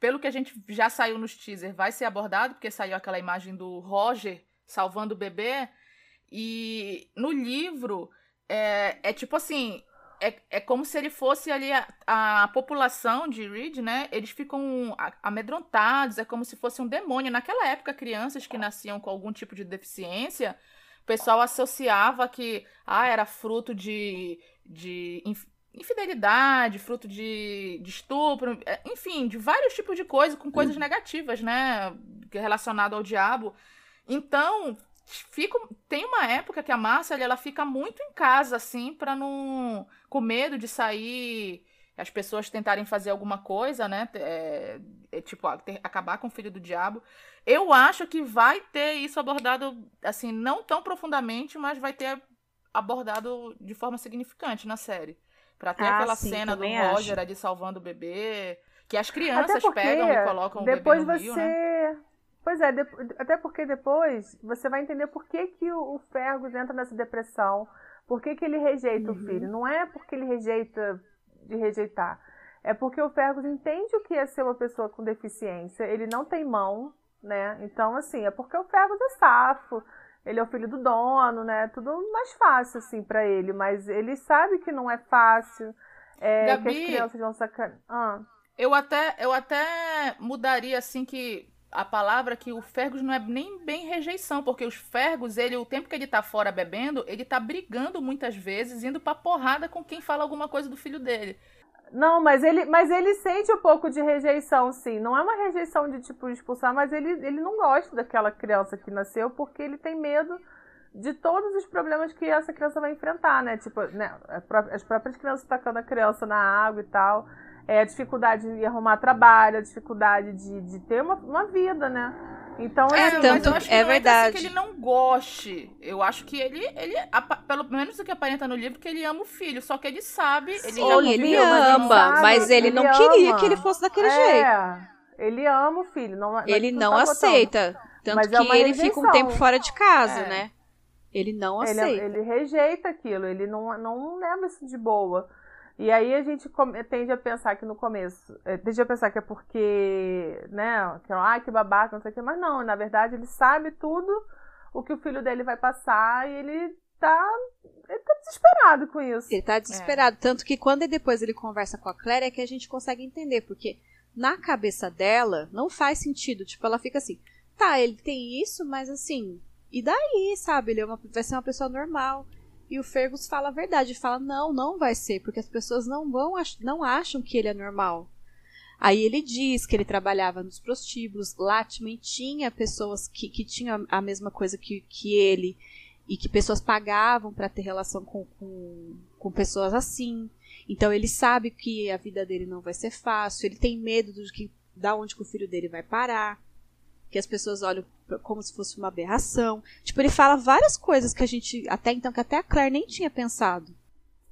pelo que a gente já saiu nos teaser, vai ser abordado, porque saiu aquela imagem do Roger salvando o bebê. E no livro, é, é tipo assim, é, é como se ele fosse ali a, a população de Reed, né? Eles ficam amedrontados, é como se fosse um demônio. Naquela época, crianças que nasciam com algum tipo de deficiência, o pessoal associava que ah, era fruto de, de infidelidade, fruto de, de estupro, é, enfim, de vários tipos de coisas, com coisas negativas, né? Relacionado ao diabo. Então, fica, tem uma época que a Márcia ela fica muito em casa, assim, para não. com medo de sair. As pessoas tentarem fazer alguma coisa, né? É, é, tipo, ter, acabar com o filho do diabo. Eu acho que vai ter isso abordado, assim, não tão profundamente, mas vai ter abordado de forma significante na série. Pra ter ah, aquela sim, cena do Roger ali salvando o bebê. Que as crianças pegam e colocam o bebê no você... rio, né? Pois é, até porque depois você vai entender por que, que o Fergus entra nessa depressão, por que, que ele rejeita uhum. o filho. Não é porque ele rejeita de rejeitar. É porque o Fergus entende o que é ser uma pessoa com deficiência. Ele não tem mão, né? Então, assim, é porque o Fergus é safo, ele é o filho do dono, né? Tudo mais fácil, assim, para ele, mas ele sabe que não é fácil, é, Gabi, que as crianças vão sacanear. Ah. Eu até, eu até mudaria, assim, que a palavra que o Fergus não é nem bem rejeição, porque os Fergus, ele, o tempo que ele tá fora bebendo, ele tá brigando muitas vezes, indo pra porrada com quem fala alguma coisa do filho dele. Não, mas ele, mas ele sente um pouco de rejeição, sim. Não é uma rejeição de tipo expulsar, mas ele, ele não gosta daquela criança que nasceu porque ele tem medo de todos os problemas que essa criança vai enfrentar, né? Tipo, né, as próprias crianças tacando a criança na água e tal. É a dificuldade de arrumar trabalho, a dificuldade de, de ter uma, uma vida, né? Então, é, assim, tanto, é verdade. É que ele não goste. Eu acho que ele, ele, pelo menos o que aparenta no livro, que ele ama o filho. Só que ele sabe. Ele, Sim, ele ama, mas, mas ele, ele, não ama. queria que ele fosse daquele é, jeito. Ele ama o filho. Não, ele não, não tá aceita. Botando. Tanto mas é que é ele rejeição. fica um tempo fora de casa, é. né? Ele não aceita. Ele, ele, rejeita aquilo. Ele não, não leva isso de boa. E aí a gente tende a pensar que no começo, é, tende a pensar que é porque, né, que, ah, que babaca, não sei o que, mas não, na verdade ele sabe tudo o que o filho dele vai passar e ele tá, ele tá desesperado com isso. Ele tá desesperado, é. tanto que quando depois ele conversa com a Claire é que a gente consegue entender, porque na cabeça dela não faz sentido, tipo, ela fica assim, tá, ele tem isso, mas assim, e daí, sabe, ele é uma, vai ser uma pessoa normal. E o Fergus fala a verdade, fala: "Não, não vai ser, porque as pessoas não vão não acham que ele é normal". Aí ele diz que ele trabalhava nos prostíbulos, lá também tinha pessoas que, que tinham a mesma coisa que, que ele, e que pessoas pagavam para ter relação com, com, com, pessoas assim. Então ele sabe que a vida dele não vai ser fácil, ele tem medo de que, da onde que o filho dele vai parar que as pessoas olham como se fosse uma aberração. Tipo, ele fala várias coisas que a gente, até então, que até a Claire nem tinha pensado.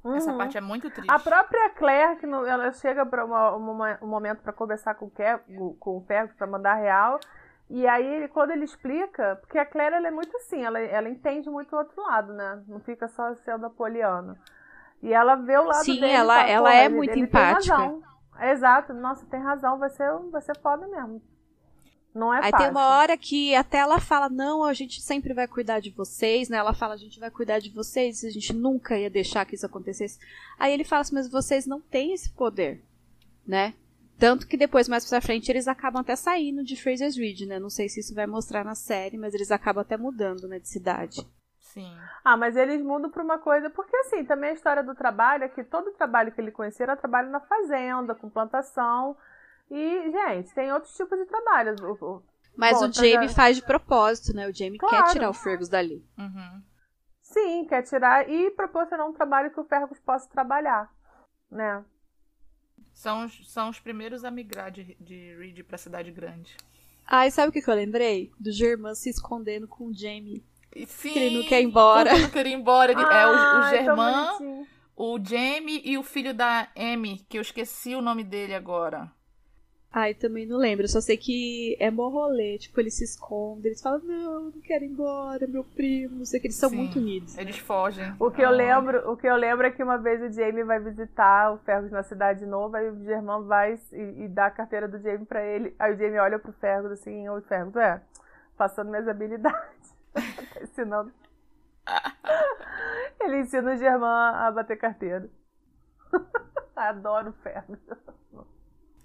Uhum. Essa parte é muito triste. A própria Claire, que no, ela chega para um momento para conversar com o, Ke, com o Fergus, para mandar real, e aí, quando ele explica, porque a Claire ela é muito assim, ela, ela entende muito o outro lado, né? Não fica só sendo apoliana. E ela vê o lado Sim, dele. Sim, ela, fala, ela é ele, muito ele empática. Exato, nossa, tem razão, vai ser, vai ser foda mesmo. Não é Aí fácil. tem uma hora que até ela fala, não, a gente sempre vai cuidar de vocês, né? Ela fala, a gente vai cuidar de vocês, a gente nunca ia deixar que isso acontecesse. Aí ele fala assim, mas vocês não têm esse poder, né? Tanto que depois, mais pra frente, eles acabam até saindo de Fraser's Ridge, né? Não sei se isso vai mostrar na série, mas eles acabam até mudando, né, de cidade. Sim. Ah, mas eles mudam pra uma coisa, porque assim, também a história do trabalho é que todo o trabalho que ele conhecia era trabalho na fazenda, com plantação, e, gente, tem outros tipos de trabalhos. Mas Bom, o Jamie já... faz de propósito, né? O Jamie claro. quer tirar o Fergus dali. Uhum. Sim, quer tirar e proporcionar um trabalho que o Fergus possa trabalhar, né? São, são os primeiros a migrar de, de Reed pra cidade grande. Ah, e sabe o que, que eu lembrei? Do Germán se escondendo com o Jamie. Sim, que ele não quer ir embora. Ele não quer ir embora. Ele, ah, é o, o Germán, o Jamie e o filho da Amy, que eu esqueci o nome dele agora. Ai, também não lembro. Eu só sei que é mó rolê. Tipo, eles se escondem. Eles falam, não, não quero ir embora, meu primo. Não sei que eles são Sim, muito unidos. Eles fogem. O que, ah. eu lembro, o que eu lembro é que uma vez o Jamie vai visitar o Fergus na cidade nova. Aí o Germão vai e, e, dá a carteira do Jamie pra ele. Aí o Jamie olha pro Fergus assim, oi Fergus, é, passando minhas habilidades. ensinando. ele ensina o Germão a bater carteira. Adoro o Fergus.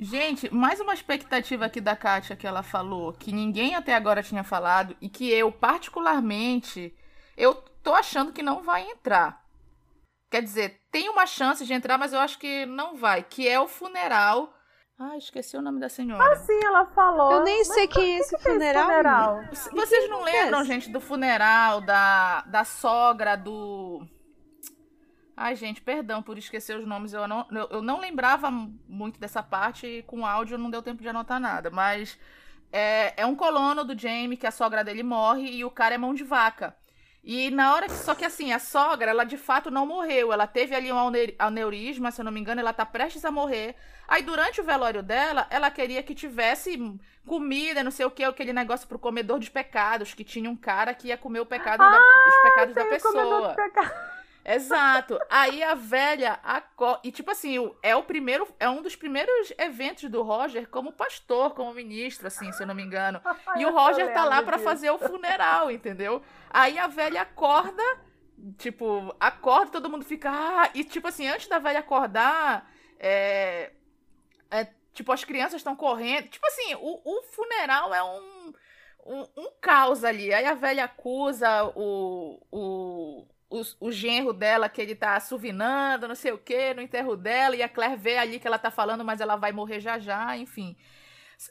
Gente, mais uma expectativa aqui da Kátia que ela falou, que ninguém até agora tinha falado e que eu, particularmente, eu tô achando que não vai entrar. Quer dizer, tem uma chance de entrar, mas eu acho que não vai, que é o funeral. Ah, esqueci o nome da senhora. Ah, sim, ela falou. Eu nem sei que é esse que funeral. funeral? Vocês não lembram, gente, do funeral da, da sogra do Ai, gente, perdão por esquecer os nomes. Eu não, eu não lembrava muito dessa parte e com áudio não deu tempo de anotar nada. Mas é, é um colono do Jamie que a sogra dele morre e o cara é mão de vaca. E na hora que. Só que assim, a sogra, ela de fato não morreu. Ela teve ali um aneurisma, se eu não me engano, ela tá prestes a morrer. Aí durante o velório dela, ela queria que tivesse comida, não sei o que, aquele negócio pro comedor dos pecados, que tinha um cara que ia comer o pecado ah, da, os pecados da pessoa. Exato. Aí a velha acorda. E, tipo assim, é o primeiro. É um dos primeiros eventos do Roger como pastor, como ministro, assim, se eu não me engano. E o Roger tá lá para fazer o funeral, entendeu? Aí a velha acorda. Tipo, acorda, todo mundo fica. Ah! E, tipo assim, antes da velha acordar. É, é tipo, as crianças estão correndo. Tipo assim, o, o funeral é um, um, um caos ali. Aí a velha acusa o, o o, o genro dela que ele tá assovinando, não sei o que, no enterro dela, e a Claire vê ali que ela tá falando, mas ela vai morrer já já, enfim.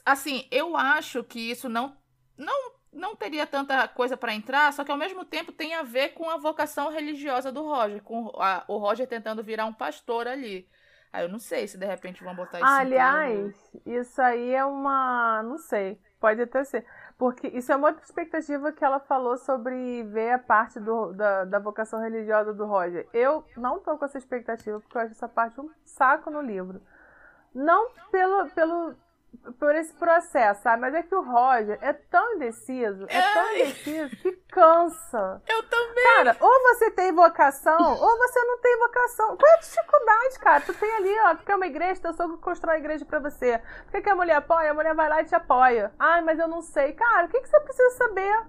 Assim, eu acho que isso não não não teria tanta coisa para entrar, só que ao mesmo tempo tem a ver com a vocação religiosa do Roger, com a, o Roger tentando virar um pastor ali. Aí eu não sei se de repente vão botar isso. Aliás, isso aí é uma, não sei, pode até ser. Porque isso é uma outra expectativa que ela falou sobre ver a parte do, da, da vocação religiosa do Roger. Eu não tô com essa expectativa, porque eu acho essa parte um saco no livro. Não pelo, pelo por esse processo, sabe? Mas é que o Roger é tão indeciso, é tão Ai. indeciso que cansa. Eu também. Cara, ou você tem vocação, ou você não tem vocação. Qual é a dificuldade, cara? Tu tem ali, ó, que é uma igreja, teu sogro constrói a igreja pra você. Por que, que a mulher apoia? A mulher vai lá e te apoia. Ai, mas eu não sei. Cara, o que, que você precisa saber?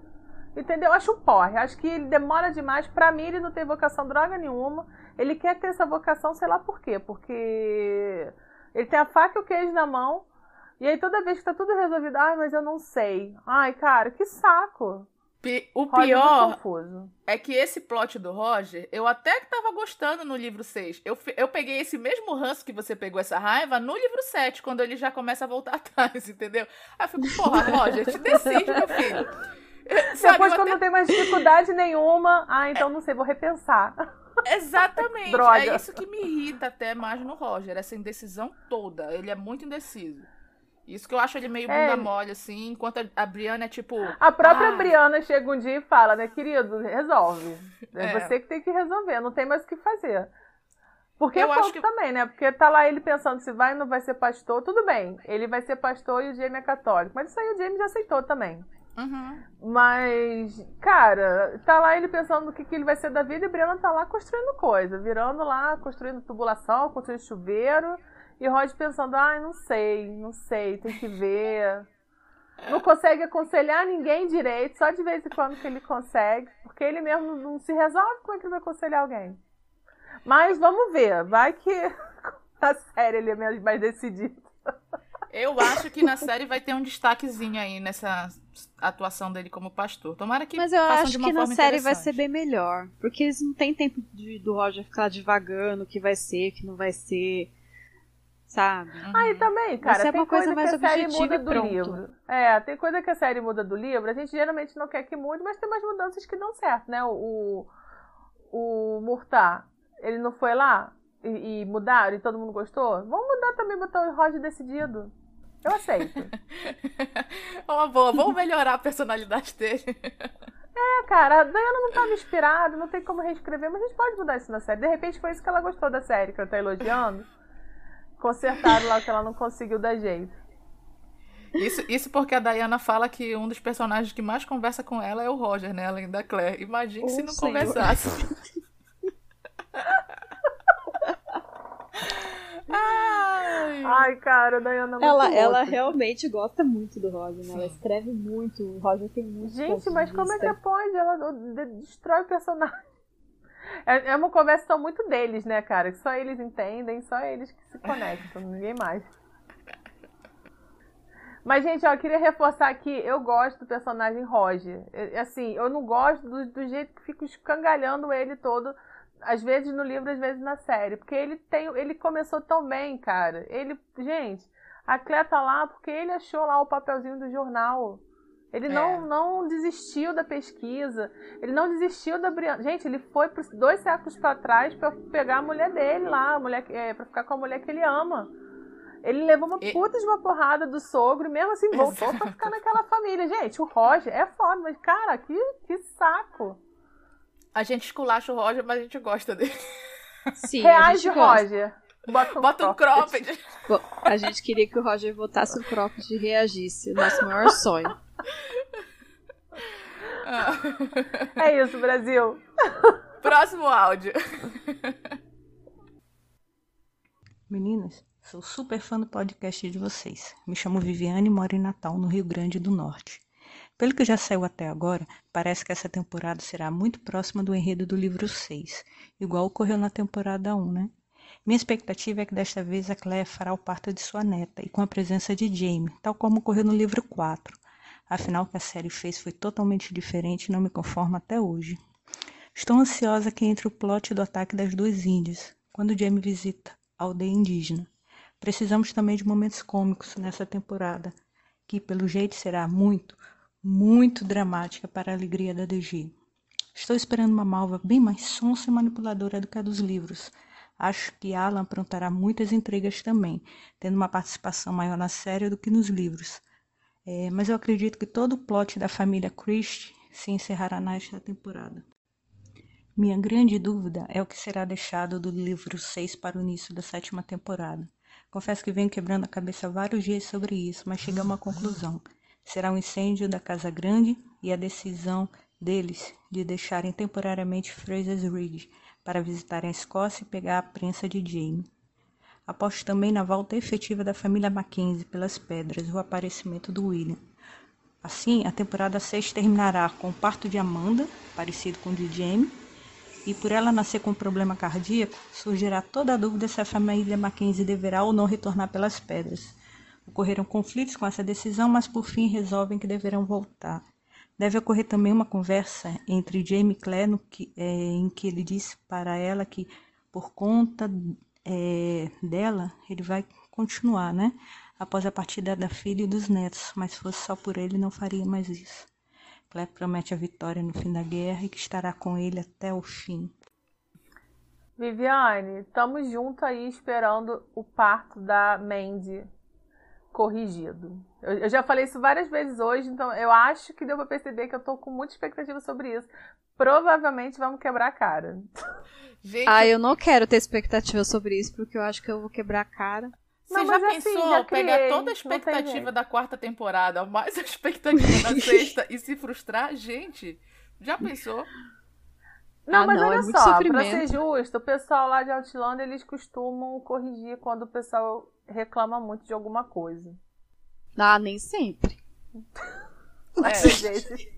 Entendeu? Acho um porre. Acho que ele demora demais. Pra mim, ele não tem vocação droga nenhuma. Ele quer ter essa vocação, sei lá por quê. Porque ele tem a faca e o queijo na mão e aí toda vez que tá tudo resolvido, ai, mas eu não sei. Ai, cara, que saco. O pior é que esse plot do Roger, eu até que tava gostando no livro 6. Eu, eu peguei esse mesmo ranço que você pegou essa raiva no livro 7, quando ele já começa a voltar atrás, entendeu? Aí eu fico, porra, Roger, te decide, meu filho. Sabe, Depois, quando até... não tem mais dificuldade nenhuma, ah, então é... não sei, vou repensar. Exatamente. É isso que me irrita até mais no Roger, essa indecisão toda. Ele é muito indeciso. Isso que eu acho ele meio é. bunda mole, assim, enquanto a Briana é tipo. A própria ah. Briana chega um dia e fala, né, querido, resolve. É, é. você que tem que resolver, não tem mais o que fazer. Porque eu é acho que... também, né? Porque tá lá ele pensando se vai ou não vai ser pastor, tudo bem. Ele vai ser pastor e o Jamie é católico. Mas isso aí o Jamie já aceitou também. Uhum. Mas, cara, tá lá ele pensando no que, que ele vai ser da vida e Briana tá lá construindo coisa, virando lá, construindo tubulação, construindo chuveiro e o Rod pensando, ai, ah, não sei, não sei, tem que ver. Não consegue aconselhar ninguém direito, só de vez em quando que ele consegue, porque ele mesmo não se resolve como é que ele vai aconselhar alguém. Mas vamos ver, vai que na série ele é mais decidido. Eu acho que na série vai ter um destaquezinho aí nessa atuação dele como pastor. Tomara que Mas eu acho que na série vai ser bem melhor. Porque eles não têm tempo de, do Roger ficar devagando o que vai ser, o que não vai ser sabe? Uhum. Aí também, cara, é tem coisa, coisa que a série muda do pronto. livro. É, tem coisa que a série muda do livro, a gente geralmente não quer que mude, mas tem umas mudanças que dão certo, né? O, o, o Murtar, ele não foi lá e, e, mudaram e todo mundo gostou? Vamos mudar também, botar o Roger decidido. Eu aceito. Uma boa, vamos melhorar a personalidade dele. É, cara, a Diana não estava inspirada, não tem como reescrever, mas a gente pode mudar isso na série. De repente foi isso que ela gostou da série, que ela tá elogiando consertaram lá que ela não conseguiu dar jeito. Isso, isso porque a Diana fala que um dos personagens que mais conversa com ela é o Roger, né? Além da Claire. Imagine oh, se não senhor. conversasse. Ai. Ai, cara, a Diana é ela, ela realmente gosta muito do Roger, né? Ela escreve muito, o Roger tem muito. Gente, mas como é que pode? Ela destrói o personagem. É, é uma conversa muito deles, né, cara? Que só eles entendem, só eles que se conectam, ninguém mais. Mas, gente, ó, eu queria reforçar aqui, eu gosto do personagem Roger. Assim, eu não gosto do, do jeito que fico escangalhando ele todo, às vezes no livro, às vezes na série. Porque ele tem. Ele começou tão bem, cara. Ele. Gente, a Clé tá lá porque ele achou lá o papelzinho do jornal. Ele é. não, não desistiu da pesquisa. Ele não desistiu da Brianna. Gente, ele foi dois séculos para trás para pegar a mulher dele lá, a mulher, é, para ficar com a mulher que ele ama. Ele levou uma e... puta de uma porrada do sogro e mesmo assim voltou para ficar naquela família. Gente, o Roger é foda, mas cara, que, que saco. A gente esculacha o Roger, mas a gente gosta dele. Sim, Reage, Roger. Bota um, Bota um cropped. cropped. Bom, a gente queria que o Roger botasse o cropped e reagisse. Nosso maior sonho. É isso, Brasil. Próximo áudio. Meninas, sou super fã do podcast de vocês. Me chamo Viviane e moro em Natal, no Rio Grande do Norte. Pelo que já saiu até agora, parece que essa temporada será muito próxima do enredo do livro 6, igual ocorreu na temporada 1, né? Minha expectativa é que desta vez a Claire fará o parto de sua neta e com a presença de Jamie, tal como ocorreu no livro 4. Afinal, o que a série fez foi totalmente diferente e não me conformo até hoje. Estou ansiosa que entre o plot do ataque das duas índias, quando Jamie visita a aldeia indígena. Precisamos também de momentos cômicos nessa temporada, que pelo jeito será muito, muito dramática para a alegria da DG. Estou esperando uma malva bem mais sonsa e manipuladora do que a dos livros. Acho que Alan aprontará muitas intrigas também, tendo uma participação maior na série do que nos livros. É, mas eu acredito que todo o plot da família Christie se encerrará nesta temporada. Minha grande dúvida é o que será deixado do livro 6 para o início da sétima temporada. Confesso que venho quebrando a cabeça vários dias sobre isso, mas cheguei a uma conclusão. Será o um incêndio da Casa Grande e a decisão deles de deixarem temporariamente Fraser's Ridge para visitarem a Escócia e pegar a prensa de Jamie. Aposto também na volta efetiva da família Mackenzie pelas pedras e o aparecimento do William. Assim, a temporada 6 terminará com o parto de Amanda, parecido com o de Jamie, e por ela nascer com problema cardíaco, surgirá toda a dúvida se a família Mackenzie deverá ou não retornar pelas pedras. Ocorreram conflitos com essa decisão, mas por fim resolvem que deverão voltar. Deve ocorrer também uma conversa entre Jamie e Claire, que, é, em que ele disse para ela que, por conta é, dela, ele vai continuar, né? Após a partida da filha e dos netos, mas se fosse só por ele, não faria mais isso. Claire promete a vitória no fim da guerra e que estará com ele até o fim. Viviane, estamos juntos aí esperando o parto da Mandy corrigido. Eu, eu, já falei isso várias vezes hoje, então eu acho que deu pra perceber que eu tô com muita expectativa sobre isso. Provavelmente vamos quebrar a cara. Gente, ah, eu não quero ter expectativa sobre isso, porque eu acho que eu vou quebrar a cara. Você não, já assim, pensou assim, já pegar toda a expectativa da quarta temporada, mais a expectativa da sexta e se frustrar? Gente, já pensou? Não, ah, mas não, olha é só, pra ser justo, o pessoal lá de Outlander, eles costumam corrigir quando o pessoal reclama muito de alguma coisa. Ah, nem sempre. É. Às vezes.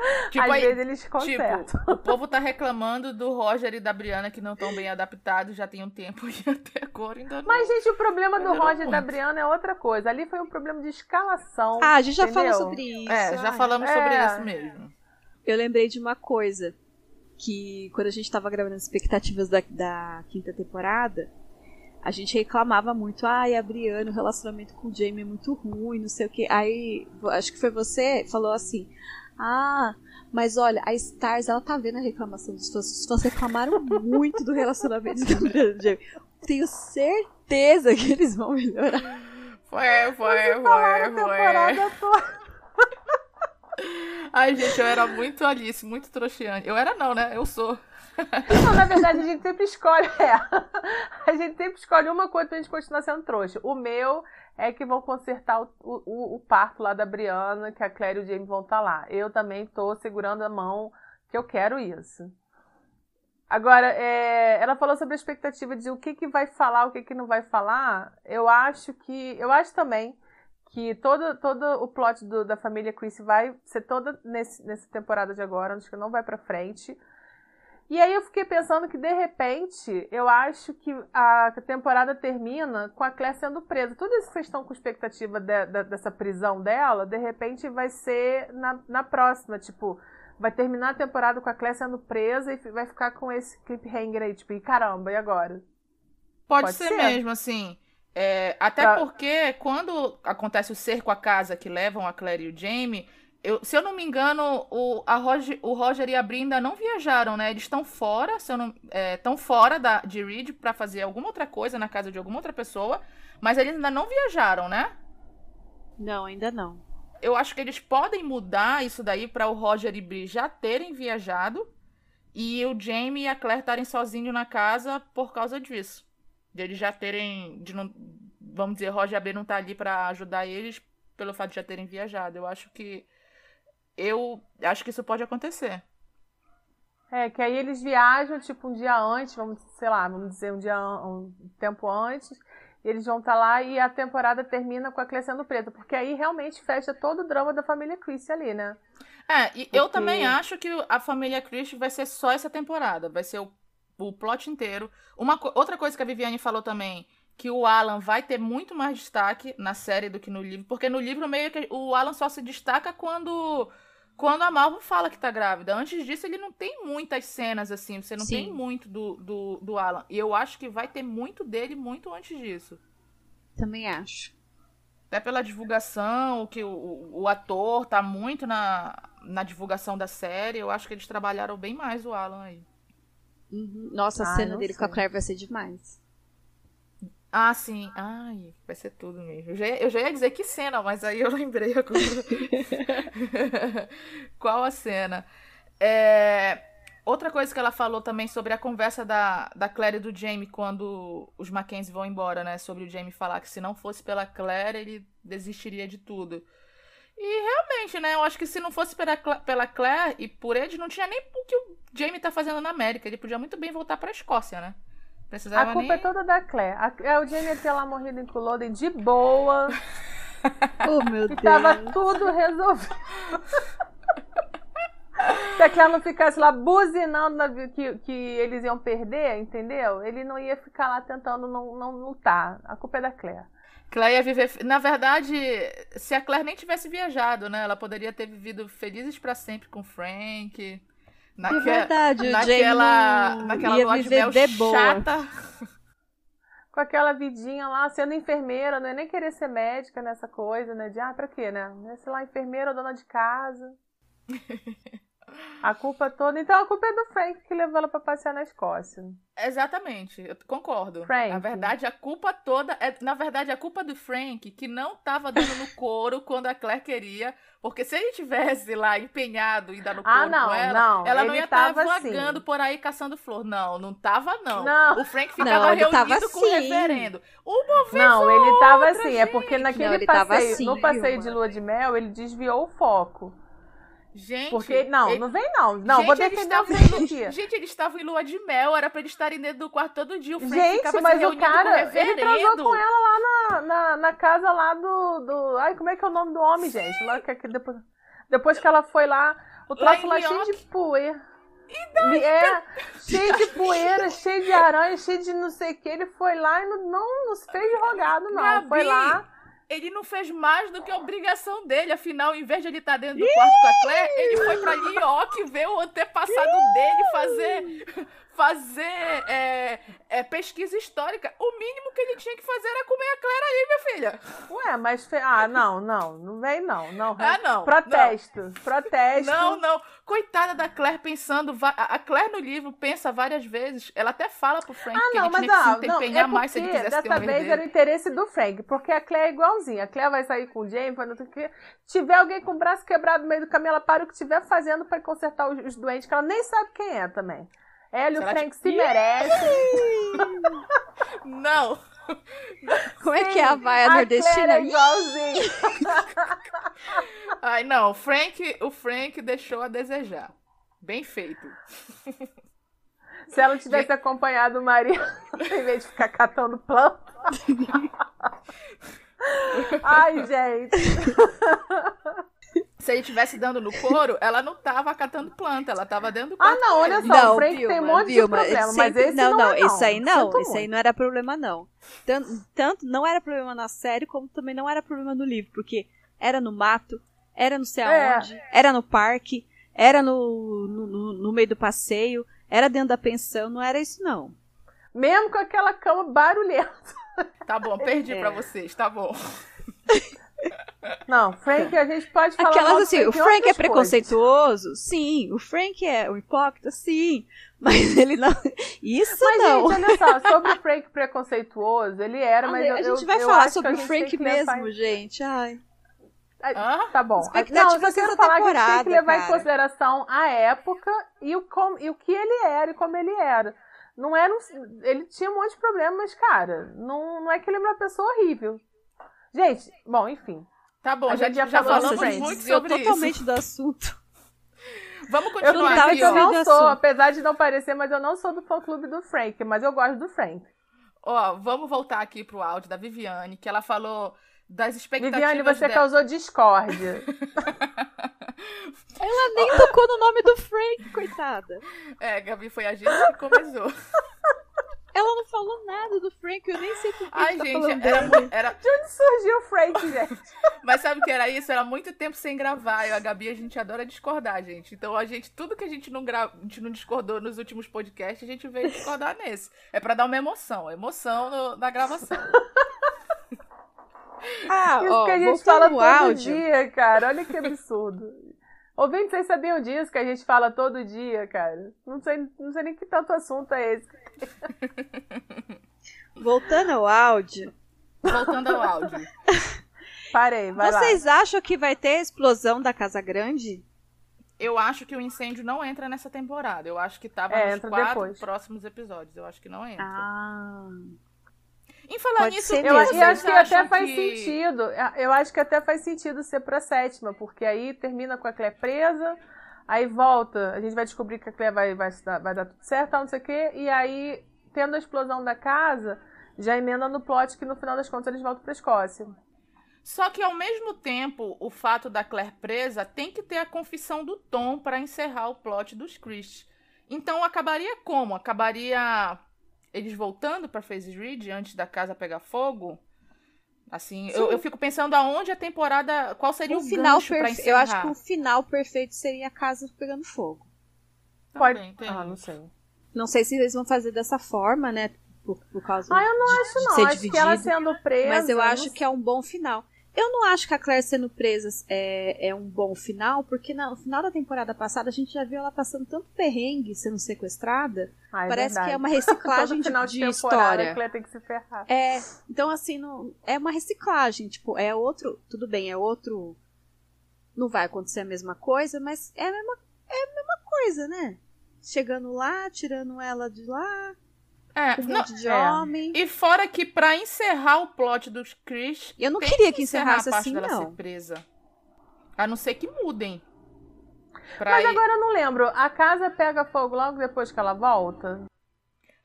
Tipo, Às aí, vezes eles consertam. Tipo, o povo tá reclamando do Roger e da Briana que não estão bem adaptados já tem um tempo e até agora ainda não. Mas, gente, o problema do Roger e da Briana é outra coisa. Ali foi um problema de escalação. Ah, a gente já entendeu? falou sobre isso. É, já falamos é. sobre isso mesmo. Eu lembrei de uma coisa. Que quando a gente tava gravando as expectativas da, da quinta temporada, a gente reclamava muito, ai, a Briana, o relacionamento com o Jamie é muito ruim, não sei o que. Aí, acho que foi você, falou assim, ah, mas olha, a Stars, ela tá vendo a reclamação dos fãs. Os fãs reclamaram muito do relacionamento da Briana e do Jamie. Tenho certeza que eles vão melhorar. Foi, foi, foi, foi. Ai, gente, eu era muito Alice, muito trouxiane. Eu era não, né? Eu sou. Não, na verdade, a gente sempre escolhe. É, a gente sempre escolhe uma coisa pra gente continuar sendo trouxa. O meu é que vão consertar o, o, o parto lá da Briana, que a Claire e o Jamie vão estar tá lá. Eu também tô segurando a mão que eu quero isso. Agora, é, ela falou sobre a expectativa de o que, que vai falar, o que, que não vai falar. Eu acho que. Eu acho também que todo, todo o plot do, da família Chris vai ser toda nesse, nessa temporada de agora, acho que não vai pra frente. E aí eu fiquei pensando que, de repente, eu acho que a temporada termina com a Claire sendo presa. Tudo isso que vocês estão com expectativa de, de, dessa prisão dela, de repente vai ser na, na próxima. Tipo, vai terminar a temporada com a Claire sendo presa e vai ficar com esse cliffhanger aí, tipo, e caramba, e agora? Pode, Pode ser, ser, mesmo, assim. É, até porque quando acontece o cerco à casa que levam a Claire e o Jamie eu, se eu não me engano, o, a Roger, o Roger e a Brinda não viajaram, né? Eles estão fora, se eu não, estão é, fora da, de Reed para fazer alguma outra coisa na casa de alguma outra pessoa, mas eles ainda não viajaram, né? Não, ainda não. Eu acho que eles podem mudar isso daí para o Roger e Bri já terem viajado e o Jamie e a Claire estarem sozinhos na casa por causa disso. De eles já terem, de não, vamos dizer, Roger e a Bri não tá ali para ajudar eles pelo fato de já terem viajado. Eu acho que eu acho que isso pode acontecer. É, que aí eles viajam, tipo, um dia antes, vamos, sei lá, vamos dizer, um dia um tempo antes, eles vão estar tá lá e a temporada termina com a Clea sendo preta, porque aí realmente fecha todo o drama da família Chris ali, né? É, e porque... eu também acho que a família Chris vai ser só essa temporada, vai ser o, o plot inteiro. Uma outra coisa que a Viviane falou também, que o Alan vai ter muito mais destaque na série do que no livro, porque no livro meio que o Alan só se destaca quando quando a Malva fala que tá grávida. Antes disso, ele não tem muitas cenas assim. Você não Sim. tem muito do, do, do Alan. E eu acho que vai ter muito dele muito antes disso. Também acho. Até pela divulgação, que o, o ator tá muito na, na divulgação da série. Eu acho que eles trabalharam bem mais o Alan aí. Uhum. Nossa, a ah, cena dele sei. com a Claire vai ser demais. Ah, sim. Ai, vai ser tudo mesmo. Eu já, ia, eu já ia dizer que cena, mas aí eu lembrei agora. Qual a cena? É... Outra coisa que ela falou também sobre a conversa da, da Claire e do Jamie quando os Mackenzie vão embora, né? Sobre o Jamie falar que se não fosse pela Claire, ele desistiria de tudo. E realmente, né? Eu acho que se não fosse pela, pela Claire e por ele, não tinha nem o que o Jamie tá fazendo na América. Ele podia muito bem voltar pra Escócia, né? Precisava a culpa nem... é toda da Claire. A, é, o Jamie ia ter lá morrido em Culloden de boa. oh, meu Deus. E tava tudo resolvido. Se a Claire não ficasse lá buzinando na, que, que eles iam perder, entendeu? Ele não ia ficar lá tentando não, não lutar. A culpa é da Claire. Claire ia viver. Na verdade, se a Claire nem tivesse viajado, né? Ela poderia ter vivido felizes para sempre com Frank. Naque... É verdade, o naquela, naquela ia lua de mel de chata. Com aquela vidinha lá, sendo enfermeira, não é nem querer ser médica nessa coisa, né? De, ah, pra quê, né? Sei lá, enfermeira ou dona de casa. A culpa toda. Então a culpa é do Frank que levou ela pra passear na Escócia. Exatamente, eu concordo. Frank. Na verdade, a culpa toda é. Na verdade, a culpa do Frank que não tava dando no couro quando a Claire queria. Porque se ele tivesse lá empenhado e dar no ah, couro ah, não, com ela, não, ela não ia estar tá assim. vagando assim. por aí caçando flor. Não, não tava, não. não. O Frank ficava não, reunido com assim. o reverendo. Uma vez Não, ele tava outra, assim. Gente. É porque naquele passeio, assim, no passeio de lua de mel, ele desviou o foco. Gente. Porque, não, ele... não vem não. Não, gente, vou defender o Frank aqui. Gente, eles estavam em lua de mel, era pra eles estarem dentro do quarto todo dia. O Frank gente, ficava mas o cara, com o ele transou com ela lá na, na, na, casa lá do, do. Ai, como é que é o nome do homem, gente? Lá que, que depois, depois que ela foi lá, o troço lá, lá cheio de poeira. É, cheio de poeira, cheio de aranha, cheio de não sei o que. Ele foi lá e não, não, não se fez rogado, não. Gabi. Foi lá ele não fez mais do que a obrigação dele. Afinal, em vez de ele estar tá dentro do quarto com a Claire, ele foi pra New York ver o antepassado dele fazer fazer é, é, pesquisa histórica. O mínimo que ele tinha que fazer era comer a Claire aí, minha filha. Ué, mas. Fe... Ah, não, não. Não vem, não. não. Ah, não. Protesto. Não. Protesto. Não, não. Coitada da Claire pensando. A Claire no livro pensa várias vezes. Ela até fala pro Frank ah, que não, ele mas tinha não, que se empenhar não, é mais se ele quisesse dessa ter um vez era o interesse do Frank, porque a Claire é igualzinha. A Claire vai sair com o James, vai não que. Tiver alguém com o braço quebrado no meio do caminho, ela para o que estiver fazendo para consertar os, os doentes, que ela nem sabe quem é também. Hélio Frank se merece. Não. Como é que é a vaia a nordestina? É igualzinho. Ai, não. O Frank, o Frank deixou a desejar. Bem feito. Se ela tivesse acompanhado o marido, em vez de ficar catando planta. Ai, gente. Se ele estivesse dando no couro, ela não tava catando planta, ela tava dentro do quarto. Ah, não, olha só, não, o Frank Vilma, tem um monte Vilma, de problema, sempre, mas esse não, não, não, é, não. Aí não, isso aí não era problema não. Tanto, tanto não era problema na série, como também não era problema no livro, porque era no mato, era não sei é. aonde, é. era no parque, era no, no, no meio do passeio, era dentro da pensão, não era isso não. Mesmo com aquela cama barulhenta. Tá bom, perdi é. pra vocês, tá bom. Não, Frank, a gente pode falar. Aquelas assim, o Frank é preconceituoso? Coisas. Sim. O Frank é o hipócrita? Sim. Mas ele não. Isso mas, não. Mas, gente, olha só, sobre o Frank preconceituoso, ele era, mas. a eu, gente vai eu, falar eu sobre o Frank mesmo, gente. Ai. Ah, tá bom. Não, eu só quero falar que a gente tem que levar cara. em consideração a época e o, com, e o que ele era e como ele era. Não era um, ele tinha um monte de problemas, cara. Não, não é que ele era uma pessoa horrível. Gente, bom, enfim. Tá bom, a já, já, já falamos muito sobre totalmente do assunto. Vamos continuar eu, aqui, eu não sou, apesar de não parecer, mas eu não sou do fã clube do Frank, mas eu gosto do Frank. Ó, vamos voltar aqui pro áudio da Viviane, que ela falou das expectativas Viviane, você dela. causou discórdia. Ela nem tocou no nome do Frank, coitada. É, Gabi, foi a gente que começou. Ela não falou nada do Frank, eu nem sei por que Ai, tá gente, era, dele. era... De onde surgiu o Frank, gente? Mas sabe o que era isso? Era muito tempo sem gravar. Eu e a Gabi, a gente adora discordar, gente. Então, a gente, tudo que a gente não, gra... a gente não discordou nos últimos podcasts, a gente veio discordar nesse. É pra dar uma emoção, emoção no- na gravação. Ah, Isso ó, que a gente fala todo áudio. dia, cara. Olha que absurdo. Ouvintes, vocês sabiam disso que a gente fala todo dia, cara? Não sei, não sei nem que tanto assunto é esse. Voltando ao áudio. Voltando ao áudio. Parei, vai Vocês lá. acham que vai ter a explosão da Casa Grande? Eu acho que o incêndio não entra nessa temporada. Eu acho que tava É, nos quatro depois. próximos episódios. Eu acho que não entra. Ah. Em falar Pode nisso, Eu, acho que até faz que- sentido. Eu acho que até faz sentido ser pra sétima, porque aí termina com a Clé presa, aí volta, a gente vai descobrir que a Clé vai, vai, vai dar tudo certo, não sei o quê, e aí, tendo a explosão da casa, já emenda no plot que no final das contas eles voltam pra Escócia. Só que ao mesmo tempo, o fato da Claire presa tem que ter a confissão do Tom pra encerrar o plot dos Chris. Então acabaria como? Acabaria eles voltando pra Faces Ridge antes da casa pegar fogo? Assim, eu, eu fico pensando aonde a temporada. Qual seria o, Um final gancho pra perfeito. encerrar? Eu acho que o final perfeito seria a casa pegando fogo. Pode. Também Ah, não sei. Não sei se eles vão fazer dessa forma, né? Por, por causa Ah, eu não de, acho, não. Acho dividido. que ela sendo presa. Mas eu acho que é um bom final. Eu não acho que a Claire sendo presa é, é um bom final, porque no final da temporada passada a gente já viu ela passando tanto perrengue sendo sequestrada. Ah, é Parece verdade. que é uma reciclagem final de, de história. A Clé tem que se ferrar. É, então assim, não, é uma reciclagem, tipo, é outro, tudo bem, é outro, não vai acontecer a mesma coisa, mas é a mesma, é a mesma coisa, né? Chegando lá, tirando ela de lá, É, não, de é. homem. E fora que pra encerrar o plot dos Chris. Eu não queria que encerrasse a parte assim, dela não. ser presa. A não ser que mudem. Pra Mas ir- agora eu não lembro. A casa pega fogo logo depois que ela volta?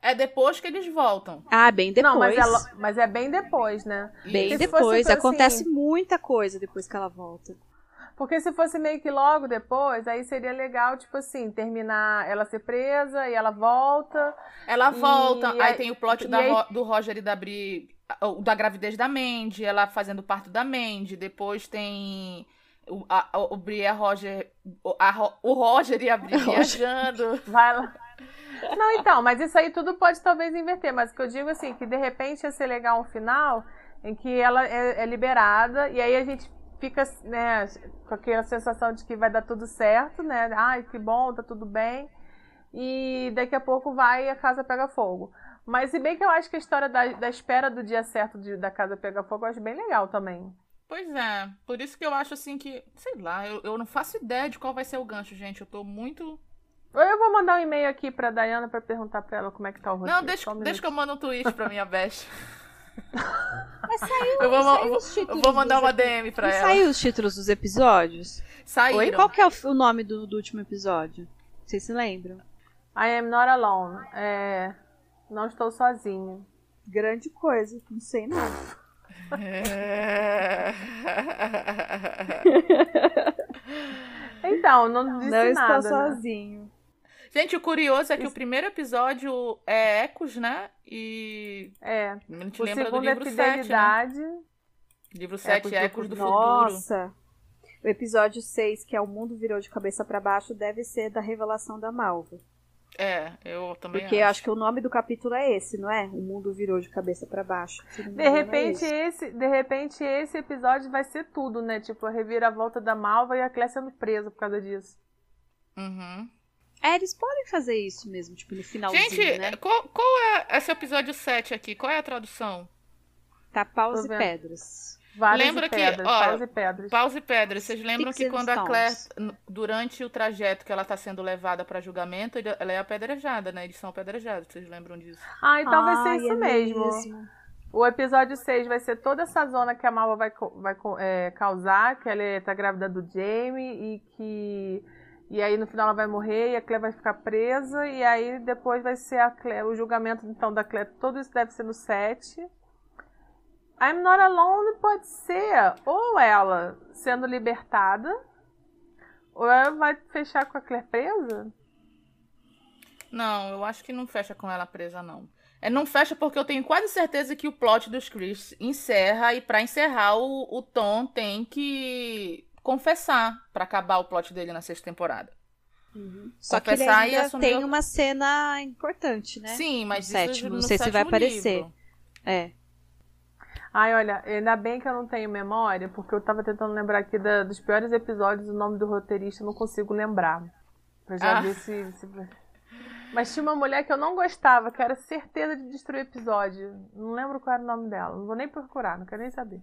É depois que eles voltam. Ah, bem depois. Não, mas é, lo- mas é bem depois, né? Bem depois. fosse, assim, Acontece muita coisa depois que ela volta. Porque se fosse meio que logo depois, aí seria legal, tipo assim, terminar ela ser presa e ela volta. Ela volta, aí, aí- tem o plot da aí- do Roger e da Bri, da gravidez da Mandy, ela fazendo parto da Mandy, depois tem o, a, o Bri e a Roger, o, a o Roger e a Bri viajando. Vai lá. Não, então, mas isso aí tudo pode talvez inverter. Mas o que eu digo assim, que de repente ia ser legal um final em que ela é, é liberada e aí a gente fica, né, com aquela sensação de que vai dar tudo certo, né? Ai, que bom, tá tudo bem. E daqui a pouco vai e a casa pega fogo. Mas se bem que eu acho que a história da, da espera do dia certo de- da casa pegar fogo eu acho bem legal também. Pois é, por isso que eu acho assim que, sei lá, eu, eu não faço ideia de qual vai ser o gancho, gente. Eu tô muito. Eu vou mandar um e-mail aqui pra Dayana pra perguntar pra ela como é que tá o roteiro. Não, deixa, um deixa que eu mando um tweet pra minha best. Mas saiu, Eu vou, saiu vou- os títulos eu vou mandar uma DM pra Não ela. saiu os títulos dos episódios? Saíram. Oi? Qual que é o, o nome do, do último episódio? Vocês se lembram? I am not alone. É, não estou sozinha. Grande coisa, não sei não. É. Então, não disse não nada. estou né? sozinho. Gente, o curioso é que o primeiro episódio é Ecos, né? E. É. A gente O lembra do segundo é livro 7, né? fidelidade. Livro 7, Ecos do Ecos do, Futuro. Futuro. Nossa. O episódio 6, que é O Mundo Virou de Cabeça pra Baixo, deve ser da revelação da Malva. É, eu também Porque acho. eu acho que o nome do capítulo é esse, não é? O Mundo Virou de Cabeça pra Baixo. De é repente, esse. esse, de repente, esse episódio vai ser tudo, né? Tipo, a reviravolta da Malva e a Clé sendo presa por causa disso. Uhum. É, eles podem fazer isso mesmo, tipo, no finalzinho, Gente, né? qual, qual é esse episódio 7 aqui? Qual é a tradução? Tá paus e pedras. Várias Lembra e que, pedras, ó, paus e pedras. Paus e pedras. Vocês lembram Sticks que and quando a. Claire, durante o trajeto que ela tá sendo levada pra julgamento, ela é apedrejada, né? Eles são apedrejados, vocês lembram disso? Ah, então vai ser Ai, isso é mesmo. O episódio 6 vai ser toda essa zona que a Malva vai, vai é, causar, que ela é- tá grávida do Jamie e que E aí no final ela vai morrer e a Claire vai ficar presa. E aí depois vai ser a Claire, o julgamento então da Claire. Tudo isso deve ser no 7. I'm Not Alone pode ser ou ela sendo libertada, ou ela vai fechar com a Claire presa? Não, eu acho que não fecha com ela presa, não. É, não fecha porque eu tenho quase certeza que o plot dos Chris encerra e para encerrar o, o Tom tem que confessar para acabar o plot dele na sexta temporada. Uhum. Só que ele ainda tem uma cena importante, né? Sim, mas no sétimo, não sei se vai aparecer. Livro. É. Ai, olha, ainda bem que eu não tenho memória, porque eu tava tentando lembrar aqui da, dos piores episódios, o nome do roteirista eu não consigo lembrar. Pra já ah. ver se, se, Mas tinha uma mulher que eu não gostava, que era certeza de destruir o episódio. Não lembro qual era o nome dela. Não vou nem procurar, não quero nem saber.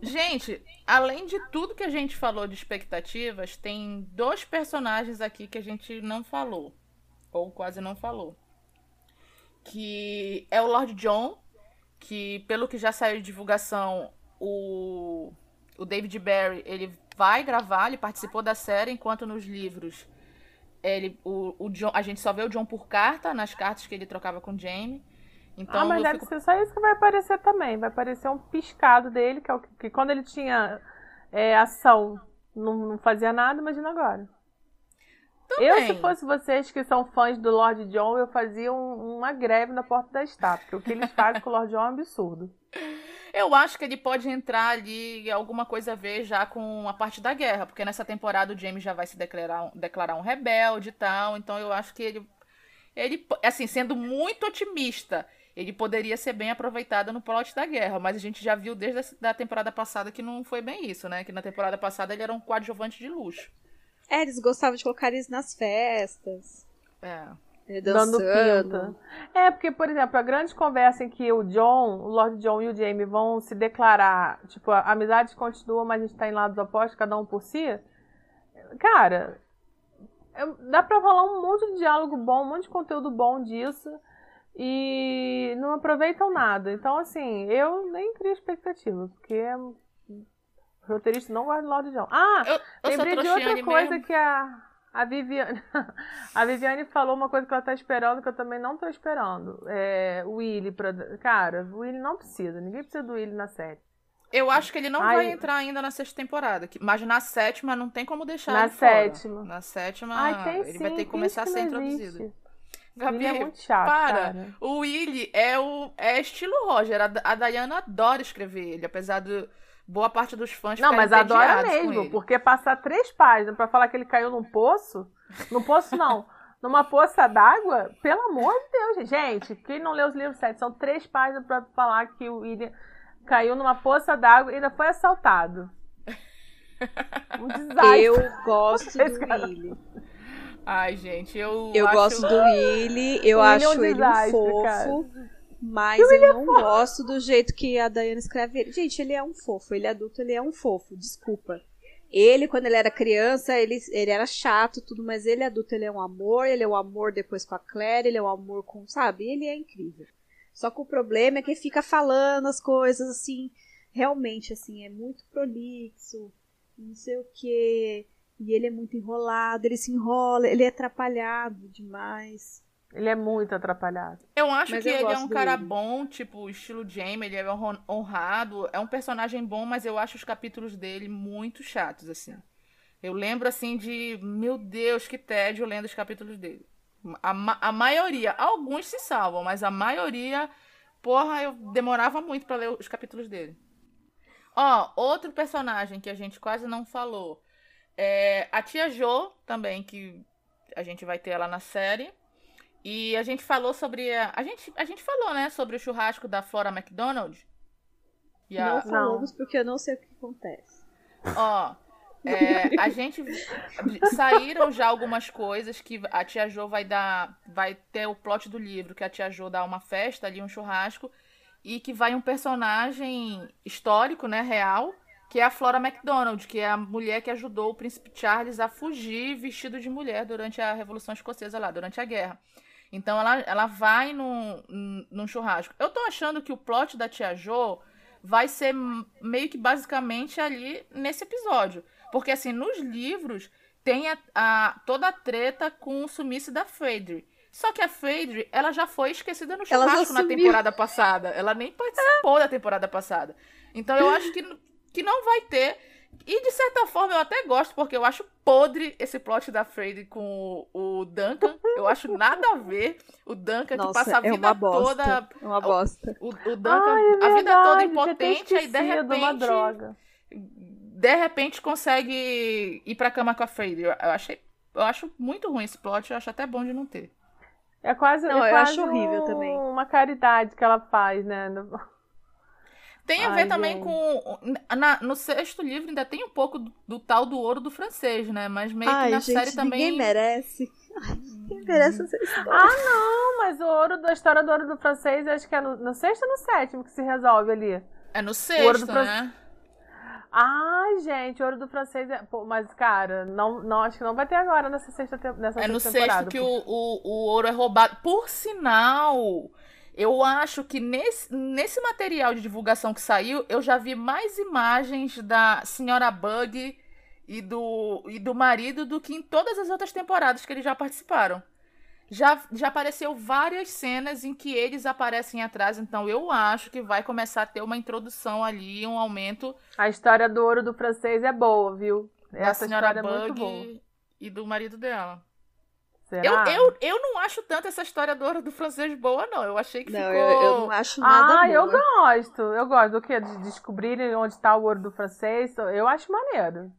Gente, além de tudo que a gente falou de expectativas, tem dois personagens aqui que a gente não falou. Ou quase não falou. Que é o Lord John, que pelo que já saiu de divulgação, o, o David Barry, ele vai gravar, ele participou da série, enquanto nos livros ele, o, o John, a gente só vê o John por carta, nas cartas que ele trocava com o Jamie. Então, ah, mas deve fico... ser só isso que vai aparecer também. Vai aparecer um piscado dele, que é o que, que quando ele tinha é, ação, não, não fazia nada, imagina agora. Também. Eu, se fosse vocês que são fãs do Lord John, eu fazia um, uma greve na porta da estátua. Porque o que eles fazem com o Lord John é um absurdo. Eu acho que ele pode entrar ali alguma coisa a ver já com a parte da guerra, porque nessa temporada o James já vai se declarar, declarar um rebelde e tal, então eu acho que ele, ele, assim, sendo muito otimista, ele poderia ser bem aproveitado no plot da guerra, mas a gente já viu desde a da temporada passada que não foi bem isso, né? Que na temporada passada ele era um coadjuvante de luxo. É, eles gostavam de colocar eles nas festas. É. Dando pinta. É, porque, por exemplo, a grande conversa em que o John, o Lord John e o Jamie vão se declarar, tipo, a amizade continua, mas a gente tá em lados opostos, cada um por si. Cara, dá pra falar um monte de diálogo bom, um monte de conteúdo bom disso e não aproveitam nada. Então, assim, eu nem crio expectativa, porque o roteirista não gosta do Lord John. Ah, eu, eu lembrei de outra coisa mesmo. que a, a Viviane. a Viviane falou uma coisa que ela tá esperando, que eu também não tô esperando. É, o Willy. Pra, cara, o Willy não precisa. Ninguém precisa do Willy na série. Eu acho que ele não Ai, vai entrar ainda na sexta temporada. Mas na sétima não tem como deixar na ele sétima. Fora. Na sétima, Ai, ele sim, vai ter que começar a ser introduzido. Gabi, é muito chato, para. Cara. O Willy é o é estilo Roger. A, a Diana adora escrever ele, apesar de boa parte dos fãs Não, mas adora mesmo, porque passar três páginas para falar que ele caiu num poço, no poço não, numa poça d'água, pelo amor de Deus, gente. Quem não leu os livros sete, são três páginas para falar que o William caiu numa poça d'água e ainda foi assaltado. Um desastre. Eu gosto do Willy. Ai, gente, eu. Eu acho... gosto do Willy, eu o acho Willy é um ele um fofo. Cara. Mas eu é não gosto do jeito que a Dayana escreve ele. Gente, ele é um fofo. Ele é adulto, ele é um fofo. Desculpa. Ele, quando ele era criança, ele, ele era chato, tudo, mas ele é adulto, ele é um amor, ele é um amor depois com a Claire, ele é um amor com, sabe? Ele é incrível. Só que o problema é que ele fica falando as coisas assim, realmente, assim, é muito prolixo, não sei o que. E ele é muito enrolado, ele se enrola, ele é atrapalhado demais. Ele é muito atrapalhado. Eu acho mas que eu ele é um cara bom, tipo, estilo Jamie, ele é honrado, é um personagem bom, mas eu acho os capítulos dele muito chatos, assim. Eu lembro, assim, de, meu Deus, que tédio lendo os capítulos dele. A, ma a maioria, alguns se salvam, mas a maioria, porra, eu demorava muito para ler os capítulos dele. Ó, outro personagem que a gente quase não falou é a tia Jo, também, que a gente vai ter ela na série. E a gente falou sobre. A, a, gente, a gente falou, né, sobre o churrasco da Flora McDonald. E a... Não falamos porque eu não sei o que acontece. Ó, é, a gente. Saíram já algumas coisas que a tia Jo vai dar. Vai ter o plot do livro, que a tia Jo dá uma festa ali, um churrasco. E que vai um personagem histórico, né, real, que é a Flora MacDonald, que é a mulher que ajudou o príncipe Charles a fugir vestido de mulher durante a Revolução Escocesa lá, durante a guerra. Então ela, ela vai num, num churrasco. Eu tô achando que o plot da Tia Jo vai ser meio que basicamente ali nesse episódio. Porque assim, nos livros, tem a, a, toda a treta com o sumiço da Phaedre. Só que a Phaedre, ela já foi esquecida no churrasco na temporada passada. Ela nem participou da temporada passada. Então eu acho que, que não vai ter. E de certa forma eu até gosto, porque eu acho podre esse plot da Phaedre com o, Duncan. Eu acho nada a ver. O Duncan Nossa, que passa a é vida uma bosta, toda. É uma bosta. O, o Duncan, Ai, é a vida toda verdade, impotente, aí de uma repente. droga. De repente consegue ir pra cama com a. Eu, eu achei. Eu acho muito ruim esse plot, eu acho até bom de não ter. É quase, Não, é eu quase acho horrível um- também. uma caridade que ela faz, né? No- Tem a Ai, ver também gente. com. na- no sexto livro ainda tem um pouco do, do tal do ouro do francês, né? Mas meio que Ai, na gente, série também. ninguém merece. Ai, ninguém merece essa história. Ah, não, mas o ouro da história do ouro do francês, acho que é no, no sexto ou no sétimo que se resolve ali. É no ouro sexto, do fran- né? Ai, gente, o ouro do francês é. Pô, mas, cara, não, não, acho que não vai ter agora nessa sexta, te- nessa É no sexta temporada. sexto que o, o, o ouro é roubado. Por sinal, eu acho que nesse, nesse material de divulgação que saiu, eu já vi mais imagens da senhora Bug e do, e do marido do que em todas as outras temporadas que eles já participaram. Já, já apareceu várias cenas em que eles aparecem atrás, então eu acho que vai começar a ter uma introdução ali, um aumento A história do ouro do francês é boa, viu? da Essa senhora história é muito boa. Bug e do marido dela. Eu, Será? eu, eu não acho tanto essa história do ouro do francês boa, não. Eu achei que Não, ficou. eu, eu não acho nada Ah, eu boa. gosto. Eu gosto do quê? De descobrirem onde tá o ouro do francês. Eu acho maneiro.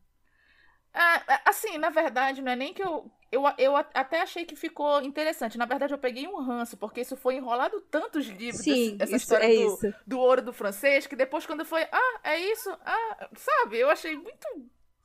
É, é, assim, na verdade, não é nem que eu. Eu, eu até achei que ficou interessante. Na verdade, eu peguei um ranço, porque isso foi enrolado tantos livros, Sim, essa isso, história é do, isso. do ouro do francês, que depois, quando foi, ah, é isso, ah, sabe? Eu achei muito.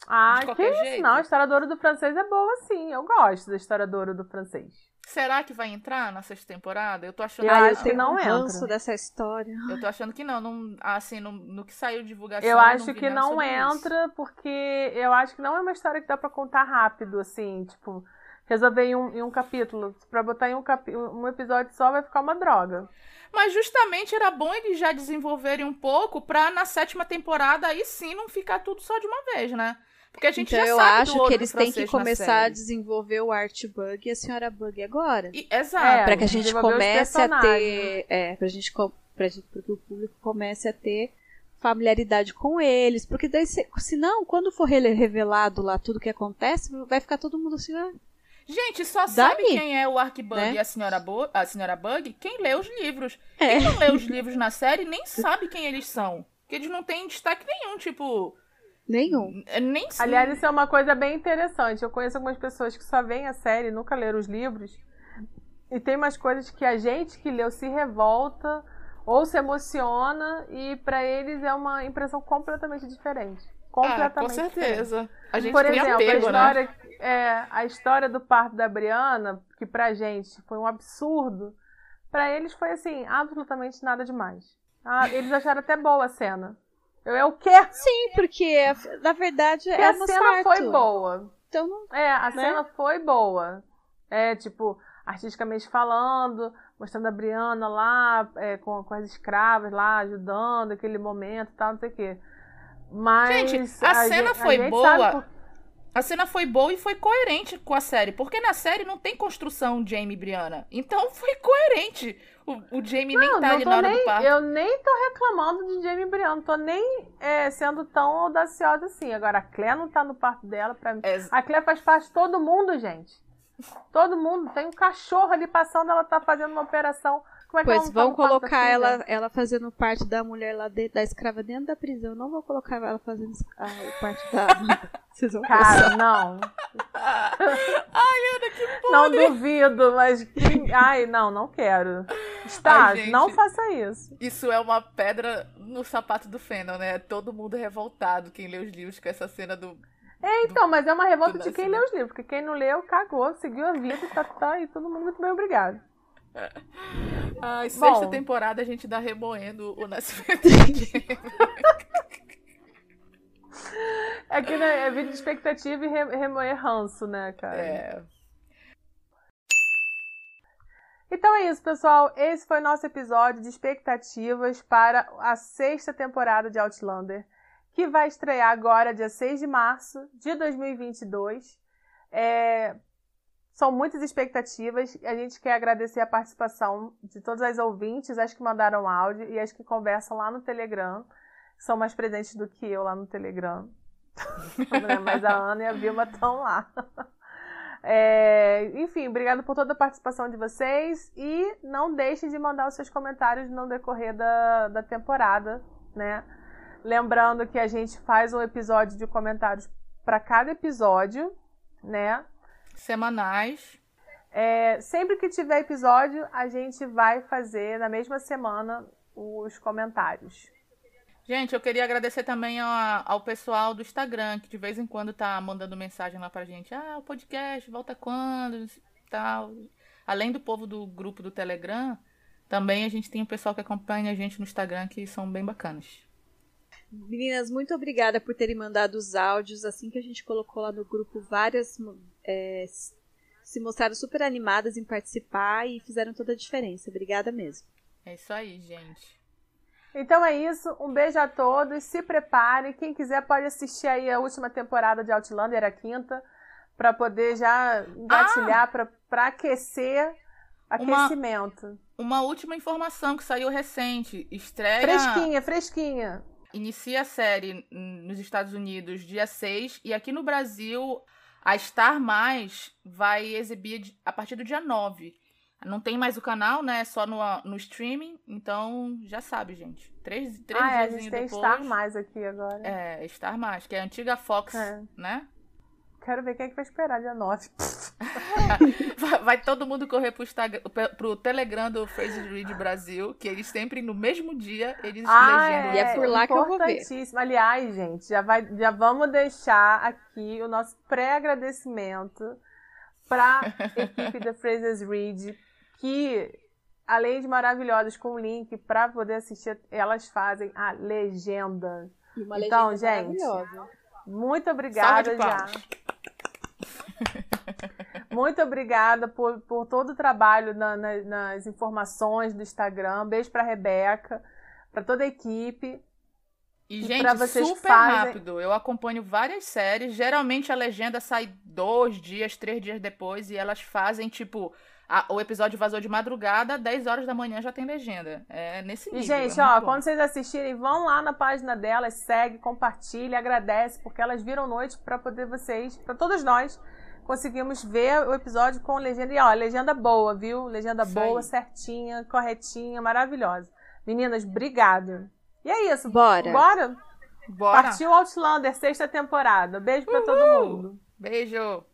Ah, que isso? Não, a história do ouro do francês é boa, sim. Eu gosto da história do ouro do francês. Será que vai entrar na sexta temporada? Eu tô achando Eu que acho não. que não um entra. ranço dessa história. Eu tô achando que não. não assim, no, no que saiu de divulgação. Eu não acho vi que não sobre isso. entra, porque eu acho que não é uma história que dá pra contar rápido, assim, tipo, resolver em um, em um capítulo. Pra botar em um, capi um episódio só vai ficar uma droga. Mas justamente era bom eles já desenvolverem um pouco pra na sétima temporada aí sim não ficar tudo só de uma vez, né? Porque a gente Então já eu sabe acho que eles têm que começar a desenvolver o Art Bug e a Senhora Bug agora. E- exato. É, Pra que a gente comece a ter. personagens. É, pra gente, pra gente. Pra que o público comece a ter familiaridade com eles. Porque daí, se, senão, quando for revelado lá tudo que acontece, vai ficar todo mundo assim, ah, Gente, só Daí, sabe quem é o Arkbug né? e a senhora, Bo a senhora Bug quem lê os livros. É. Quem não lê os livros na série nem sabe quem eles são. Porque eles não têm destaque nenhum, tipo. Nenhum. Nem Aliás, isso é uma coisa bem interessante. Eu conheço algumas pessoas que só veem a série e nunca leram os livros. E tem umas coisas que a gente que leu se revolta ou se emociona e pra eles é uma impressão completamente diferente. Ah, Completamente com diferente. certeza. A gente Por tem exemplo, apego, a né? história, é, a história do parto da Briana, que pra gente foi um absurdo, pra eles foi assim, absolutamente nada demais. Ah, eles acharam até boa a cena. Eu é o quê? Sim, porque na verdade é a cena foi boa. Então não. É, a Né? cena foi boa. É, tipo, artisticamente falando, mostrando a Briana lá, é, com, com as escravas lá, ajudando, aquele momento e tal, não sei o quê. Mas. Gente, a cena gente- foi gente boa. A cena foi boa e foi coerente com a série. Porque na série não tem construção Jamie e Brianna. Então foi coerente. O, o Jamie nem Não, tá não ali na hora nem, do parto. eu nem tô reclamando de Jamie Briana, não tô nem é, sendo tão audaciosa assim. Agora, a Claire não tá no parto dela pra mim. É, A Claire faz parte de todo mundo, gente. Todo mundo. Tem um cachorro ali passando, ela tá fazendo uma operação. Como é que Pois não vão colocar filha? ela, ela fazendo parte da mulher lá dentro, da escrava dentro da prisão. Não vou colocar ela fazendo ah, parte da. Vocês vão Cara, não. Ai, Ana, que Não podre. duvido, mas. Ai, não, não quero. Está, Ai, gente. não faça isso. Isso é uma pedra no sapato do Fennel, né? Todo mundo revoltado quem lê os livros com essa cena do. É, então, mas é uma revolta do de quem lê os livros, porque quem não leu, cagou, seguiu a vida, tá, tá, e todo mundo muito bem obrigado. Ai, sexta Bom. temporada a gente dá remoendo o nascimento de. É que né, é vida de expectativa e re- remoer ranço, né, cara? É. Então é isso, pessoal. Esse foi nosso episódio de expectativas para a sexta temporada de Outlander, que vai estrear agora, dia 6 de março de 2022. É, são muitas expectativas e a gente quer agradecer a participação de todas as ouvintes, as que mandaram áudio e as que conversam lá no Telegram, são mais presentes do que eu lá no Telegram. Mas a Ana e a Vilma estão lá. É, enfim, obrigado por toda a participação de vocês e não deixe de mandar os seus comentários no decorrer da, da temporada, né? Lembrando que a gente faz um episódio de comentários para cada episódio, né? Semanais. É, sempre que tiver episódio, a gente vai fazer na mesma semana os comentários. Gente, eu queria agradecer também ao, ao, pessoal do Instagram, que de vez em quando tá mandando mensagem lá pra gente. Ah, o podcast volta quando? Tal. Além do povo do grupo do Telegram, também a gente tem o pessoal que acompanha a gente no Instagram, que são bem bacanas. Meninas, muito obrigada por terem mandado os áudios. Assim que a gente colocou lá no grupo, várias é, se mostraram super animadas em participar e fizeram toda a diferença. Obrigada mesmo. É isso aí, gente. Então é isso. Um beijo a todos. Se prepare. Quem quiser pode assistir aí a última temporada de Outlander, a quinta, para poder já engatilhar, ah! para aquecer aquecimento. Uma, uma, última informação que saiu recente. Estreia. Fresquinha, fresquinha. Inicia a série nos Estados Unidos dia 6 e aqui no Brasil a Star Mais vai exibir a partir do dia 9. Não tem mais o canal, né? É só no, no streaming. Então, já sabe, gente. Três, três ah, é, a gente tem depois, Star Mais aqui agora. É, Star Mais, que é a antiga Fox, é. né? Quero ver quem é que vai esperar dia 9. vai, vai, todo mundo correr pro, Instagram, pro Telegram do Fraser Read Brasil, que eles sempre, no mesmo dia, eles ah, legendam. É, e é por lá que eu vou ver. Aliás, gente, já, vai, já vamos deixar aqui o nosso pré-agradecimento para a equipe da Fraser's Read, que além de maravilhosas com link para poder assistir, elas fazem a legenda. Uma então, legenda gente, muito obrigada já. Muito obrigada por, por todo o trabalho na, na, nas informações do Instagram. Beijo para Rebeca, para toda a equipe. E, e gente, super fazem... rápido. Eu acompanho várias séries. Geralmente a legenda sai dois dias, três dias depois. E elas fazem, tipo, a, o episódio vazou de madrugada, 10 horas da manhã já tem legenda. É nesse nível. E, gente, é ó, bom. quando vocês assistirem, vão lá na página delas, segue, compartilha, agradece, porque elas viram noite para poder vocês, para todos nós, conseguimos ver o episódio com legenda. E ó, legenda boa, viu? Legenda isso boa, aí. certinha, corretinha, maravilhosa. Meninas, obrigado. E é isso. Bora. Bora? Bora. Partiu Outlander, sexta temporada. Beijo para todo mundo. Beijo.